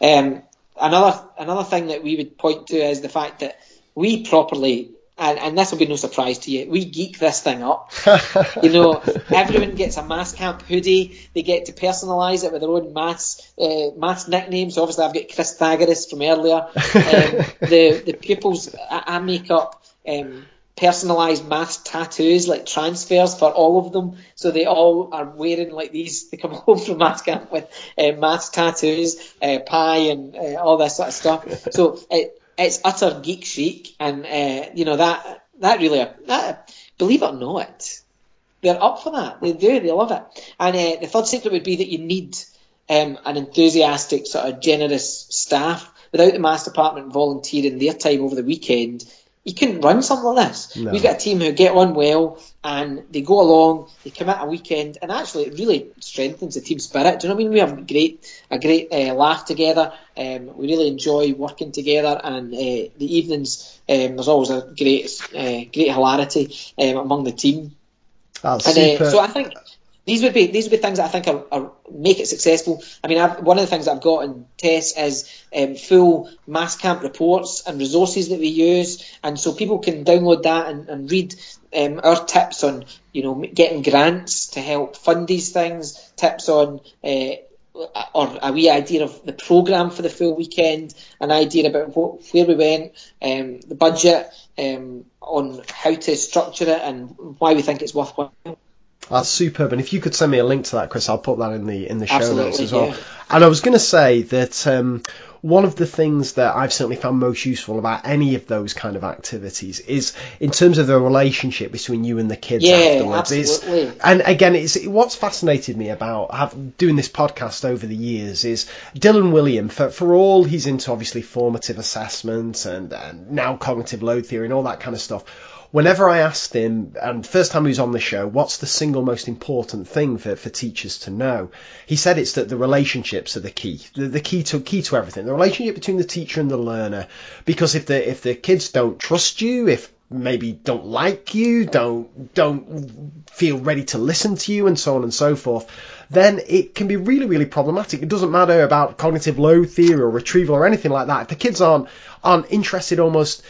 Um, another another thing that we would point to is the fact that we properly and, and this will be no surprise to you, we geek this thing up. *laughs* you know, everyone gets a maths camp hoodie. They get to personalise it with their own mass uh, maths nicknames. Obviously, I've got Chris Thagoras from earlier. *laughs* Um, the the pupils I, I make up um, personalised maths tattoos, like transfers for all of them. So they all are wearing like these. They come *laughs* home from maths camp with uh, maths tattoos, uh, pi, and uh, all this sort of stuff. So it it's utter geek chic, and uh, you know that that really that believe it or not, they're up for that. They do. They love it. And uh, the third secret would be that you need um, an enthusiastic, sort of generous staff. Without the maths department volunteering their time over the weekend, you couldn't run something like this. No. We've got a team who get on well and they go along, they come commit a weekend, and actually it really strengthens the team spirit. Do you know what I mean? We have a great, a great uh, laugh together. Um, we really enjoy working together, and uh, the evenings um, there's always a great, uh, great hilarity um, among the team. That's and, uh, so I think these would be these would be things that I think are, are make it successful. I mean, I've, one of the things I've got in TES is um, full maths camp reports and resources that we use, and so people can download that and, and read um, our tips on you know getting grants to help fund these things, tips on uh, or a wee idea of the programme for the full weekend, an idea about what, where we went, um, the budget, um, on how to structure it and why we think it's worthwhile. That's superb. And if you could send me a link to that, Chris, I'll put that in the in the show Absolutely, notes as well. yeah. And I was going to say that um, one of the things that I've certainly found most useful about any of those kind of activities is in terms of the relationship between you and the kids Yeah, afterwards. absolutely. It's, and again, it's what's fascinated me about have, doing this podcast over the years is Dylan Wiliam, for, for all he's into obviously formative assessment and, and now cognitive load theory and all that kind of stuff whenever I asked him, and first time he was on the show, what's the single most important thing for, for teachers to know? He said it's that the relationships are the key, the, the key to key to everything. The relationship between the teacher and the learner, because if the if the kids don't trust you, if maybe don't like you, don't don't feel ready to listen to you, and so on and so forth, then it can be really really problematic. It doesn't matter about cognitive load theory or retrieval or anything like that. If the kids aren't aren't interested almost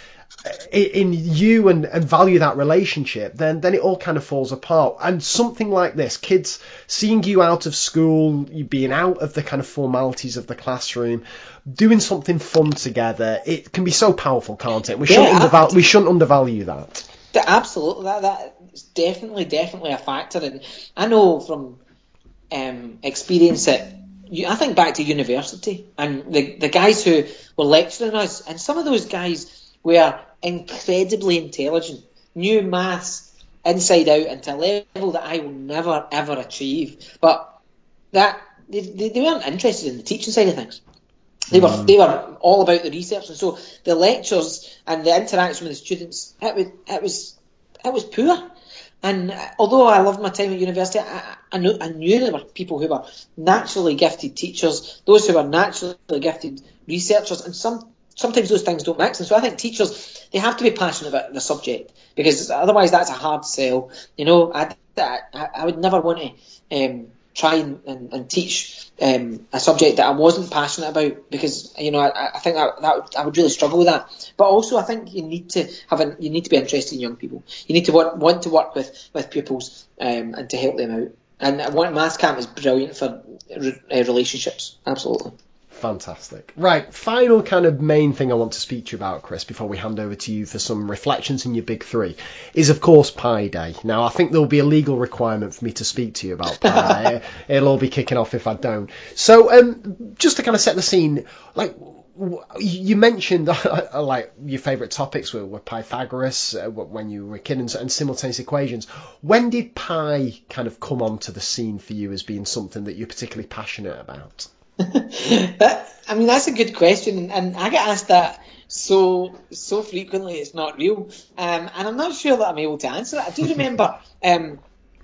in you and, and value that relationship, then then it all kind of falls apart. And something like this, kids seeing you out of school, you being out of the kind of formalities of the classroom, doing something fun together, it can be so powerful, can't it? We shouldn't underval- we shouldn't undervalue that. That- Absolutely, that that is definitely definitely a factor, and I know from um, experience that I think back to university and the the guys who were lecturing us, and some of those guys were incredibly intelligent, knew maths inside out, and to a level that I will never ever achieve. But that they, they, they weren't interested in the teaching side of things. They were mm. they were all about the research, and so the lectures and the interaction with the students it was it was it was poor. And although I loved my time at university, I, I, knew, I knew there were people who were naturally gifted teachers, those who were naturally gifted researchers, and some sometimes those things don't mix. And so I think teachers they have to be passionate about the subject because otherwise that's a hard sell. You know, I I, I would never want to um, try and, and, and teach um, a subject that I wasn't passionate about because you know I, I think that, that would, I would really struggle with that. But also I think you need to have an, you need to be interested in young people. You need to want, want to work with with pupils um, and to help them out. And one math camp is brilliant for re- uh, relationships. Absolutely. Fantastic. Right, final kind of main thing I want to speak to you about, Chris, before we hand over to you for some reflections in your big three, is of course Pi Day. Now, I think there'll be a legal requirement for me to speak to you about Pi *laughs* It'll all be kicking off if I don't. So, um, just to kind of set the scene, like, you mentioned *laughs* like your favourite topics were, were Pythagoras uh, when you were a kid and, and simultaneous equations. When did pi kind of come onto the scene for you as being something that you're particularly passionate about? *laughs* that, I mean, that's a good question, and I get asked that so so frequently. It's not real, um, and I'm not sure that I'm able to answer it. I do *laughs* remember um,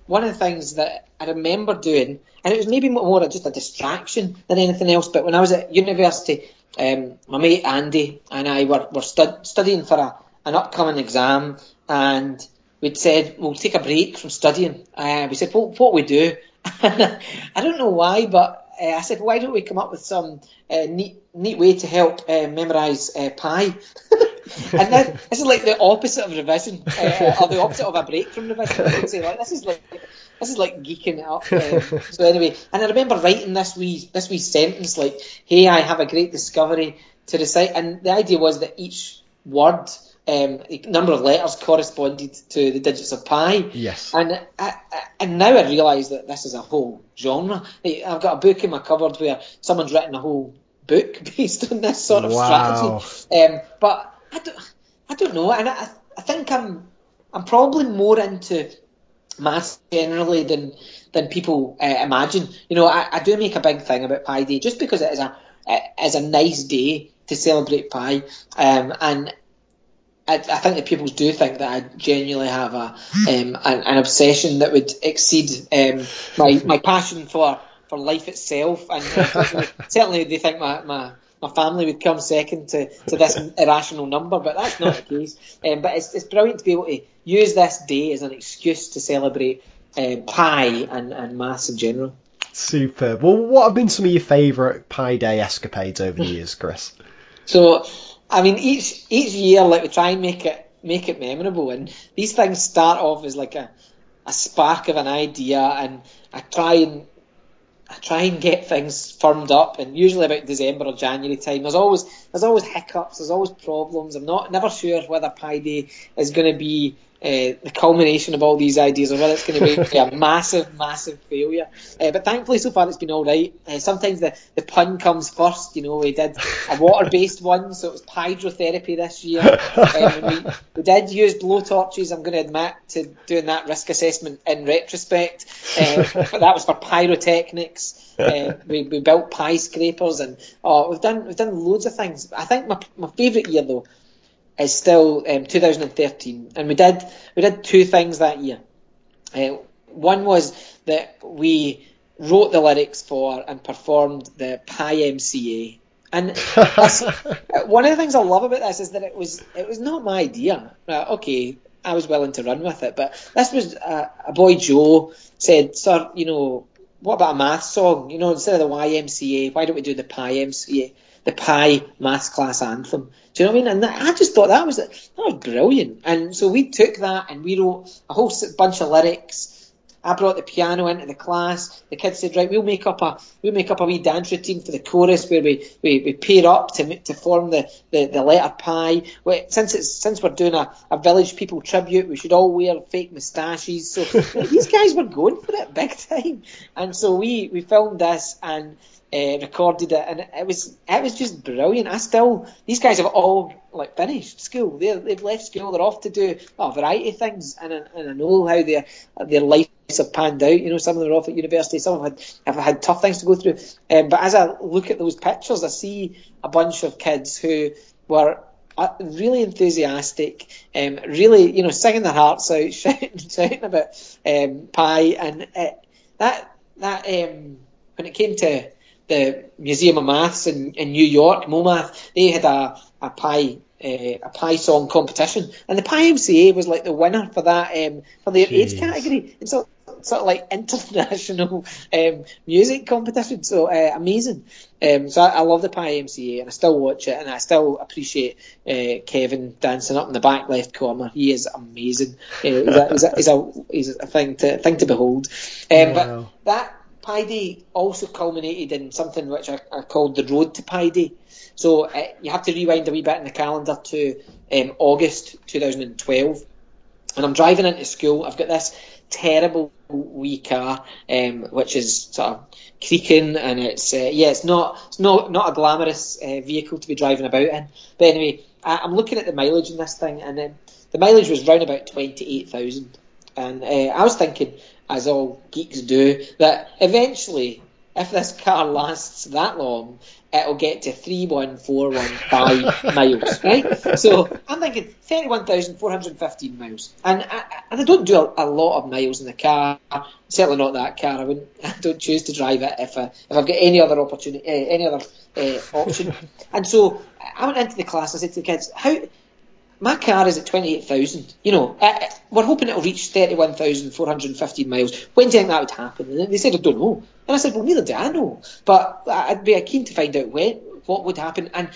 one of the things that I remember doing, and it was maybe more just a distraction than anything else. But when I was at university, um, my mate Andy and I were, were stud- studying for a, an upcoming exam, and we'd said we'll take a break from studying. Uh, we said, what, what we do? *laughs* I don't know why, but uh, I said, why don't we come up with some uh, neat neat way to help uh, memorise uh, pi? *laughs* and then, this is like the opposite of revision, uh, or the opposite of a break from revision. I would say, like this is like this is like geeking it up. Um, *laughs* so anyway, and I remember writing this wee this wee sentence like, "Hey, I have a great discovery to recite," and the idea was that each word. Um, the number of letters corresponded to the digits of pi. Yes. And I, I, and now I realise that this is a whole genre. I've got a book in my cupboard where someone's written a whole book *laughs* based on this sort of Wow. strategy. Um, but I don't, I don't know, and I, I think I'm, I'm probably more into maths generally than than people uh, imagine. You know, I, I do make a big thing about Pi Day just because it is a it is a nice day to celebrate Pi, um, and I, I think that people do think that I genuinely have a um, an, an obsession that would exceed um, my my passion for, for life itself, and uh, certainly, *laughs* certainly they think my, my my family would come second to, to this irrational number, but that's not the case. Um, but it's, it's brilliant to be able to use this day as an excuse to celebrate um, pi and, and maths in general. Super. Well, what have been some of your favourite Pi Day escapades over the years, Chris? So, I mean, each each year, like we try and make it make it memorable, and these things start off as like a a spark of an idea, and I try and I try and get things firmed up, and usually about December or January time, there's always there's always hiccups, there's always problems. I'm not never sure whether Pi Day is going to be uh, the culmination of all these ideas, or whether it's going to be *laughs* a massive, massive failure. Uh, but thankfully, so far it's been all right. Uh, sometimes the, the pun comes first. You know, we did a water-based one, so it was hydrotherapy this year. *laughs* Um, we, we did use blowtorches. I'm going to admit to doing that risk assessment in retrospect, uh, *laughs* but that was for pyrotechnics. Uh, we, we built pie scrapers, and oh, we've done we've done loads of things. I think my my favourite year though is still um, 2013, and we did we did two things that year. Uh, one was that we wrote the lyrics for and performed the Pi MCA. And *laughs* one of the things I love about this is that it was it was not my idea. Uh, okay, I was willing to run with it, but this was uh, a boy Joe said, "Sir, you know, what about a math song? You know, instead of the YMCA, why don't we do the Pi MCA?" The Pi maths class anthem. Do you know what I mean? And I just thought that was that was brilliant. And so we took that and we wrote a whole bunch of lyrics. I brought the piano into the class. The kids said, "Right, we'll make up a we'll make up a wee dance routine for the chorus where we, we, we pair up to to form the, the, the letter pi. Since it's since we're doing a, a village people tribute, we should all wear fake moustaches. So *laughs* these guys were going for it big time. And so we we filmed this and uh, recorded it, and it was it was just brilliant. I still these guys have all like finished school. They they've left school. They're off to do a variety of things, and I, and I know how their their lives have panned out. You know, some of them are off at university. Some have had have had tough things to go through. Um, but as I look at those pictures, I see a bunch of kids who were uh, really enthusiastic, um, really, you know, singing their hearts out, *laughs* shouting, shouting about um, Pi, and that that um, when it came to the Museum of Maths in, in New York, MoMath, they had a, a Pi uh, a Pi song competition, and the Pi MCA was like the winner for that um, for their Jeez. age category. And so sort of like *laughs* international um, music competition. So uh, amazing. Um, so I, I, love the Pi MCA, and I still watch it, and I still appreciate uh, Kevin dancing up in the back left corner. He is amazing. Uh, he's, a, he's, a, he's, a, he's, a, thing to thing to behold. Um, wow. But that Pi Day also culminated in something which I, I called the Road to Pi Day. So uh, you have to rewind a wee bit in the calendar to um, August 2012, and I'm driving into school. I've got this terrible wee car, um, which is sort of creaking, and it's uh, yeah, it's not it's not not a glamorous uh, vehicle to be driving about in. But anyway, I, am looking at the mileage in this thing, and um, the mileage was round about twenty eight thousand, and uh, I was thinking as all geeks do, that eventually, if this car lasts that long, it'll get to 31415 *laughs* miles, right? So I'm thinking 31,415 miles. And I, and I don't do a, a, lot of miles in the car, certainly not that car. I, wouldn't, *laughs* I don't choose to drive it if, I, if I've got any other opportunity, uh, any other uh, option. *laughs* and so I went into the class, I said to the kids, how my car is at 28,000. You know, we're hoping it'll reach 31,415 miles. When do you think that would happen? And they said, I don't know. And I said, well, neither do I know. But I'd be keen to find out when, what would happen. And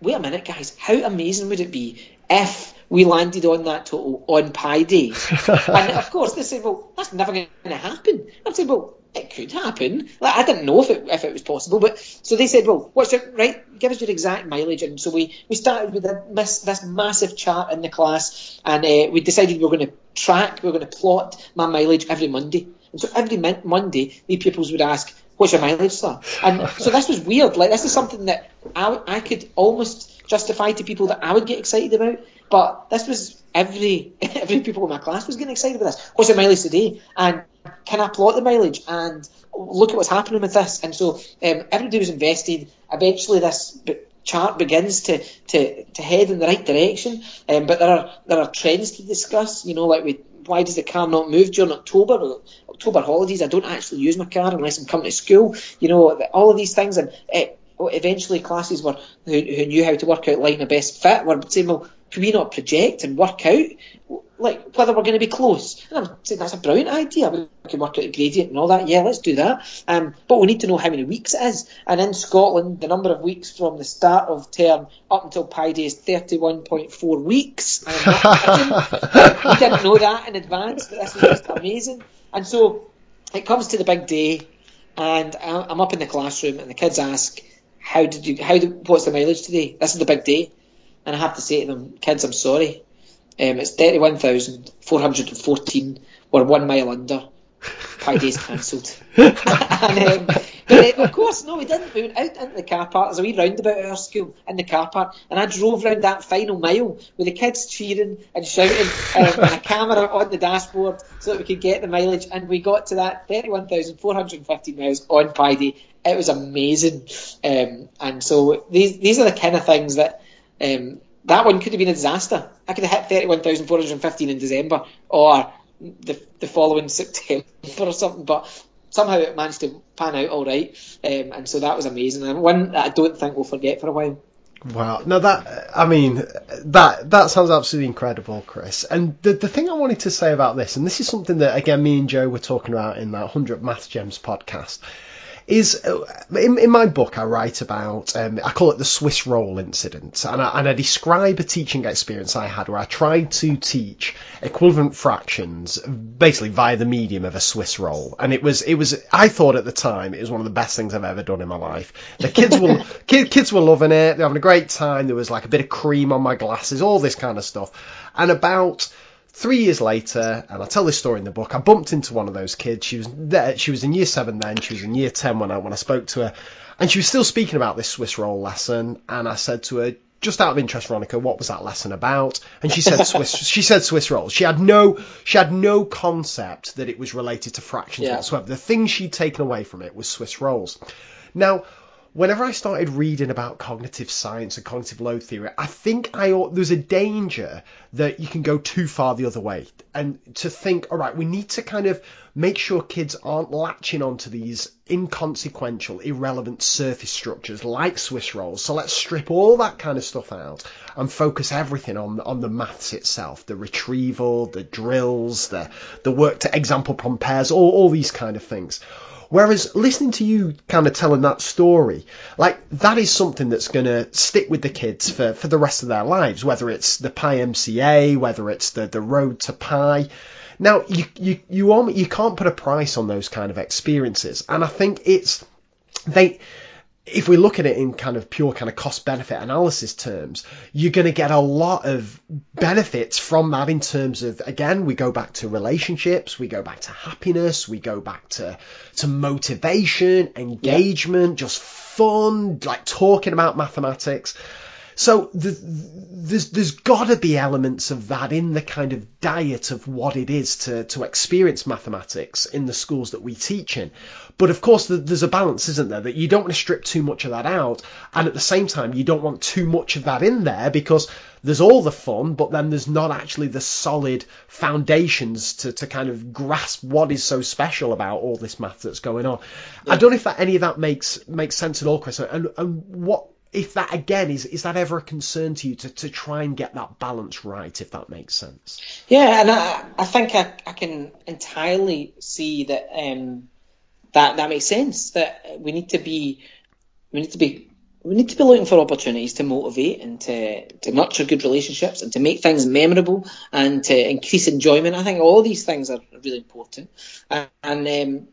wait a minute, guys, how amazing would it be if we landed on that total on Pi Day? *laughs* and of course, they said, well, that's never going to happen. I said, well, it could happen. Like, I didn't know if it if it was possible, but so they said, well, what's your right? Give us your exact mileage, and so we we started with a, this, this massive chart in the class, and uh, we decided we were going to track, we were going to plot my mileage every Monday, and so every Monday, the pupils would ask, "What's your mileage, sir?" And so this was weird. Like this is something that I I could almost justify to people that I would get excited about, but this was every *laughs* every people in my class was getting excited about this. What's your mileage today? And can I plot the mileage and look at what's happening with this? And so um, everybody was invested. Eventually, this chart begins to, to, to head in the right direction. Um, but there are there are trends to discuss. You know, like we, why does the car not move during October? October holidays, I don't actually use my car unless I'm coming to school. You know, all of these things, and uh, eventually classes were who, who knew how to work out line of best fit were saying, well, can we not project and work out like whether we're going to be close? And I'm saying that's a brilliant idea. We can work out a gradient and all that. Yeah, let's do that. Um, but we need to know how many weeks it is. And in Scotland, the number of weeks from the start of term up until Pi Day is 31.4 weeks. *laughs* we didn't know that in advance, but this just amazing. And so it comes to the big day and I'm up in the classroom, and the kids ask, "How did you? How did, what's the mileage today? This is the big day," and I have to say to them, "Kids, I'm sorry. Um, it's thirty-one thousand four hundred and fourteen. We're one mile under. Pi Day's cancelled." *laughs* and, um, but uh, of course, no, we didn't. We went out into the car park. There's a wee roundabout at our school in the car park, and I drove round that final mile with the kids cheering and shouting um, and a camera on the dashboard so that we could get the mileage. And we got to that 31,450 miles on Pi Day. It was amazing. Um, and so these these are the kind of things that. Um, that one could have been a disaster. I could have hit 31,415 in December or the, the following September *laughs* or something, but somehow it managed to pan out all right, um, and so that was amazing. And one that I don't think we'll forget for a while. Wow. No, that I mean that that sounds absolutely incredible, Chris. And the the thing I wanted to say about this, and this is something that again me and Jo were talking about in that Hundred Math Gems podcast, is uh, in, in my book I write about um, I call it the Swiss roll incident. And I, and I describe a teaching experience I had where I tried to teach equivalent fractions basically via the medium of a Swiss roll. And it was it was I thought at the time it was one of the best things I've ever done in my life. The kids were *laughs* kid, kids were loving it. They're having a great time. There was like a bit of cream on my glasses all this kind of stuff. And about three years later, and I tell this story in the book, I bumped into one of those kids. She was there, she was in year seven then, she was in year ten when I when I spoke to her, and she was still speaking about this Swiss roll lesson. And I said to her, just out of interest, Veronica, what was that lesson about? And she said Swiss. *laughs* she said Swiss rolls. She had no she had no concept that it was related to fractions yeah. whatsoever. The thing she'd taken away from it was Swiss rolls. Now, whenever I started reading about cognitive science and cognitive load theory, I think I there's a danger that you can go too far the other way and to think, all right, we need to kind of make sure kids aren't latching onto these inconsequential, irrelevant surface structures like Swiss rolls. So let's strip all that kind of stuff out and focus everything on on the maths itself, the retrieval, the drills, the the work to example from pairs, all all these kind of things. Whereas listening to you kind of telling that story, like that is something that's going to stick with the kids for, for the rest of their lives, whether it's the Pi MCA, whether it's the, the road to Pi. Now, you, you, you, you can't put a price on those kind of experiences. And I think it's, they, if we look at it in kind of pure kind of cost benefit analysis terms, you're going to get a lot of benefits from that in terms of, again, we go back to relationships, we go back to happiness, we go back to, to motivation, engagement, yeah. just fun, like talking about mathematics. So the, there's there's got to be elements of that in the kind of diet of what it is to to experience mathematics in the schools that we teach in. But of course, there's a balance, isn't there? That you don't want to strip too much of that out, and at the same time, you don't want too much of that in there because there's all the fun, but then there's not actually the solid foundations to, to kind of grasp what is so special about all this math that's going on. Yeah. I don't know if that, any of that makes makes sense at all, Chris. And, and what if that again is is that ever a concern to you to, to try and get that balance right if that makes sense yeah and i, I think I, I can entirely see that um, that that makes sense that we need to be we need to be we need to be looking for opportunities to motivate and to, to nurture good relationships and to make things memorable and to increase enjoyment. I think all these things are really important. And, and um,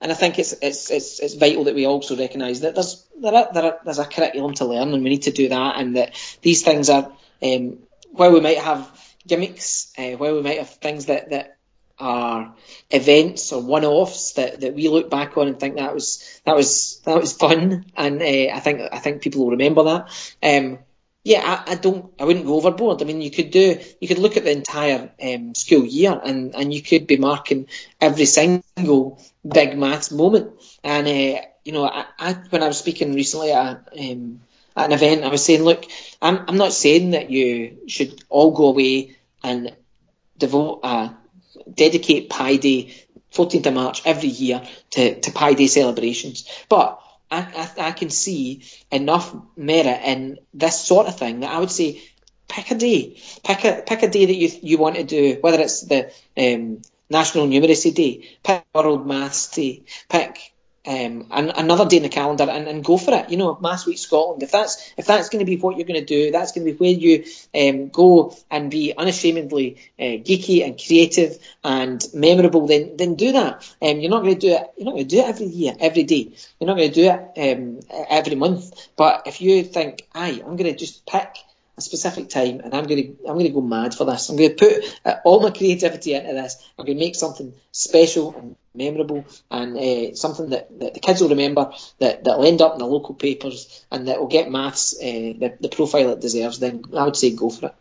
and I think it's it's it's, it's vital that we also recognise that there's there are, there are, there's a curriculum to learn, and we need to do that, and that these things are um, we might have gimmicks, uh, we might have things that that are events or one-offs that, that we look back on and think that was that was that was fun, and uh, I think I think people will remember that. Um, yeah, I, I, don't. I wouldn't go overboard. I mean, you could do. You could look at the entire um, school year, and and you could be marking every single big maths moment. And uh, you know, I, I, when I was speaking recently at, um, at an event, I was saying, look, I'm I'm not saying that you should all go away and devote, uh, dedicate Pi Day, 14th of March every year to to Pi Day celebrations, but I, I, I can see enough merit in this sort of thing. That I would say pick a day, pick a pick a day that you you want to do, whether it's the um, National Numeracy Day, pick World Maths Day, pick um, and another day in the calendar and, and go for it. You know, Maths Week Scotland. If that's if that's going to be what you're going to do, that's going to be where you um, go and be unashamedly uh, geeky and creative and memorable. Then then do that. Um, you're not going to do it. You're not going to do it every year, every day. You're not going to do it um, every month. But if you think, aye, I'm going to just pick a specific time and I'm going to I'm going to go mad for this. I'm going to put uh, all my creativity into this. I'm going to make something special and memorable and uh, something that, that the kids will remember that that'll end up in the local papers and that will get maths uh, the, the profile it deserves. Then I would say go for it.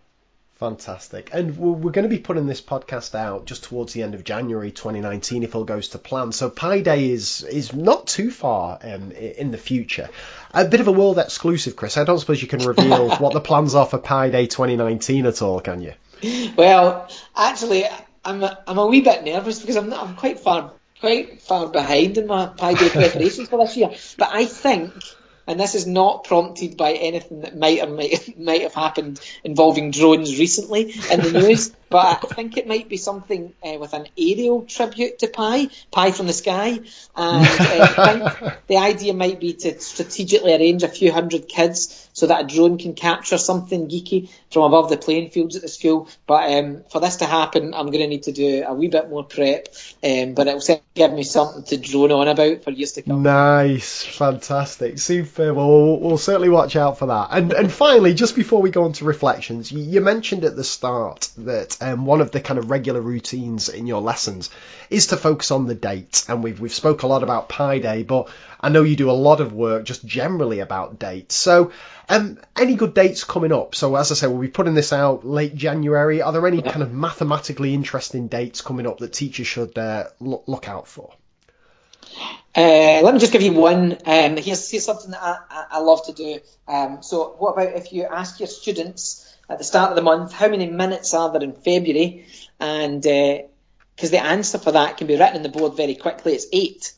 Fantastic. And we're going to be putting this podcast out just towards the end of January 2019 if all goes to plan. So Pi Day is is not too far um, in the future. A bit of a world exclusive, Chris. I don't suppose you can reveal *laughs* what the plans are for Pi Day 2019 at all, can you? Well, actually, I'm a, I'm a wee bit nervous because I'm not, I'm quite far quite far behind in my Pi Day preparations for this year. But I think and this is not prompted by anything that might or might, *laughs* might have happened involving drones recently in the news. *laughs* but I think it might be something uh, with an aerial tribute to Pi, Pi from the sky. And uh, I think *laughs* the idea might be to strategically arrange a few hundred kids so that a drone can capture something geeky from above the playing fields at the school. But um, for this to happen, I'm going to need to do a wee bit more prep, um, but it will give me something to drone on about for years to come. Nice, fantastic, super. Well, we'll, we'll certainly watch out for that. And and finally, just before we go on to reflections, you, you mentioned at the start that um, one of the kind of regular routines in your lessons is to focus on the date, and we've we've spoke a lot about Pi Day, but I know you do a lot of work just generally about dates. So, um, any good dates coming up? So, as I say, we'll be putting this out late January. Are there any kind of mathematically interesting dates coming up that teachers should uh, look out for? Uh, let me just give you one. Um, here's, here's something that I, I love to do. Um, so, what about if you ask your students at the start of the month how many minutes are there in February? And because uh, the answer for that can be written on the board very quickly, it's eight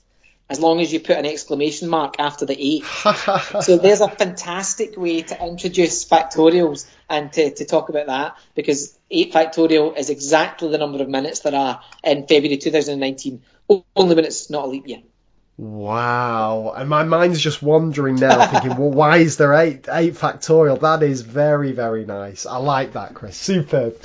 as long as you put an exclamation mark after the eight. *laughs* so there's a fantastic way to introduce factorials and to, to talk about that because 8 factorial is exactly the number of minutes there are in February 2019, only when it's not a leap year. Wow. And my mind's just wandering now, thinking, well, why is there eight, eight factorial? That is very, very nice. I like that, Chris. Superb.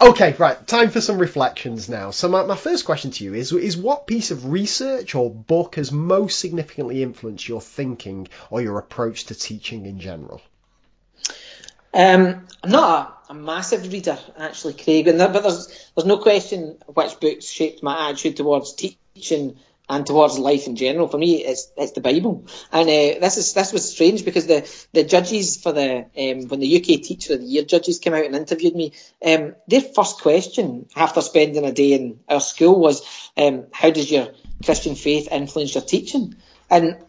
okay, right. Time for some reflections now. So my, my first question to you is, is what piece of research or book has most significantly influenced your thinking or your approach to teaching in general? Um, I'm not a, a, massive reader, actually, Craig, but there's, there's no question which books shaped my attitude towards teaching and towards life in general. For me, it's it's the Bible, and uh, this is this was strange because the the judges for the um, when the UK Teacher of the Year judges came out and interviewed me, um, their first question after spending a day in our school was, um, "How does your Christian faith influence your teaching?" And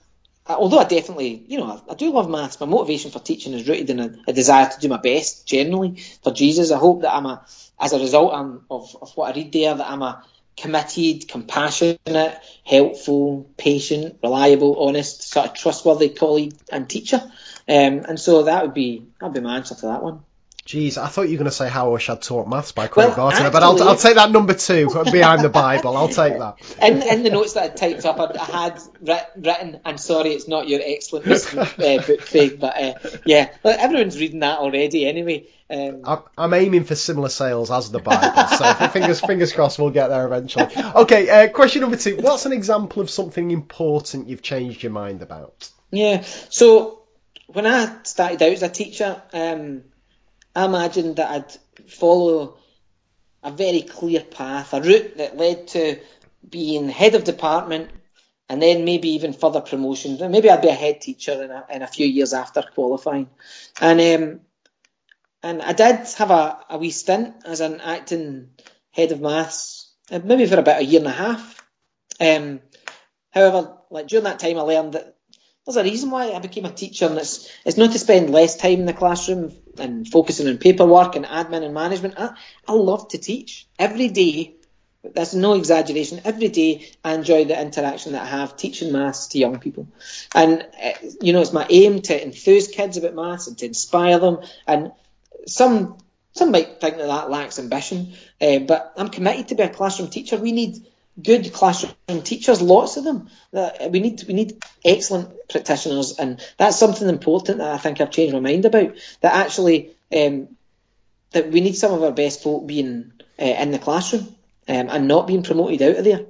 although I definitely, you know, I, do love maths, my motivation for teaching is rooted in a, a, desire to do my best generally for Jesus. I hope that I'm a, as a result um, of, of what I read there, that I'm a committed, compassionate, helpful, patient, reliable, honest, sort of trustworthy colleague and teacher. Um, and so that would be that would be my answer to that one. Jeez, I thought you were going to say How I Wish I'd Taught Maths by Craig well, Barton, but I'll, I'll take that number two *laughs* behind the Bible. I'll take that. In, in the notes that I typed up, I, I had written, I'm sorry it's not your excellent uh, book, Craig, but uh, yeah, everyone's reading that already anyway. Um, I'm, I'm, aiming for similar sales as the Bible, so *laughs* fingers fingers crossed we'll get there eventually. Okay, uh, question number two. What's an example of something important you've changed your mind about? Yeah, so when I started out as a teacher, um, I imagined that I'd follow a very clear path, a route that led to being head of department and then maybe even further promotion. Maybe I'd be a head teacher in a, in a few years after qualifying. And um, and I did have a, a wee stint as an acting head of maths, uh, maybe for about a year and a half. Um, however, like during that time, I learned that there's a reason why I became a teacher, and it's it's not to spend less time in the classroom and focusing on paperwork and admin and management. I, I love to teach every day. That's no exaggeration. Every day I enjoy the interaction that I have teaching maths to young people, and uh, you know it's my aim to enthuse kids about maths and to inspire them. And some some might think that that lacks ambition, uh, but I'm committed to be a classroom teacher. We need good classroom teachers, lots of them. We need we need excellent practitioners, and that's something important that I think I've changed my mind about. That actually um, that we need some of our best folk being uh, in the classroom um, and not being promoted out of there.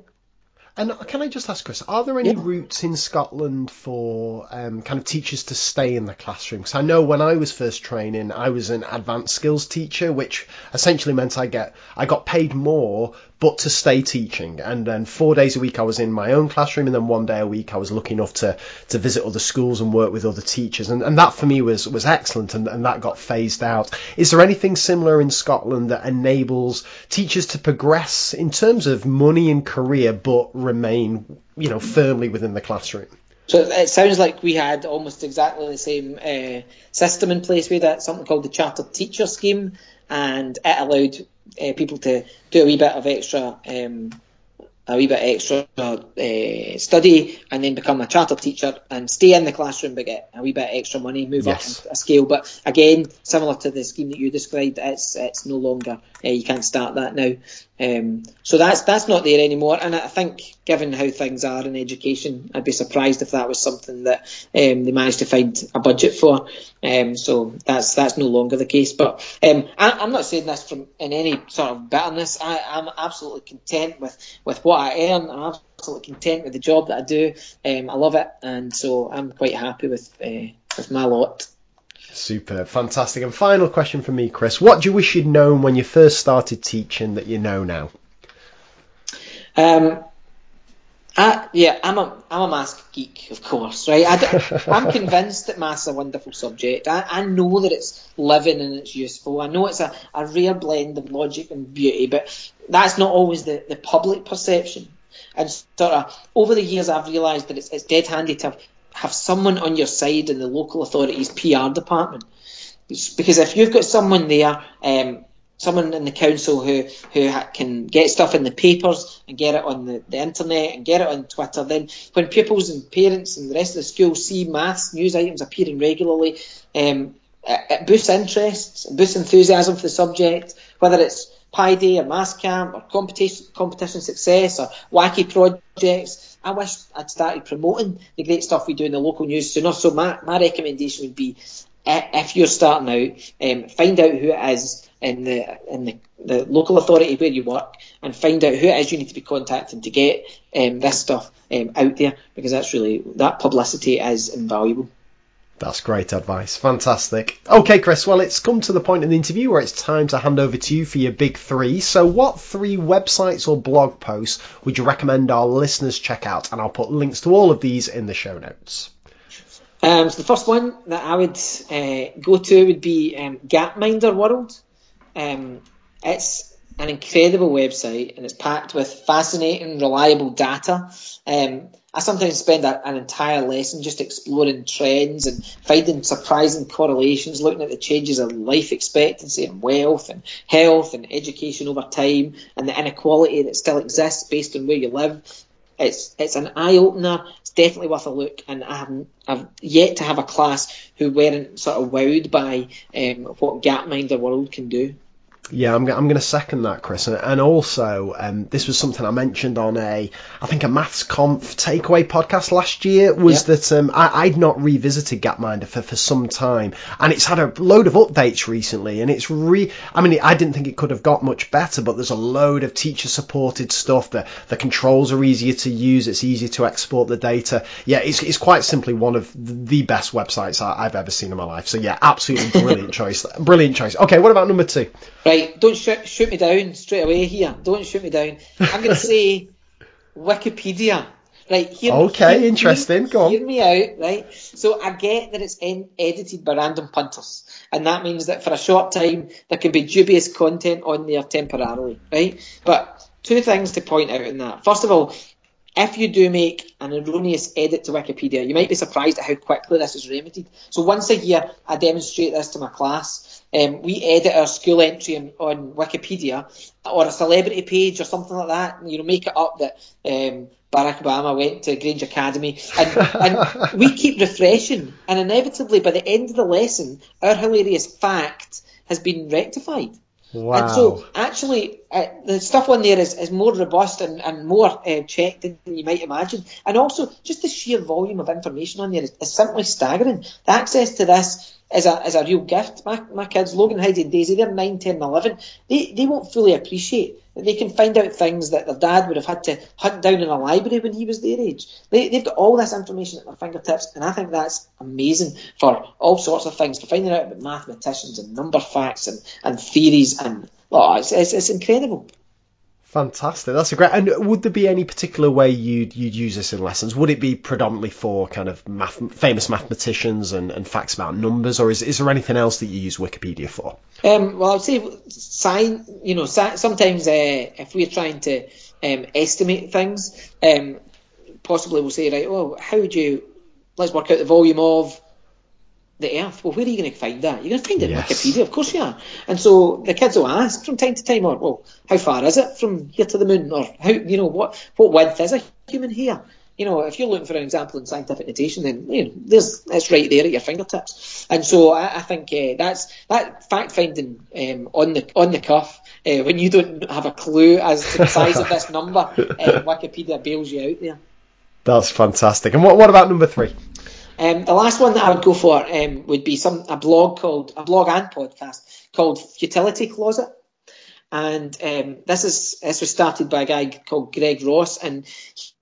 And can I just ask, Chris, are there any yeah. routes in Scotland for um, kind of teachers to stay in the classroom? Because I know when I was first training, I was an advanced skills teacher, which essentially meant I get I got paid more, but to stay teaching. And then four days a week I was in my own classroom, and then one day a week I was lucky enough to, to visit other schools and work with other teachers. And, and that for me was, was excellent, and, and that got phased out. Is there anything similar in Scotland that enables teachers to progress in terms of money and career, but remain, you know, firmly within the classroom? So it sounds like we had almost exactly the same uh, system in place. We had something called the Chartered Teacher Scheme, and it allowed uh, people to do a wee bit of extra um, a wee bit extra uh, study and then become a charter teacher and stay in the classroom but get a wee bit extra money, move yes. up a scale. But again, similar to the scheme that you described, it's it's no longer uh, you can't start that now. Um, so that's that's not there anymore. And I think, given how things are in education, I'd be surprised if that was something that um, they managed to find a budget for. Um, so that's that's no longer the case. But um, I, am not saying this from in any sort of bitterness. I, am absolutely content with, with what I earn. I'm absolutely content with the job that I do. Um, I love it, and so I'm quite happy with uh, with my lot. Super, fantastic. And final question for me, Chris. What do you wish you'd known when you first started teaching that you know now? Um, I, yeah, I'm a I'm a maths geek, of course, right? I, am *laughs* convinced that maths is a wonderful subject. I, I know that it's living and it's useful. I know it's a, a rare blend of logic and beauty, but that's not always the, the public perception. And sort of over the years, I've realised that it's, it's dead handy to have, have someone on your side in the local authority's PR department. Because if you've got someone there um, someone in the council who who can get stuff in the papers and get it on the, the internet and get it on Twitter, then when pupils and parents and the rest of the school see maths news items appearing regularly, um, it, it boosts interest, it boosts enthusiasm for the subject, whether it's Pi Day or Maths Camp or competition, competition success or wacky projects. I wish I'd started promoting the great stuff we do in the local news sooner. So my, my recommendation would be if you're starting out, um, find out who it is in the in the, the local authority where you work and find out who it is you need to be contacting to get um, this stuff um, out there because that's really that publicity is invaluable. That's great advice. Fantastic. Okay, Chris, well, it's come to the point in the interview where it's time to hand over to you for your big three. So, what three websites or blog posts would you recommend our listeners check out? And I'll put links to all of these in the show notes. Um, so, the first one that I would uh, go to would be um, Gapminder World. Um, it's an incredible website and it's packed with fascinating, reliable data. Um, I sometimes spend a, an entire lesson just exploring trends and finding surprising correlations, looking at the changes in life expectancy and wealth and health and education over time and the inequality that still exists based on where you live. It's it's an eye opener. It's definitely worth a look, and I haven't I've yet to have a class who weren't sort of wowed by um, what Gapminder World can do. Yeah, I'm, I'm going to second that, Chris. And, also, um, this was something I mentioned on a, I think a Maths Conf takeaway podcast last year, was yep. that um, I, would not revisited Gapminder for, for some time. And it's had a load of updates recently. And it's re, I mean, I didn't think it could have got much better, but there's a load of teacher supported stuff. The, the controls are easier to use. It's easier to export the data. Yeah, it's, it's quite simply one of the best websites I, have ever seen in my life. So yeah, absolutely brilliant *laughs* choice. Brilliant choice. Okay, what about number two? Right, don't shoot, shoot me down straight away here. Don't shoot me down. I'm going to say Wikipedia. Right, hear, okay, hear, interesting. Hear, Go on. Hear me out, right? So I get that it's en- edited by random punters, and that means that for a short time there can be dubious content on there temporarily, right? But two things to point out in that. First of all, if you do make an erroneous edit to Wikipedia, you might be surprised at how quickly this is remedied. So once a year, I demonstrate this to my class. Um, we edit our school entry on, on, Wikipedia or a celebrity page or something like that. And, you know, make it up that um, Barack Obama went to Grange Academy, and, and *laughs* we keep refreshing. And inevitably, by the end of the lesson, our hilarious fact has been rectified. Wow. And so, actually, uh, the stuff on there is, is more robust and, and more uh, checked than you might imagine. And also, just the sheer volume of information on there is, is simply staggering. The access to this is a, is a real gift. My, my kids, Logan, Heidi, and Daisy, they're 9, 10, and 11. They, they won't fully appreciate they can find out things that their dad would have had to hunt down in a library when he was their age. They, they've got all this information at their fingertips, and I think that's amazing for all sorts of things, for finding out about mathematicians and number facts and, and theories, and oh, it's, it's, it's incredible. Fantastic. That's a great. And would there be any particular way you'd you'd use this in lessons? Would it be predominantly for kind of math, famous mathematicians and, and facts about numbers, or is is there anything else that you use Wikipedia for? Um, well, I'd say sign. You know, sometimes uh, if we're trying to um, estimate things, um, possibly we'll say, right, oh, how would you? Let's work out the volume of the Earth. Well, where are you going to find that? You're going to find it yes. in Wikipedia, of course you are. And so the kids will ask from time to time, or well, how far is it from here to the moon, or how you know what what width is a human hair? You know, if you're looking for an example in scientific notation, then you know, there's it's right there at your fingertips. And so I, I think uh, that's that fact finding um, on the on the cuff uh, when you don't have a clue as to the size of this *laughs* number, uh, Wikipedia bails you out there. That's fantastic. And what what about number three? Um, the last one that I would go for um, would be some a blog called a blog and podcast called Futility Closet, and um, this is this was started by a guy called Greg Ross, and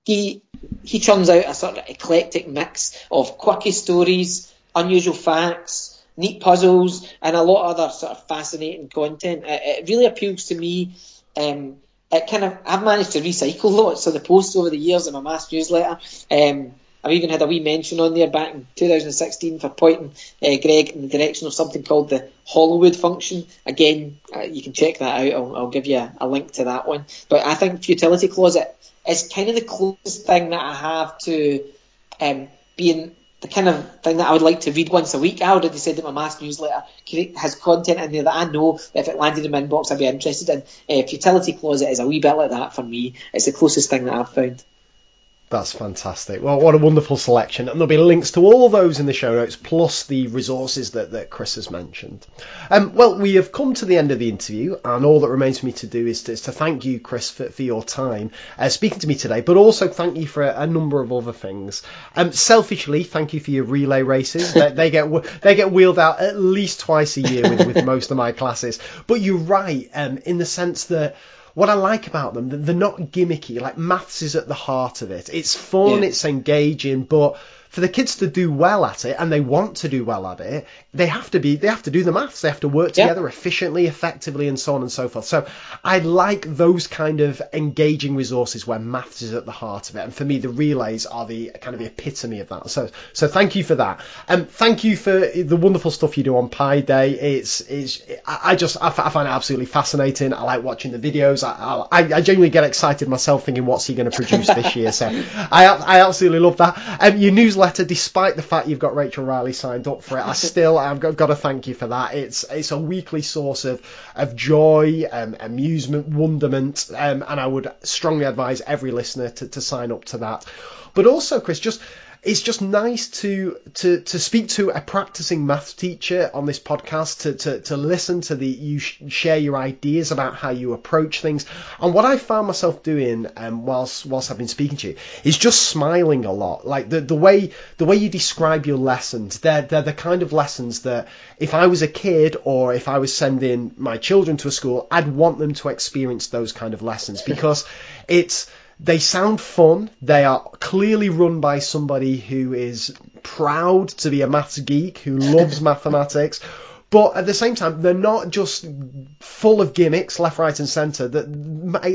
he he churns out a sort of eclectic mix of quirky stories, unusual facts, neat puzzles, and a lot of other sort of fascinating content. It, it really appeals to me. Um, it kind of I've managed to recycle lots of the posts over the years in my mass newsletter. Um, I've even had a wee mention on there back in 2016 for pointing uh, Greg in the direction of something called the Hollywood function. Again, uh, you can check that out. I'll, I'll give you a, a, link to that one. But I think Futility Closet is kind of the closest thing that I have to um, being the kind of thing that I would like to read once a week. I already said that my mass newsletter has content in there that I know that if it landed in my inbox I'd be interested in. Uh, Futility Closet is a wee bit like that for me. It's the closest thing that I've found. That's fantastic. Well, what a wonderful selection. And there'll be links to all those in the show notes, plus the resources that, that Chris has mentioned. Um, well, we have come to the end of the interview, and all that remains for me to do is to, is to thank you, Chris, for, for your time uh, speaking to me today, but also thank you for a, a number of other things. Um, selfishly, thank you for your relay races. they, they, get they get wheeled out at least twice a year with, with most of my classes. But you're right um, in the sense that what I like about them, they're not gimmicky. Like maths is at the heart of it. It's fun, yeah. it's engaging, but for the kids to do well at it and they want to do well at it, they have to be they have to do the maths. They have to work together yeah. efficiently, effectively, and so on and so forth. So I like those kind of engaging resources where maths is at the heart of it. And for me, the relays are the kind of the epitome of that. So so thank you for that. And um, thank you for the wonderful stuff you do on Pi Day. It's it's I just I, find it absolutely fascinating. I like watching the videos. I I, I genuinely get excited myself thinking what's he going to produce this year. So I I absolutely love that. Um, your newsletter newsletter, despite the fact you've got Rachel Riley signed up for it, I still I've got, got to thank you for that. It's it's a weekly source of of joy, um, amusement, wonderment, um, and I would strongly advise every listener to, to sign up to that. But also, Chris, just it's just nice to to to speak to a practicing math teacher on this podcast to to, to listen to the you sh- share your ideas about how you approach things. And what I found myself doing um, whilst whilst I've been speaking to you is just smiling a lot. Like the the way the way you describe your lessons they're they're the kind of lessons that if I was a kid or if I was sending my children to a school I'd want them to experience those kind of lessons. *laughs* Because it's they sound fun. They are clearly run by somebody who is proud to be a maths geek, who *laughs* loves mathematics. But at the same time, they're not just full of gimmicks, left, right, and centre. That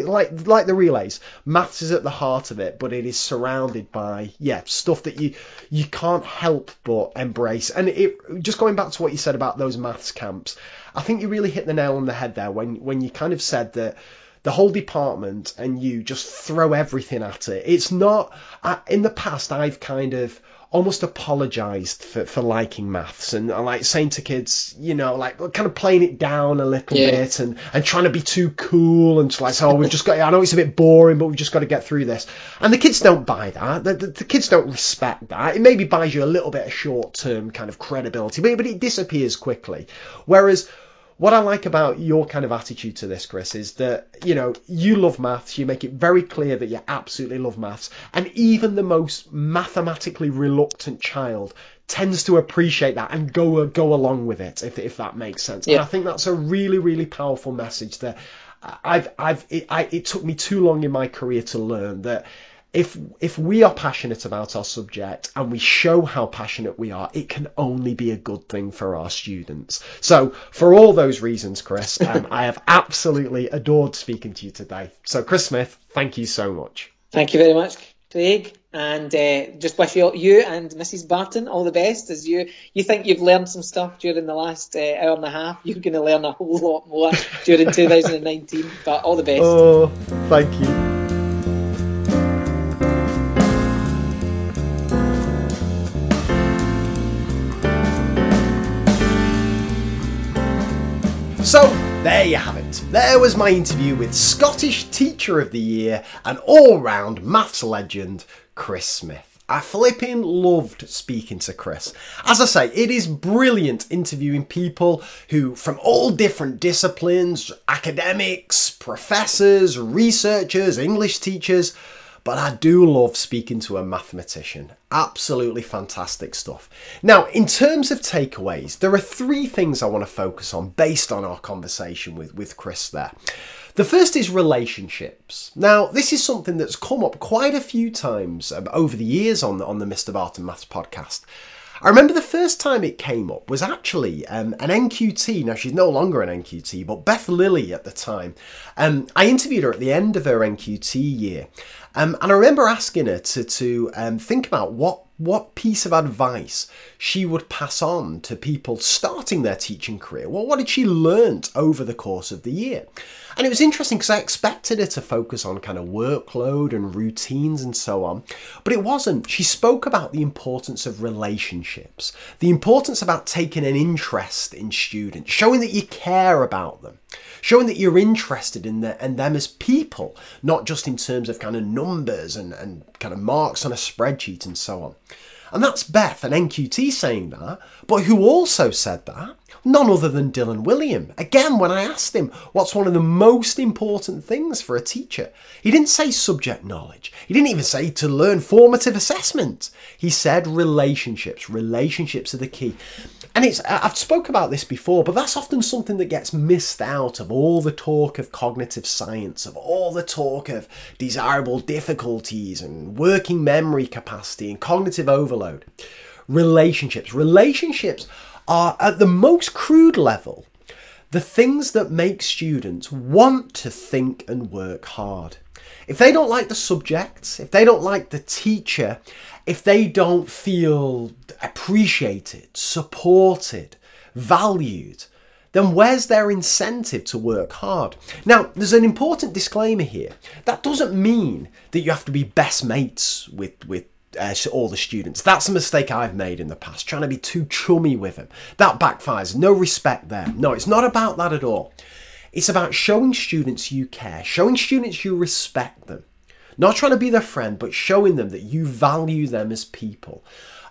like like the relays, maths is at the heart of it, but it is surrounded by yeah stuff that you you can't help but embrace. And it just going back to what you said about those maths camps, I think you really hit the nail on the head there when when you kind of said that the whole department and you just throw everything at it. It's not, I, in the past, I've kind of almost apologized for, for liking maths and I like saying to kids, you know, like kind of playing it down a little yeah. bit and, and trying to be too cool and just like, oh, we've just got, I know it's a bit boring, but we've just got to get through this. And the kids don't buy that. The, the, the kids don't respect that. It maybe buys you a little bit of short term kind of credibility, but, but it disappears quickly. Whereas what I like about your kind of attitude to this, Chris, is that, you know, you love maths, you make it very clear that you absolutely love maths, and even the most mathematically reluctant child tends to appreciate that and go go along with it, if, if that makes sense. Yeah. And I think that's a really, really powerful message that I've, I've, it, I, it took me too long in my career to learn that if if we are passionate about our subject and we show how passionate we are, it can only be a good thing for our students. So, for all those reasons, Chris, um, *laughs* I have absolutely adored speaking to you today. So, Chris Smith, thank you so much. Thank you very much, Craig, and uh, just wish you, you and Mrs. Barton all the best. As you you think you've learned some stuff during the last uh, hour and a half, you're going to learn a whole lot more during 2019. But all the best. Oh, thank you. So, there you have it. There was my interview with Scottish Teacher of the Year and all round maths legend, Chris Smith. I flipping loved speaking to Chris. As I say, it is brilliant interviewing people who, from all different disciplines academics, professors, researchers, English teachers but I do love speaking to a mathematician. Absolutely fantastic stuff. Now, in terms of takeaways, there are three things I want to focus on based on our conversation with, with Chris there. The first is relationships. Now, this is something that's come up quite a few times over the years on the, on the Mr. Barton Maths podcast. I remember the first time it came up was actually um, an NQT. Now she's no longer an NQT, but Beth Lilly at the time. Um, I interviewed her at the end of her NQT year, um, and I remember asking her to to um, think about what what piece of advice she would pass on to people starting their teaching career. Well, what had she learnt over the course of the year? And it was interesting because I expected her to focus on kind of workload and routines and so on, but it wasn't. She spoke about the importance of relationships, the importance about taking an interest in students, showing that you care about them showing that you're interested in, the, in them as people, not just in terms of kind of numbers and, and kind of marks on a spreadsheet and so on. And that's Beth and NQT saying that, but who also said that? None other than Dylan Wiliam. Again, when I asked him what's one of the most important things for a teacher, he didn't say subject knowledge. He didn't even say to learn formative assessment. He said relationships. Relationships are the key. And it's I've spoke about this before, but that's often something that gets missed out of all the talk of cognitive science, of all the talk of desirable difficulties and working memory capacity and cognitive overload. Relationships. Relationships are at the most crude level the things that make students want to think and work hard. If they don't like the subject, if they don't like the teacher, if they don't feel appreciated, supported, valued, then where's their incentive to work hard? Now, there's an important disclaimer here. That doesn't mean that you have to be best mates with, with uh, all the students. That's a mistake I've made in the past, trying to be too chummy with them. That backfires. No respect there. No, it's not about that at all. It's about showing students you care, showing students you respect them. Not trying to be their friend, but showing them that you value them as people.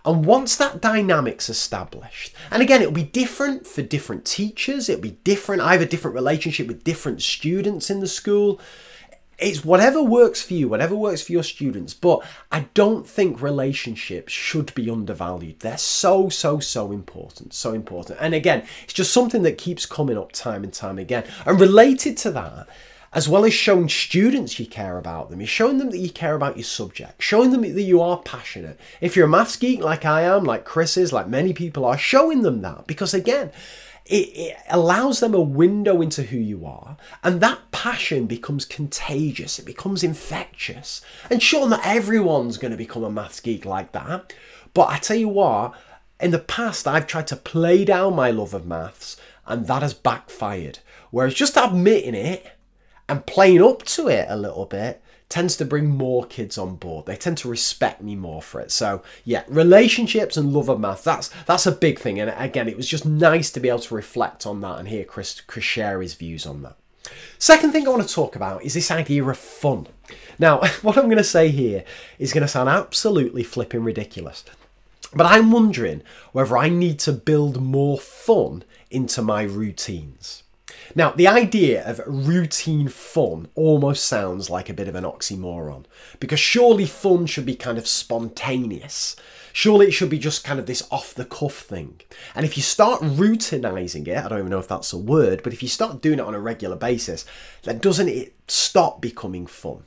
And once that dynamic's established, and again, it'll be different for different teachers, it'll be different. I have a different relationship with different students in the school. It's whatever works for you, whatever works for your students. But I don't think relationships should be undervalued. They're so, so, so important. So important. And again, it's just something that keeps coming up time and time again. And related to that, as well as showing students you care about them, you're showing them that you care about your subject, showing them that you are passionate. If you're a maths geek like I am, like Chris is, like many people are, showing them that because again, it, it, allows them a window into who you are, and that passion becomes contagious, it becomes infectious. And sure, not everyone's going to become a maths geek like that, but I tell you what, in the past, I've tried to play down my love of maths, and that has backfired. Whereas just admitting it and playing up to it a little bit tends to bring more kids on board. They tend to respect me more for it. So yeah, relationships and love of math, that's that's a big thing. And again, it was just nice to be able to reflect on that and hear Chris, Chris share his views on that. Second thing I want to talk about is this idea of fun. Now, *laughs* what I'm going to say here is going to sound absolutely flipping ridiculous. But I'm wondering whether I need to build more fun into my routines. Now, the idea of routine fun almost sounds like a bit of an oxymoron because surely fun should be kind of spontaneous. Surely it should be just kind of this off the cuff thing. And if you start routinizing it, I don't even know if that's a word, but if you start doing it on a regular basis, then doesn't it stop becoming fun?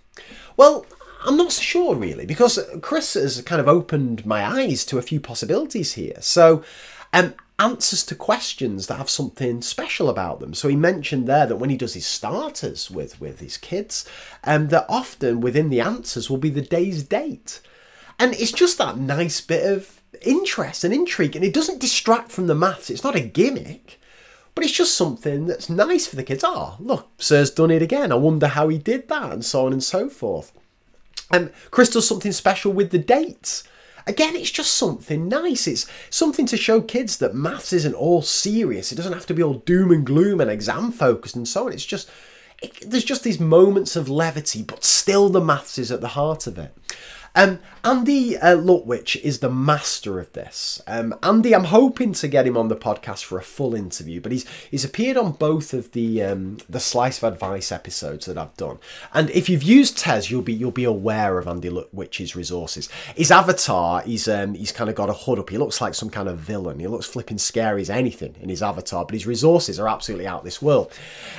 Well, I'm not so sure really, because Chris has kind of opened my eyes to a few possibilities here. So, um, answers to questions that have something special about them. So he mentioned there that when he does his starters with with his kids, um, that often within the answers will be the day's date, and it's just that nice bit of interest and intrigue, and it doesn't distract from the maths. It's not a gimmick. But it's just something that's nice for the kids. Oh, look, Sir's done it again. I wonder how he did that, and so on and so forth. And um, Chris does something special with the dates. Again, it's just something nice. It's something to show kids that maths isn't all serious. It doesn't have to be all doom and gloom and exam focused and so on. It's just, it, there's just these moments of levity, but still the maths is at the heart of it. Um, Andy uh, Lutwyche is the master of this. Um, Andy, I'm hoping to get him on the podcast for a full interview, but he's he's appeared on both of the um, the Slice of Advice episodes that I've done. And if you've used Tes, you'll be you'll be aware of Andy Lutwyche's resources. His avatar, he's um, he's kind of got a hood up. He looks like some kind of villain. He looks flipping scary as anything in his avatar, but his resources are absolutely out this world.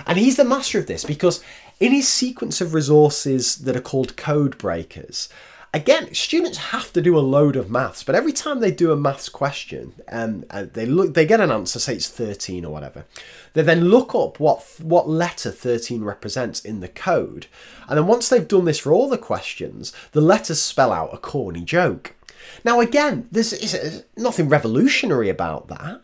And he's the master of this because in his sequence of resources that are called code breakers again, students have to do a load of maths, but every time they do a maths question and um, they look, they get an answer, say it's 13 or whatever. They then look up what what letter 13 represents in the code, and then once they've done this for all the questions, the letters spell out a corny joke. Now, again, there's nothing revolutionary about that,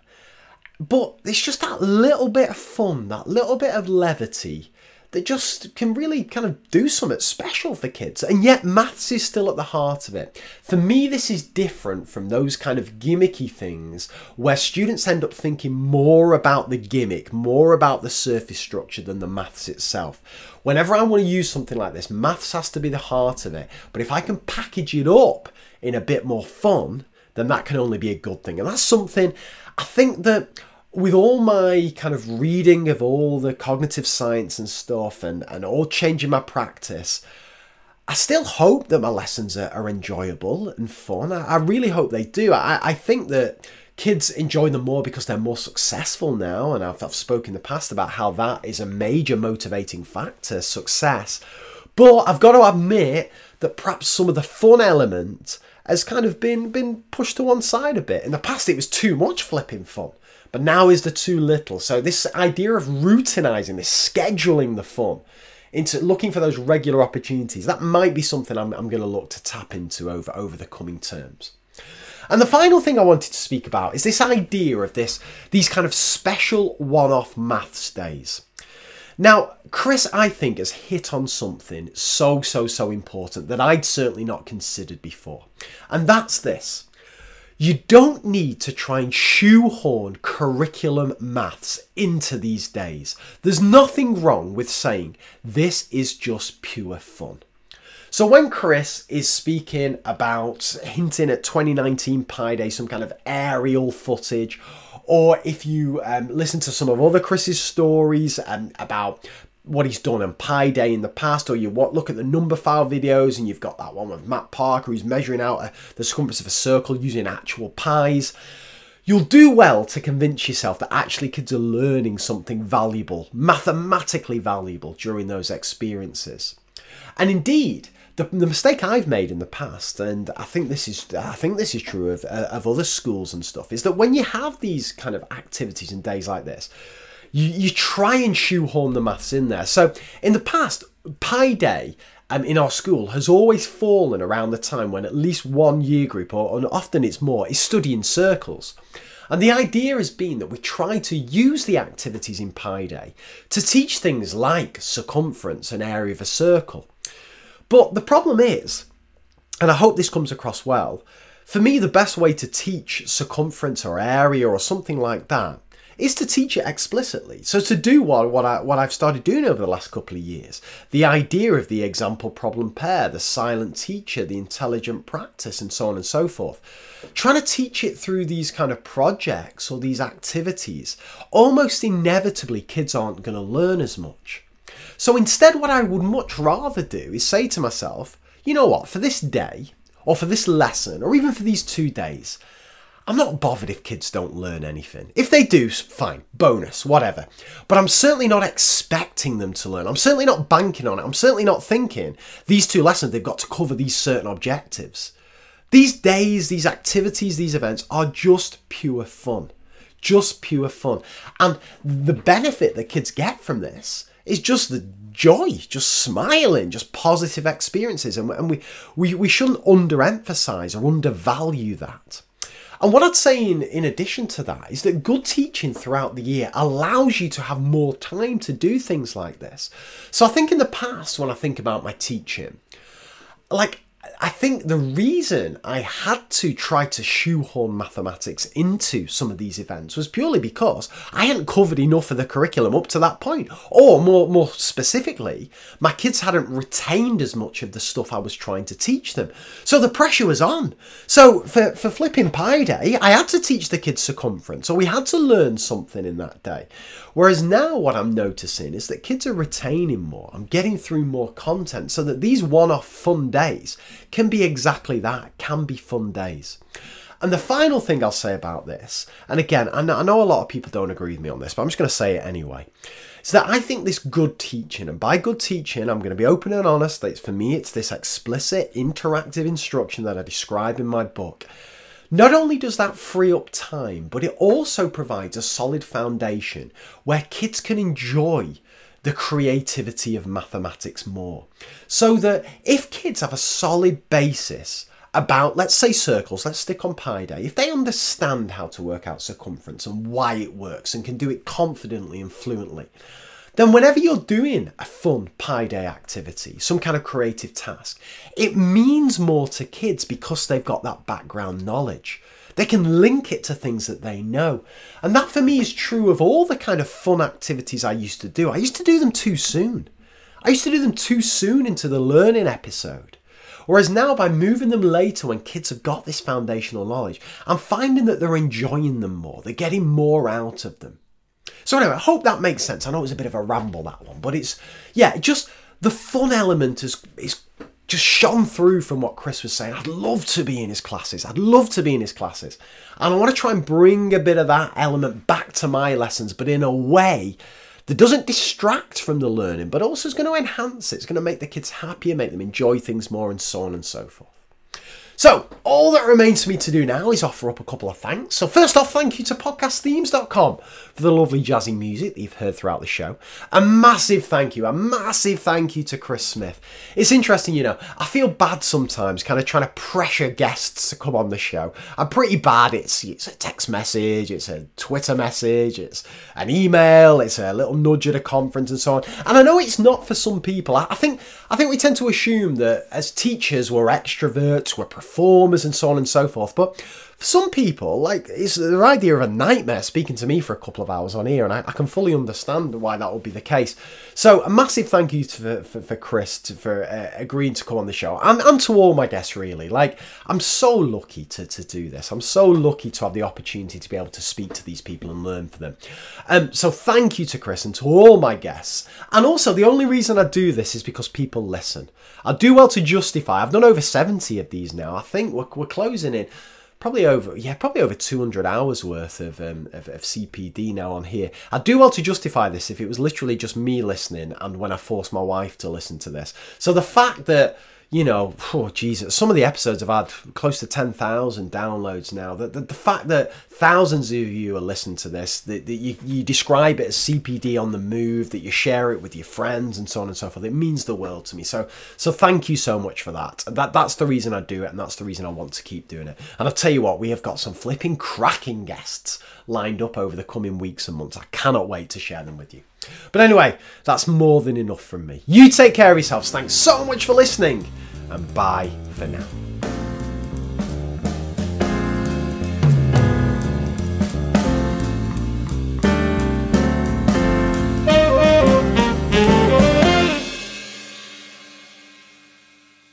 but it's just that little bit of fun, that little bit of levity that just can really kind of do something special for kids. And yet, maths is still at the heart of it. For me, this is different from those kind of gimmicky things where students end up thinking more about the gimmick, more about the surface structure than the maths itself. Whenever I want to use something like this, maths has to be the heart of it. But if I can package it up in a bit more fun, then that can only be a good thing. And that's something I think that with all my kind of reading of all the cognitive science and stuff and, and all changing my practice, I still hope that my lessons are, are enjoyable and fun. I, I, really hope they do. I, I think that kids enjoy them more because they're more successful now. And I've, I've spoken in the past about how that is a major motivating factor, success. But I've got to admit that perhaps some of the fun element has kind of been been pushed to one side a bit. In the past, it was too much flipping fun. But now is the too little. So this idea of routinizing this, scheduling the fun into looking for those regular opportunities, that might be something I'm, I'm going to look to tap into over, over the coming terms. And the final thing I wanted to speak about is this idea of this, these kind of special one-off maths days. Now, Chris, I think, has hit on something so, so, so important that I'd certainly not considered before. And that's this. You don't need to try and shoehorn curriculum maths into these days. There's nothing wrong with saying this is just pure fun. So when Chris is speaking about hinting at 2019 Pi Day, some kind of aerial footage, or if you um, listen to some of other Chris's stories um, about what he's done on Pi Day in the past, or you look at the Numberphile videos and you've got that one with Matt Parker who's measuring out a, the circumference of a circle using actual pies. You'll do well to convince yourself that actually kids are learning something valuable, mathematically valuable during those experiences. And indeed, the, the mistake I've made in the past, and I think this is I think this is true of, uh, of other schools and stuff, is that when you have these kind of activities and days like this, you, you try and shoehorn the maths in there. So in the past, Pi Day um, in our school has always fallen around the time when at least one year group, or and often it's more, is studying circles. And the idea has been that we try to use the activities in Pi Day to teach things like circumference and area of a circle. But the problem is, and I hope this comes across well, for me, the best way to teach circumference or area or something like that is to teach it explicitly. So to do what what I what I've started doing over the last couple of years, the idea of the example problem pair, the silent teacher, the intelligent practice, and so on and so forth. Trying to teach it through these kind of projects or these activities, almost inevitably kids aren't going to learn as much. So instead, what I would much rather do is say to myself, you know what, for this day, or for this lesson, or even for these two days, I'm not bothered if kids don't learn anything. If they do, fine, bonus, whatever. But I'm certainly not expecting them to learn. I'm certainly not banking on it. I'm certainly not thinking these two lessons, they've got to cover these certain objectives. These days, these activities, these events are just pure fun. Just pure fun. And the benefit that kids get from this is just the joy, just smiling, just positive experiences. And, we, we, we shouldn't underemphasize or undervalue that. And what I'd say in, in addition to that is that good teaching throughout the year allows you to have more time to do things like this. So I think in the past, when I think about my teaching, like I think the reason I had to try to shoehorn mathematics into some of these events was purely because I hadn't covered enough of the curriculum up to that point. Or more, more specifically, my kids hadn't retained as much of the stuff I was trying to teach them. So the pressure was on. So for, for flipping Pi Day, I had to teach the kids circumference. So we had to learn something in that day. Whereas now what I'm noticing is that kids are retaining more. I'm getting through more content so that these one-off fun days can be exactly that, can be fun days. And the final thing I'll say about this, and again, I know, a lot of people don't agree with me on this, but I'm just going to say it anyway, is that I think this good teaching, and by good teaching, I'm going to be open and honest, that for me, it's this explicit, interactive instruction that I describe in my book. Not only does that free up time, but it also provides a solid foundation where kids can enjoy the creativity of mathematics more. So that if kids have a solid basis about, let's say, circles, let's stick on Pi Day, if they understand how to work out circumference and why it works and can do it confidently and fluently, then whenever you're doing a fun Pi Day activity, some kind of creative task, it means more to kids because they've got that background knowledge. They can link it to things that they know. And that for me is true of all the kind of fun activities I used to do. I used to do them too soon. I used to do them too soon into the learning episode. Whereas now, by moving them later when kids have got this foundational knowledge, I'm finding that they're enjoying them more. They're getting more out of them. So, anyway, I hope that makes sense. I know it was a bit of a ramble, that one, but it's, yeah, just the fun element is, is just shone through from what Chris was saying. I'd love to be in his classes. I'd love to be in his classes. And I want to try and bring a bit of that element back to my lessons, but in a way that doesn't distract from the learning, but also is going to enhance it. It's going to make the kids happier, make them enjoy things more, and so on and so forth. So, all that remains for me to do now is offer up a couple of thanks. So, first off, thank you to podcastthemes.com for the lovely jazzy music that you've heard throughout the show. A massive thank you, a massive thank you to Chris Smith. It's interesting, you know, I feel bad sometimes kind of trying to pressure guests to come on the show. I'm pretty bad. It's, it's a text message, it's a Twitter message, it's an email, it's a little nudge at a conference and so on. And I know it's not for some people. I, I think I think we tend to assume that as teachers we're extroverts, we're performers and so on and so forth. But for some people, like it's the idea of a nightmare speaking to me for a couple of hours on here, and I, I can fully understand why that would be the case. So a massive thank you to, for, for Chris to, for uh, agreeing to come on the show, and, and to all my guests. Really, like I'm so lucky to, to do this. I'm so lucky to have the opportunity to be able to speak to these people and learn from them. Um, so thank you to Chris and to all my guests. And also, the only reason I do this is because people listen. I do well to justify. I've done over 70 of these now. I think we're, we're closing in probably over yeah probably over 200 hours worth of, um, of, of cpd now on here. I'd do well to justify this if it was literally just me listening and when i forced my wife to listen to this. So the fact that you know, oh Jesus, some of the episodes have had close to 10,000 downloads now. The, the, the, fact that thousands of you are listening to this, that, that you, you describe it as CPD on the move, that you share it with your friends and so on and so forth, it means the world to me. So, so thank you so much for that. That That's the reason I do it and that's the reason I want to keep doing it. And I'll tell you what, we have got some flipping cracking guests lined up over the coming weeks and months. I cannot wait to share them with you. But anyway, that's more than enough from me. You take care of yourselves. Thanks so much for listening, and bye for now.